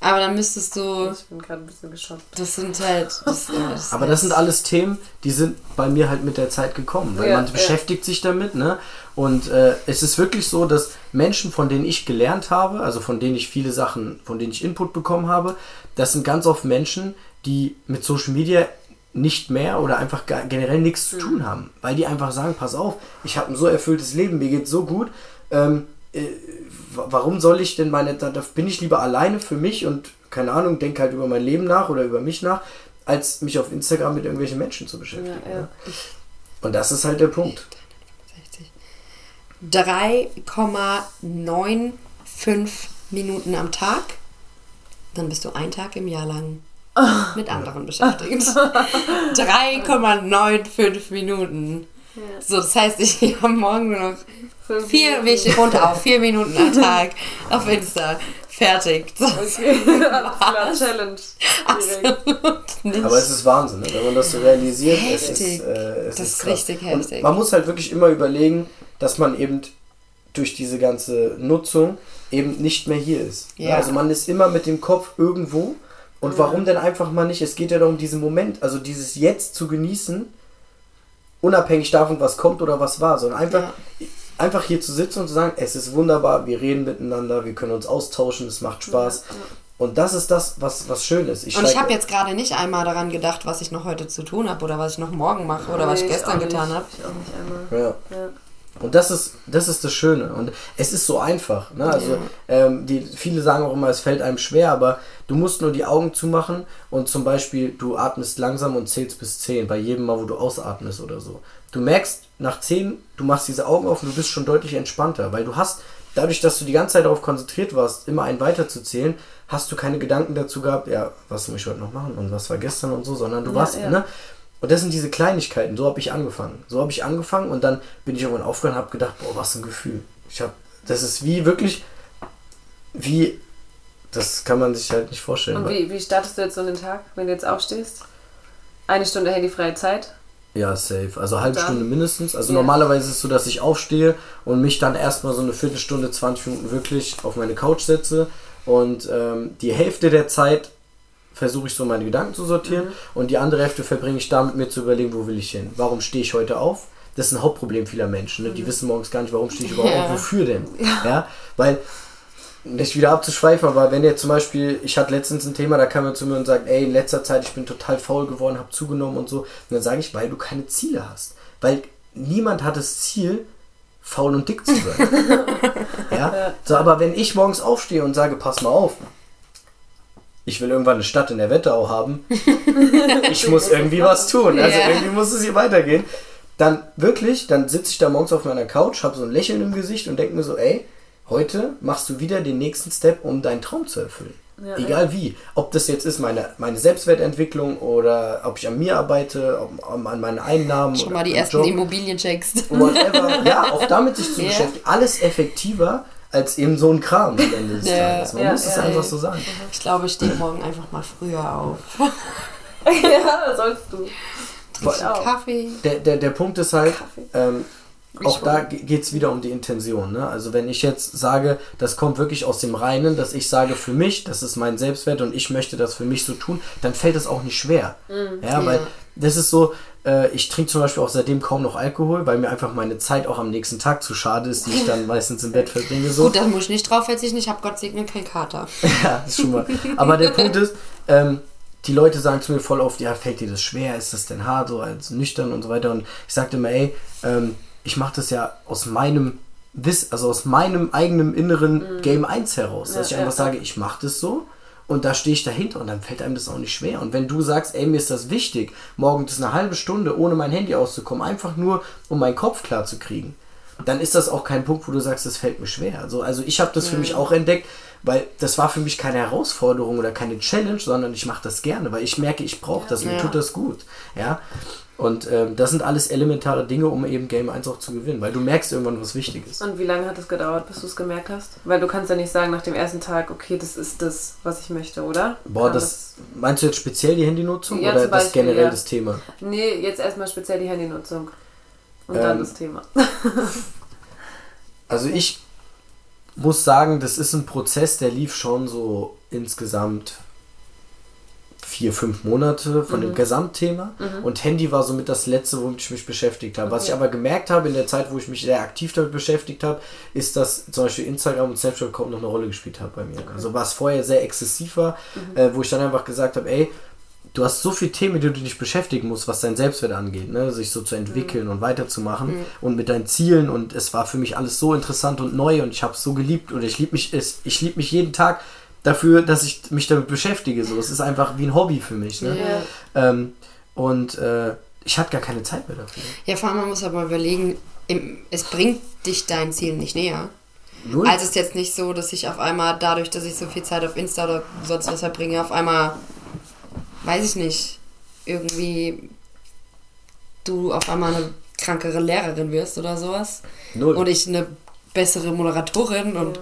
Speaker 2: Aber dann müsstest du,
Speaker 3: Ich bin gerade ein bisschen geschockt.
Speaker 2: das sind halt, das, ja, das
Speaker 4: Aber das sind alles Themen, die sind bei mir halt mit der Zeit gekommen. Weil
Speaker 3: Ja,
Speaker 4: man
Speaker 3: ja.
Speaker 4: beschäftigt sich damit, ne? Und äh, es ist wirklich so, dass Menschen, von denen ich gelernt habe, also von denen ich viele Sachen, von denen ich Input bekommen habe, das sind ganz oft Menschen, die mit Social Media nicht mehr oder einfach generell nichts zu tun haben. Weil die einfach sagen, pass auf, ich habe ein so erfülltes Leben, mir geht's so gut. Ähm, äh, wa- warum soll ich denn meine, da, da bin ich lieber alleine für mich und keine Ahnung, denke halt über mein Leben nach oder über mich nach, als mich auf Instagram mit irgendwelchen Menschen zu beschäftigen.
Speaker 3: Ja, ja.
Speaker 4: ne? Und das ist halt der Punkt.
Speaker 2: 3,95 Minuten am Tag. Dann bist du ein Tag im Jahr lang mit anderen beschäftigt. 3,95 Minuten. So, das heißt, ich habe morgen nur noch vier, ich runter auf vier Minuten am Tag auf Insta. Fertig. So,
Speaker 3: Okay, alles klar, Challenge. Direkt.
Speaker 4: Aber es ist Wahnsinn, ne? wenn man das so realisiert. Es ist,
Speaker 2: Heftig.
Speaker 4: äh, es
Speaker 2: Das
Speaker 4: ist
Speaker 2: ist
Speaker 4: krass.
Speaker 2: richtig heftig.
Speaker 4: Und man muss halt wirklich immer überlegen, dass man eben durch diese ganze Nutzung eben nicht mehr hier ist.
Speaker 2: Ja.
Speaker 4: Also man ist immer mit dem Kopf irgendwo. Und warum denn einfach mal nicht? Es geht ja darum, diesen Moment, also dieses Jetzt zu genießen, unabhängig davon, was kommt oder was war, sondern einfach, einfach hier zu sitzen und zu sagen, es ist wunderbar, wir reden miteinander, wir können uns austauschen, es macht Spaß. Und das ist das, was, was schön ist.
Speaker 2: Und ich habe jetzt gerade nicht einmal daran gedacht, was ich noch heute zu tun habe oder was ich noch morgen mache oder was ich gestern
Speaker 3: auch
Speaker 2: getan habe.
Speaker 3: Ich auch nicht einmal.
Speaker 4: Ja.
Speaker 3: Ja.
Speaker 4: Und das ist, das ist das Schöne. Und es ist so einfach. Ne? Also ähm, die, viele sagen auch immer, es fällt einem schwer, aber du musst nur die Augen zumachen und zum Beispiel du atmest langsam und zählst bis 10, bei jedem Mal, wo du ausatmest oder so. Du merkst nach 10, du machst diese Augen auf und du bist schon deutlich entspannter, weil du hast, dadurch, dass du die ganze Zeit darauf konzentriert warst, immer einen weiterzuzählen, hast du keine Gedanken dazu gehabt, ja, was muss ich heute noch machen und was war gestern und so, sondern du
Speaker 3: Ja,
Speaker 4: warst,
Speaker 3: ja.
Speaker 4: ne? Und das sind diese Kleinigkeiten. So habe ich angefangen. So habe ich angefangen und dann bin ich irgendwann aufgehört und habe gedacht, boah, was ein Gefühl. Ich habe, das ist wie wirklich, wie, das kann man sich halt nicht vorstellen.
Speaker 3: Und wie, wie startest du jetzt so in den Tag, wenn du jetzt aufstehst? Eine Stunde handyfreie Zeit?
Speaker 4: Ja, safe. Also halbe
Speaker 3: Dann-
Speaker 4: Stunde mindestens. Also
Speaker 3: Ja.
Speaker 4: normalerweise ist es so, dass ich aufstehe und mich dann erstmal so eine Viertelstunde, 20 Minuten wirklich auf meine Couch setze und ähm, die Hälfte der Zeit versuche ich so meine Gedanken zu sortieren
Speaker 3: Mhm.
Speaker 4: und die andere Hälfte verbringe ich damit, mir zu überlegen, wo will ich hin? Warum stehe ich heute auf? Das ist ein Hauptproblem vieler Menschen. Ne?
Speaker 3: Mhm.
Speaker 4: Die wissen morgens gar nicht, warum stehe ich überhaupt
Speaker 2: Ja.
Speaker 4: auf, wofür denn? Ja. Weil nicht wieder abzuschweifen, aber wenn ihr zum Beispiel, ich hatte letztens ein Thema, da kam er zu mir und sagt, ey, in letzter Zeit, ich bin total faul geworden, habe zugenommen und so. Und dann sage ich, weil du keine Ziele hast. Weil niemand hat das Ziel, faul und dick zu sein. ja? So, aber wenn ich morgens aufstehe und sage, pass mal auf, ich will irgendwann eine Stadt in der Wetterau haben, ich muss irgendwie was tun. Also
Speaker 2: Ja.
Speaker 4: irgendwie muss es hier weitergehen. Dann wirklich, dann sitze ich da morgens auf meiner Couch, habe so ein Lächeln im Gesicht und denke mir so, ey, heute machst du wieder den nächsten Step, um deinen Traum zu erfüllen.
Speaker 3: Ja,
Speaker 4: Egal wie. Ob das jetzt ist meine, meine Selbstwertentwicklung oder ob ich an mir arbeite, ob, ob an meinen Einnahmen
Speaker 2: Schon
Speaker 4: oder
Speaker 2: mal die ersten
Speaker 4: Job,
Speaker 2: Immobilien checkst.
Speaker 4: whatever. ja, auch damit sich zu
Speaker 2: Ja.
Speaker 4: beschäftigen. Alles effektiver als eben so ein Kram am Ende des
Speaker 2: Ja,
Speaker 4: Tages. Man
Speaker 3: ja,
Speaker 4: muss es
Speaker 3: ja,
Speaker 4: einfach
Speaker 2: ey.
Speaker 4: so sagen.
Speaker 2: Ich glaube, ich stehe morgen einfach mal früher auf.
Speaker 3: ja, sollst du. Auch.
Speaker 2: Kaffee.
Speaker 4: Der, der, der Punkt ist halt,
Speaker 3: Kaffee.
Speaker 4: ähm, auch da geht es wieder um die Intention. Ne? Also wenn ich jetzt sage, das kommt wirklich aus dem Reinen, dass ich sage für mich, das ist mein Selbstwert und ich möchte das für mich so tun, dann fällt es auch nicht schwer. Ja, weil das ist so, äh, ich trinke zum Beispiel auch seitdem kaum noch Alkohol, weil mir einfach meine Zeit auch am nächsten Tag zu schade ist, die ich dann meistens im Bett verbringe. So.
Speaker 2: Gut, da muss ich nicht drauf verzichten. Ich habe Gott segne keinen Kater.
Speaker 4: Ja, ist schon mal. Aber der Punkt ist, ähm, die Leute sagen zu mir voll oft, ja, fällt dir das schwer, ist das denn hart, so als nüchtern und so weiter. Und ich sagte immer, ey, ähm, ich mache das ja aus meinem Wiss, also aus meinem eigenen inneren Game 1 heraus. Dass
Speaker 3: Ja,
Speaker 4: ich einfach
Speaker 3: ja,
Speaker 4: sage, ich mache das so Und da stehe ich dahinter und dann fällt einem das auch nicht schwer. Und wenn du sagst, ey, mir ist das wichtig, morgens eine halbe Stunde ohne mein Handy auszukommen, einfach nur, um meinen Kopf klar zu kriegen, dann ist das auch kein Punkt, wo du sagst, das fällt mir schwer. Also, also ich habe das für mich auch entdeckt, weil das war für mich keine Herausforderung oder keine Challenge, sondern ich mache das gerne, weil ich merke, ich brauche das, mir
Speaker 2: Ja.
Speaker 4: tut das gut. Ja. Und ähm, das sind alles elementare Dinge, um eben Game 1 auch zu gewinnen, weil du merkst irgendwann, was wichtig ist.
Speaker 3: Und wie lange hat es gedauert, bis du es gemerkt hast? Weil du kannst ja nicht sagen nach dem ersten Tag, okay, das ist das, was ich möchte, oder?
Speaker 4: Boah,
Speaker 3: Kann
Speaker 4: das meinst du jetzt speziell die Handynutzung
Speaker 3: Ja,
Speaker 4: oder das generell
Speaker 3: ja.
Speaker 4: das Thema?
Speaker 3: Nee, jetzt erstmal speziell die Handynutzung. Und dann
Speaker 4: Ähm,
Speaker 3: das Thema.
Speaker 4: Also ich muss sagen, das ist ein Prozess, der lief schon so insgesamt vier, fünf Monate von
Speaker 3: Mhm.
Speaker 4: dem Gesamtthema. Und Handy war somit das letzte, womit ich mich beschäftigt habe. Was ich
Speaker 3: Okay.
Speaker 4: aber gemerkt habe in der Zeit, wo ich mich sehr aktiv damit beschäftigt habe, ist, dass zum Beispiel Instagram und Snapchat kaum noch eine Rolle gespielt hat bei mir. Also was vorher sehr exzessiv war,
Speaker 3: Mhm.
Speaker 4: äh, wo ich dann einfach gesagt habe, ey, du hast so viele Themen, mit denen du dich beschäftigen musst, was dein Selbstwert angeht, ne? sich so zu entwickeln und weiterzumachen und mit deinen Zielen und es war für mich alles so interessant und neu und ich habe es so geliebt und ich liebe mich, ich liebe mich jeden Tag dafür, dass ich mich damit beschäftige. So, es ist einfach wie ein Hobby für mich. Ne?
Speaker 3: Ja.
Speaker 4: Ähm, und äh, ich hatte gar keine Zeit mehr dafür.
Speaker 2: Ja, vor allem, man muss aber überlegen, es bringt dich dein Ziel nicht näher.
Speaker 4: Null.
Speaker 2: Also es ist jetzt nicht so, dass ich auf einmal, dadurch, dass ich so viel Zeit auf Insta oder sonst was verbringe, auf einmal, weiß ich nicht, irgendwie du auf einmal eine krankere Lehrerin wirst oder sowas.
Speaker 4: Null.
Speaker 2: Und ich eine bessere Moderatorin und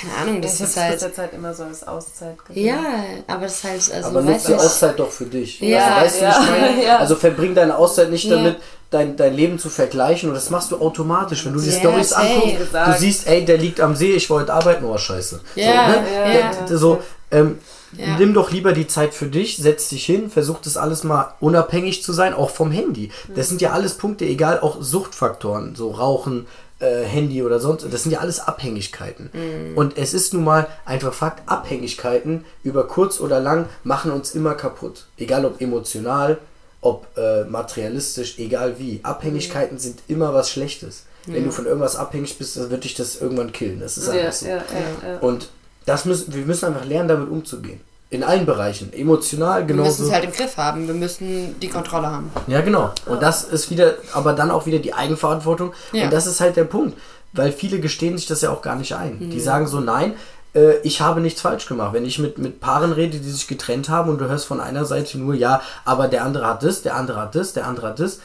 Speaker 2: keine Ahnung, das
Speaker 3: ich
Speaker 2: ist halt.
Speaker 3: zur Zeit immer so als Auszeit gesehen.
Speaker 2: Ja, aber das ist halt, also
Speaker 4: aber nutze die Auszeit doch für dich.
Speaker 2: Ja,
Speaker 4: also, weißt
Speaker 3: ja,
Speaker 4: du, ich meine?
Speaker 3: ja.
Speaker 4: Also verbring deine Auszeit nicht
Speaker 2: Ja.
Speaker 4: damit, dein, dein Leben zu vergleichen und das machst du automatisch. Wenn du die
Speaker 2: Ja,
Speaker 4: Stories anguckst, du siehst, ey, der liegt am See, ich wollte arbeiten, oh scheiße.
Speaker 2: Ja,
Speaker 4: so, ne?
Speaker 3: ja, ja.
Speaker 4: so ähm,
Speaker 2: Ja.
Speaker 4: Nimm doch lieber die Zeit für dich, setz dich hin, versuch das alles mal unabhängig zu sein, auch vom Handy. Das sind ja alles Punkte, egal, auch Suchtfaktoren, so Rauchen, äh, Handy oder sonst, das sind ja alles Abhängigkeiten. Und es ist nun mal einfach Fakt, Abhängigkeiten über kurz oder lang machen uns immer kaputt. Egal ob emotional, ob äh, materialistisch, egal wie. Abhängigkeiten sind immer was Schlechtes. Wenn du von irgendwas abhängig bist, dann wird dich das irgendwann killen. Das ist einfach
Speaker 3: ja,
Speaker 4: so.
Speaker 3: ja, ja.
Speaker 4: Und das müssen, wir müssen einfach lernen, damit umzugehen. In allen Bereichen. Emotional
Speaker 2: wir müssen
Speaker 4: genauso.
Speaker 2: es halt im Griff haben. Wir müssen die Kontrolle haben.
Speaker 4: Ja, genau. Und das ist wieder, aber dann auch wieder die Eigenverantwortung.
Speaker 2: Ja.
Speaker 4: Und das ist halt der Punkt. Weil viele gestehen sich das ja auch gar nicht ein. Die sagen so, nein, äh, ich habe nichts falsch gemacht. Wenn ich mit, mit Paaren rede, die sich getrennt haben und du hörst von einer Seite nur, ja, aber der andere hat das, der andere hat das, der andere hat das.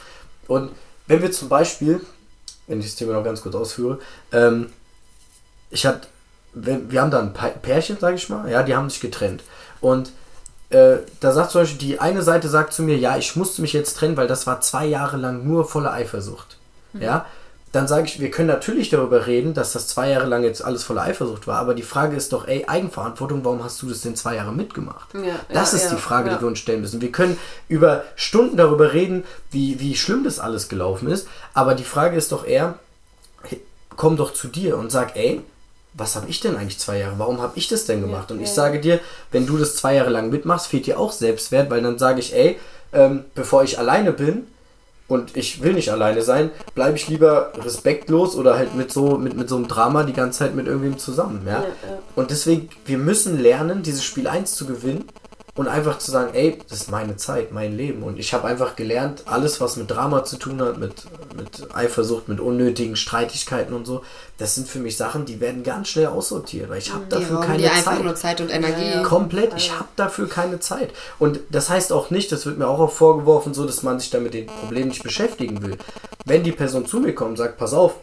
Speaker 4: Und wenn wir zum Beispiel, wenn ich das Thema noch ganz kurz ausführe, ähm, ich hatte, wir, wir haben da ein Pärchen, sage ich mal, ja, die haben sich getrennt. Und äh, da sagt zum Beispiel, die eine Seite sagt zu mir, ja, ich musste mich jetzt trennen, weil das war zwei Jahre lang nur voller Eifersucht. Ja, dann sage ich, wir können natürlich darüber reden, dass das zwei Jahre lang jetzt alles voller Eifersucht war, aber die Frage ist doch, ey, Eigenverantwortung, warum hast du das denn zwei Jahre mitgemacht?
Speaker 3: Ja,
Speaker 4: das
Speaker 3: ja,
Speaker 4: ist
Speaker 3: ja,
Speaker 4: die Frage, die wir uns stellen müssen. Wir können über Stunden darüber reden, wie, wie schlimm das alles gelaufen ist, aber die Frage ist doch eher, komm doch zu dir und sag, ey, was habe ich denn eigentlich zwei Jahre? Warum habe ich das denn gemacht? und ich
Speaker 3: ja,
Speaker 4: sage dir, wenn du das zwei Jahre lang mitmachst, fehlt dir auch Selbstwert, weil dann sage ich, ey, ähm, bevor ich alleine bin und ich will nicht alleine sein, bleibe ich lieber respektlos oder halt mit so, mit, mit so einem Drama die ganze Zeit mit irgendwem zusammen. Ja?
Speaker 3: Ja, ja.
Speaker 4: Und deswegen, wir müssen lernen, dieses Spiel 1 zu gewinnen und einfach zu sagen, ey, das ist meine Zeit, mein Leben. Und ich habe einfach gelernt, alles, was mit Drama zu tun hat, mit, mit Eifersucht, mit unnötigen Streitigkeiten und so, das sind für mich Sachen, die werden ganz schnell aussortiert, weil ich habe
Speaker 2: Die
Speaker 4: dafür keine
Speaker 2: dir einfach
Speaker 4: Zeit.
Speaker 2: nur Zeit und Energie.
Speaker 3: Ja, ja.
Speaker 4: Komplett, ich habe dafür keine Zeit. Und das heißt auch nicht, das wird mir auch oft vorgeworfen, so dass man sich damit den Problemen nicht beschäftigen will. Wenn die Person zu mir kommt und sagt, pass auf,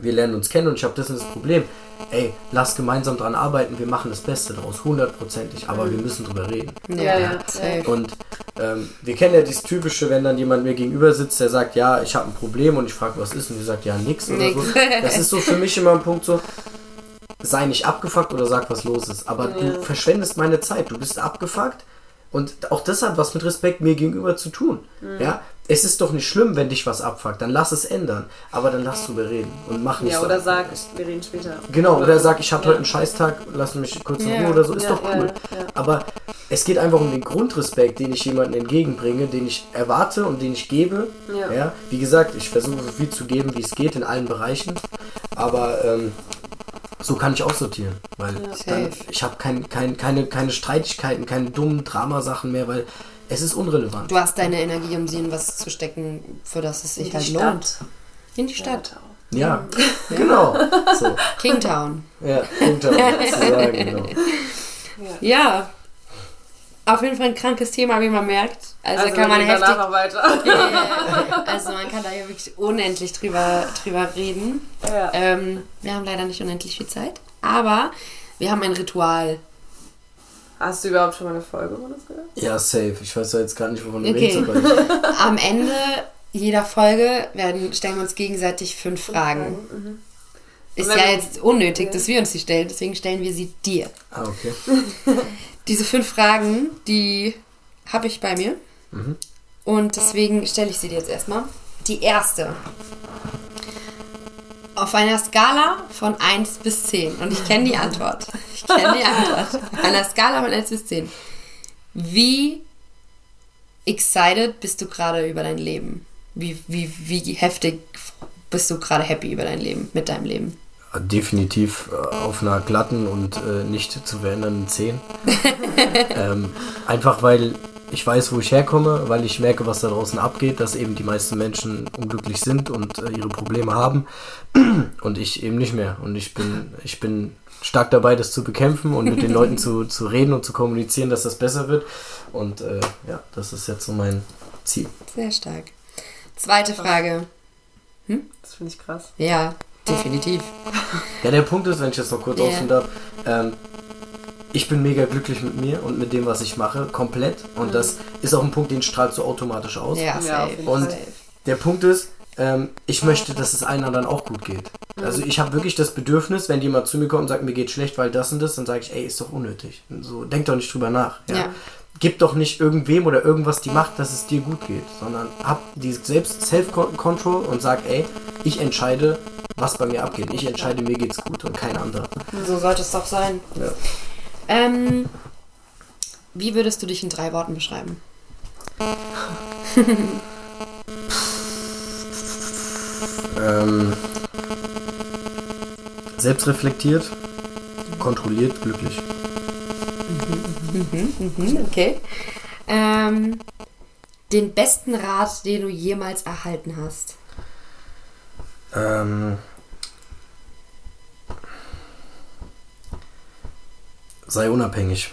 Speaker 4: wir lernen uns kennen und ich habe das und das Problem, ey, lass gemeinsam dran arbeiten, wir machen das Beste daraus, hundertprozentig, aber wir müssen drüber reden.
Speaker 3: Ja, ja,
Speaker 2: safe.
Speaker 4: Und ähm, wir kennen ja dieses typische, wenn dann jemand mir gegenüber sitzt, der sagt, ja, ich habe ein Problem und ich frage, was ist und die sagt, ja, nix oder
Speaker 2: Nix.
Speaker 4: so. Das ist so für mich immer ein Punkt so, sei nicht abgefuckt oder sag, was los ist. Aber
Speaker 3: Ja.
Speaker 4: du verschwendest meine Zeit, du bist abgefuckt und auch das hat was mit Respekt mir gegenüber zu tun.
Speaker 3: Mhm.
Speaker 4: Ja, es ist doch nicht schlimm, wenn dich was abfuckt, dann lass es ändern, aber dann lass drüber reden und mach nicht
Speaker 3: Ja,
Speaker 4: so.
Speaker 3: oder sag, wir reden später.
Speaker 4: Genau, oder sag, ich habe
Speaker 3: Ja.
Speaker 4: heute einen Scheißtag, lass mich kurz in
Speaker 2: Ja.
Speaker 4: Ruhe oder so, ist
Speaker 3: Ja,
Speaker 4: doch cool. Aber es geht einfach um den Grundrespekt, den ich jemandem entgegenbringe, den ich erwarte und den ich gebe.
Speaker 3: Ja.
Speaker 4: Wie gesagt, ich versuche so viel zu geben, wie es geht in allen Bereichen. Aber ähm, so kann ich aussortieren. Weil dann, ich habe kein, kein, keine, keine Streitigkeiten, keine dummen Dramasachen mehr, weil es ist unrelevant.
Speaker 2: Du hast deine Energie, um sie in was zu stecken, für das es sich
Speaker 3: Die
Speaker 2: halt
Speaker 3: Stadt.
Speaker 2: lohnt. In die Stadt.
Speaker 4: Ja, genau. So.
Speaker 2: Kingtown.
Speaker 4: Ja, Kingtown, sozusagen, genau.
Speaker 2: Ja. Auf jeden Fall ein krankes Thema, wie man merkt. Also,
Speaker 3: Also
Speaker 2: kann man heftig.
Speaker 3: danach noch weiter.
Speaker 2: Also man kann da ja wirklich unendlich drüber, drüber reden.
Speaker 3: Ja.
Speaker 2: Ähm, wir haben leider nicht unendlich viel Zeit. Aber wir haben ein Ritual.
Speaker 3: Hast du überhaupt schon mal eine Folge von uns gehört?
Speaker 4: Ja, safe. Ich weiß ja jetzt gar nicht, wovon du
Speaker 2: Okay.
Speaker 4: redest, aber
Speaker 2: Am Ende jeder Folge werden, stellen wir uns gegenseitig fünf Fragen. Ist
Speaker 3: Und wenn
Speaker 2: ja jetzt unnötig, dass wir uns die stellen, deswegen stellen wir sie dir.
Speaker 4: Ah, okay.
Speaker 2: Diese fünf Fragen, die habe ich bei mir. Und deswegen stelle ich sie dir jetzt erstmal. Die erste. Auf einer Skala von 1 bis 10. Und ich kenne die Antwort. Ich kenne die Antwort. Auf einer Skala von 1 bis 10. Wie excited bist du gerade über dein Leben? Wie, wie, wie heftig bist du gerade happy über dein Leben, mit deinem Leben?
Speaker 4: Definitiv äh, auf einer glatten und äh, nicht zu verändernden 10. ähm, einfach weil ich weiß, wo ich herkomme, weil ich merke, was da draußen abgeht, dass eben die meisten Menschen unglücklich sind und äh, ihre Probleme haben und ich eben nicht mehr. Und ich bin, ich bin stark dabei, das zu bekämpfen und mit den Leuten zu, zu reden und zu kommunizieren, dass das besser wird. Und äh, ja, das ist jetzt so mein Ziel.
Speaker 2: Sehr stark. Zweite Frage.
Speaker 3: Das finde ich krass.
Speaker 2: Ja, definitiv.
Speaker 4: Ja, der Punkt ist, wenn ich jetzt noch kurz ausführen darf, ähm, ich bin mega glücklich mit mir und mit dem, was ich mache, komplett. Und das ist auch ein Punkt, den strahlst du automatisch aus.
Speaker 2: Ja, safe.
Speaker 4: Und der Punkt ist, ähm, ich möchte, dass es allen anderen auch gut geht. Also ich habe wirklich das Bedürfnis, wenn jemand zu mir kommt und sagt, mir geht schlecht, weil das und das, dann sage ich, ey, ist doch unnötig. So, denk doch nicht drüber nach. Ja?
Speaker 2: Ja.
Speaker 4: Gib doch nicht irgendwem oder irgendwas die Macht, dass es dir gut geht, sondern hab die selbst Self-Control und sag, ey, ich entscheide, was bei mir abgeht. Ich entscheide, mir geht's gut und kein anderer.
Speaker 2: So sollte es doch sein.
Speaker 4: Ja.
Speaker 2: Ähm, wie würdest du dich in drei Worten beschreiben?
Speaker 4: Ähm, selbstreflektiert, kontrolliert, glücklich.
Speaker 2: Okay. Ähm, den besten Rat, den du jemals erhalten hast.
Speaker 4: Ähm, sei unabhängig.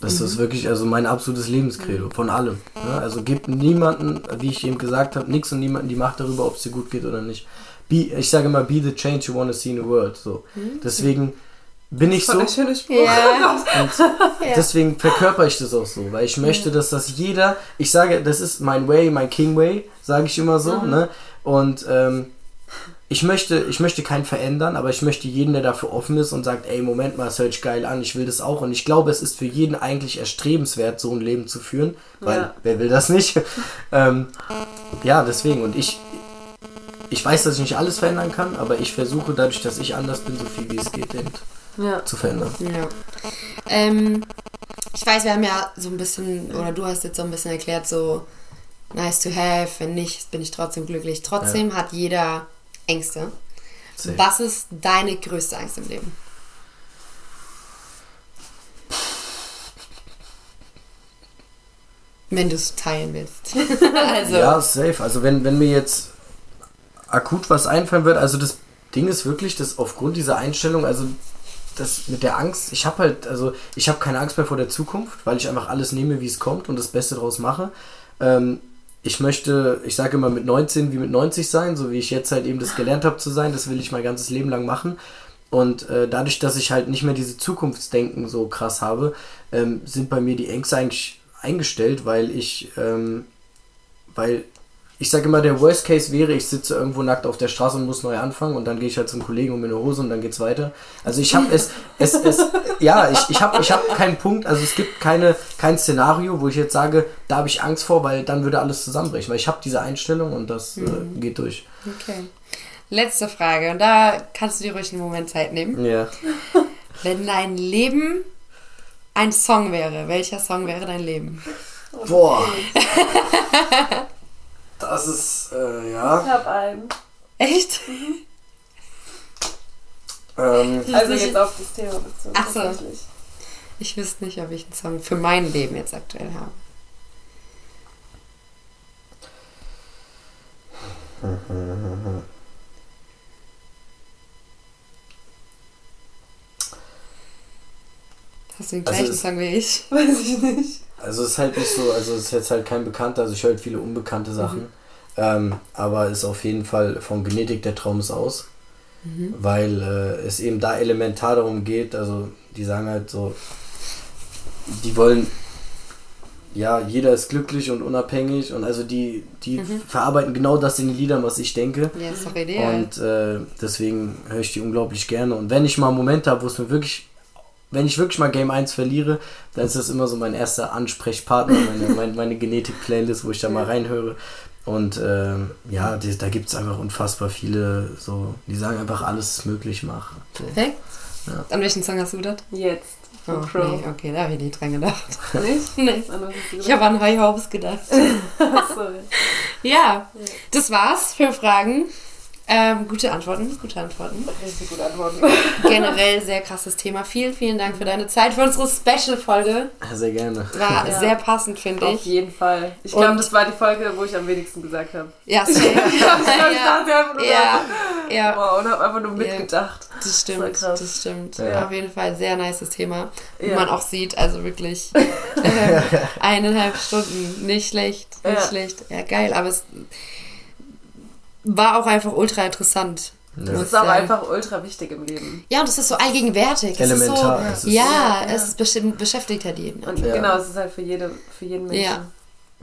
Speaker 4: Das ist wirklich also mein absolutes Lebenscredo von allem. Ne? Also gib niemanden, wie ich eben gesagt habe, nichts und niemanden die Macht darüber, ob es dir gut geht oder nicht. Be, ich sage immer, be the change you want to see in the world. So. Deswegen bin ich so.
Speaker 3: Voll der schöne Spruch.
Speaker 2: Ja.
Speaker 4: Und deswegen verkörper ich das auch so, weil ich möchte, dass das jeder, ich sage, das ist mein Way, mein King Way, sage ich immer so, ne? Und ähm, ich möchte, ich möchte keinen verändern, aber ich möchte jeden, der dafür offen ist und sagt, ey, Moment mal, es hört sich geil an, ich will das auch. Und ich glaube, es ist für jeden eigentlich erstrebenswert, so ein Leben zu führen, weil
Speaker 3: Ja.
Speaker 4: wer will das nicht? ähm, ja, deswegen. Und ich, ich weiß, dass ich nicht alles verändern kann, aber ich versuche dadurch, dass ich anders bin, so viel wie es geht, eben
Speaker 3: Ja.
Speaker 4: zu verändern.
Speaker 2: Ja. Ähm, ich weiß, wir haben ja so ein bisschen, oder du hast jetzt so ein bisschen erklärt, so nice to have, wenn nicht, bin ich trotzdem glücklich. Trotzdem hat jeder Ängste.
Speaker 4: Safe.
Speaker 2: Was ist deine größte Angst im Leben? Wenn du es teilen willst. also,
Speaker 4: Ja, safe. Also wenn, wenn mir jetzt akut was einfallen wird, also das Ding ist wirklich, dass aufgrund dieser Einstellung, also das mit der Angst, ich habe halt, also ich habe keine Angst mehr vor der Zukunft, weil ich einfach alles nehme, wie es kommt und das Beste draus mache. Ähm, ich möchte, ich sage immer mit 19 wie mit 90 sein, so wie ich jetzt halt eben das gelernt habe zu sein, das will ich mein ganzes Leben lang machen. Und äh, dadurch, dass ich halt nicht mehr diese Zukunftsdenken so krass habe, ähm, sind bei mir die Ängste eigentlich eingestellt, weil ich, ähm, weil ich sage immer, der Worst Case wäre, ich sitze irgendwo nackt auf der Straße und muss neu anfangen und dann gehe ich halt zum Kollegen um mir eine Hose und dann geht's weiter. Also ich habe es, es, es, ja, ich, ich habe ich hab keinen Punkt, also es gibt keine, kein Szenario, wo ich jetzt sage, da habe ich Angst vor, weil dann würde alles zusammenbrechen, weil ich habe diese Einstellung und das äh, geht durch.
Speaker 2: okay. Letzte Frage, und da kannst du dir ruhig einen Moment Zeit nehmen.
Speaker 4: Ja.
Speaker 2: Wenn dein Leben ein Song wäre, welcher Song wäre dein Leben?
Speaker 4: Boah. Das ist, äh, ja.
Speaker 3: Ich hab einen.
Speaker 2: Echt?
Speaker 4: Ähm,
Speaker 3: Also jetzt auf das Thema bezogen.
Speaker 2: Ach so.
Speaker 3: tatsächlich.
Speaker 2: Ich wüsste nicht, ob ich einen Song für mein Leben jetzt aktuell habe. Hast du den
Speaker 4: Also
Speaker 2: gleichen
Speaker 4: es-
Speaker 2: Song wie ich?
Speaker 3: Weiß ich nicht.
Speaker 4: Also es ist halt nicht so, also es ist jetzt halt kein Bekannter, also ich höre halt viele unbekannte Sachen. Ähm, aber ist auf jeden Fall von Genetik der Traum ist aus. Weil äh, es eben da elementar darum geht, also die sagen halt so, die wollen, ja, jeder ist glücklich und unabhängig und also die, die verarbeiten genau das in den Liedern, was ich denke.
Speaker 2: Ja, ist doch ideal.
Speaker 4: Und äh, deswegen höre ich die unglaublich gerne. Und wenn ich mal Momente habe, wo es mir wirklich, wenn ich wirklich mal Game 1 verliere, dann ist das immer so mein erster Ansprechpartner, meine, meine, meine Genetik-Playlist, wo ich da mal reinhöre. Und ähm, ja, die, da gibt es einfach unfassbar viele, so, die sagen einfach, alles ist möglich machen. So.
Speaker 2: Perfekt.
Speaker 4: Ja.
Speaker 2: An welchen Song hast du das?
Speaker 3: Jetzt.
Speaker 2: Oh,
Speaker 3: Von Crow.
Speaker 2: nee, okay, da habe ich nicht dran gedacht.
Speaker 3: Nicht?
Speaker 2: nee. Ich habe an High Hopes gedacht.
Speaker 3: Sorry.
Speaker 2: Ja, das war's für Fragen. Ähm, gute Antworten, gute Antworten.
Speaker 3: Richtig gute Antworten.
Speaker 2: Generell sehr krasses Thema. Vielen, vielen Dank für deine Zeit, für unsere Special-Folge.
Speaker 4: Sehr gerne.
Speaker 2: War
Speaker 3: Ja.
Speaker 2: sehr passend, finde
Speaker 3: Auf
Speaker 2: ich.
Speaker 3: jeden Fall. Ich glaube, das war die Folge, wo ich am wenigsten gesagt habe.
Speaker 2: Ja, safe.
Speaker 3: Ich
Speaker 2: ja,
Speaker 3: dachte einfach nur,
Speaker 2: ja, ja,
Speaker 3: wow, und habe einfach nur mitgedacht.
Speaker 2: das
Speaker 3: Das
Speaker 2: stimmt,
Speaker 3: krass.
Speaker 2: das stimmt.
Speaker 4: Ja.
Speaker 2: Auf jeden Fall sehr nices Thema. Wie
Speaker 3: Ja.
Speaker 2: man auch sieht, also wirklich äh, eineinhalb Stunden. Nicht schlecht, nicht
Speaker 3: Ja.
Speaker 2: schlecht. Ja, geil, aber es war auch einfach ultra interessant.
Speaker 4: Ja.
Speaker 3: Das ist aber
Speaker 2: sagen.
Speaker 3: einfach ultra wichtig im Leben.
Speaker 2: Ja, und es ist so allgegenwärtig.
Speaker 4: Elementar. Es
Speaker 2: so,
Speaker 4: ist-
Speaker 2: ja,
Speaker 3: Ja, ja.
Speaker 2: es ist bestimmt, beschäftigt halt jeden.
Speaker 3: Und
Speaker 4: Ja.
Speaker 3: genau, es ist halt für, jede, für jeden Menschen.
Speaker 2: Ja.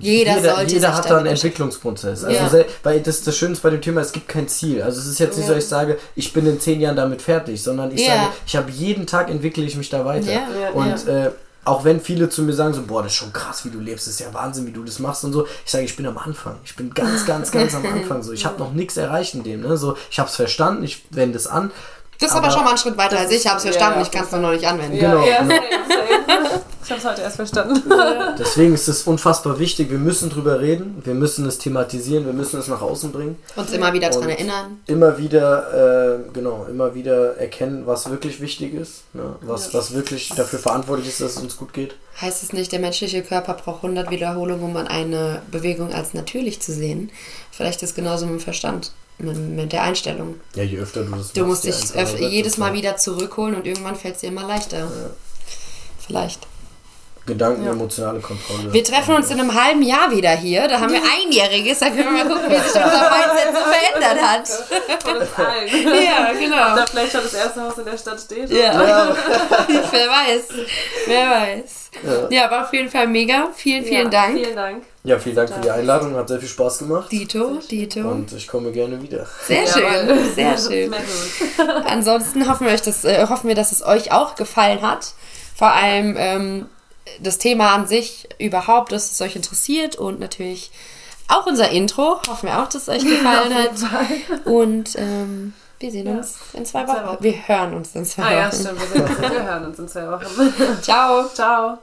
Speaker 2: Jeder,
Speaker 4: jeder,
Speaker 2: sollte
Speaker 4: jeder
Speaker 2: sich
Speaker 4: hat da einen Entwicklungsprozess. Also
Speaker 2: Ja.
Speaker 4: weil das, das Schöne ist bei dem Thema, es gibt kein Ziel. Also es ist jetzt nicht so,
Speaker 3: Ja.
Speaker 4: ich sage, ich bin in zehn Jahren damit fertig, sondern ich
Speaker 2: Ja.
Speaker 4: sage, ich habe jeden Tag entwickle ich mich da weiter.
Speaker 2: Ja.
Speaker 3: Ja,
Speaker 4: Und äh, auch wenn viele zu mir sagen, so, boah, das ist schon krass, wie du lebst, das ist ja Wahnsinn, wie du das machst und so. Ich sage, ich bin am Anfang. Ich bin ganz, ganz, ganz am Anfang. So, ich habe noch nichts erreicht in dem. Ne? So, ich habe es verstanden, ich wende es an.
Speaker 2: Du bist aber,
Speaker 4: Aber
Speaker 2: schon mal einen Schritt weiter
Speaker 3: das
Speaker 2: als ich,
Speaker 3: ist-
Speaker 2: habe es verstanden,
Speaker 3: ja,
Speaker 2: ich kann es nur noch nicht anwenden.
Speaker 3: Ja,
Speaker 4: Genau,
Speaker 3: ja,
Speaker 4: genau.
Speaker 3: Ich habe es heute erst verstanden.
Speaker 4: Deswegen ist es unfassbar wichtig. Wir müssen drüber reden, wir müssen es thematisieren, wir müssen es nach außen bringen.
Speaker 2: Uns immer wieder
Speaker 4: Und
Speaker 2: erinnern.
Speaker 4: immer wieder, äh, genau, immer wieder erkennen, was wirklich wichtig ist, ne? was,
Speaker 3: Ja.
Speaker 4: was wirklich dafür verantwortlich ist, dass es uns gut geht.
Speaker 2: Heißt es nicht, der menschliche Körper braucht 100 Wiederholungen, um eine Bewegung als natürlich zu sehen? Vielleicht ist genauso mit dem Verstand, mit, der Einstellung.
Speaker 4: Ja, je öfter du das
Speaker 2: Du musst dich jedes
Speaker 4: es,
Speaker 2: Mal
Speaker 4: ja.
Speaker 2: wieder zurückholen und irgendwann fällt es dir immer leichter. Vielleicht.
Speaker 4: Gedanken,
Speaker 3: Ja.
Speaker 4: emotionale Kontrolle.
Speaker 2: Wir treffen uns in einem halben Jahr wieder hier. Da haben wir Einjähriges. Da können wir mal gucken, wie sich unser Mindset so verändert hat.
Speaker 3: Von uns allen.
Speaker 2: Ja, genau.
Speaker 3: Da vielleicht schon das erste Haus in der Stadt steht.
Speaker 2: Ja.
Speaker 4: Ja,
Speaker 2: Wer weiß. Wer weiß.
Speaker 4: Ja.
Speaker 2: Ja, war auf jeden Fall mega. Vielen, vielen
Speaker 3: Ja,
Speaker 2: Dank.
Speaker 3: Vielen Dank.
Speaker 4: ja, vielen Dank für die Einladung, hat sehr viel Spaß gemacht.
Speaker 2: Dito, Dito.
Speaker 4: Und ich komme gerne wieder.
Speaker 2: Sehr
Speaker 3: Ja,
Speaker 2: schön, sehr schön. Ansonsten hoffen wir, euch das, äh, hoffen wir, dass es euch auch gefallen hat. Vor allem ähm, das Thema an sich überhaupt, dass es euch interessiert und natürlich auch unser Intro. Hoffen wir auch, dass es euch gefallen hat. Und ähm, wir sehen
Speaker 3: Ja.
Speaker 2: uns in
Speaker 3: zwei
Speaker 2: Wochen.
Speaker 3: Wochen.
Speaker 2: Wir hören uns in zwei
Speaker 3: Ah ja,
Speaker 2: Wochen.
Speaker 3: stimmt. Wir, sind, wir hören uns in zwei Wochen.
Speaker 2: Ciao.
Speaker 3: Ciao.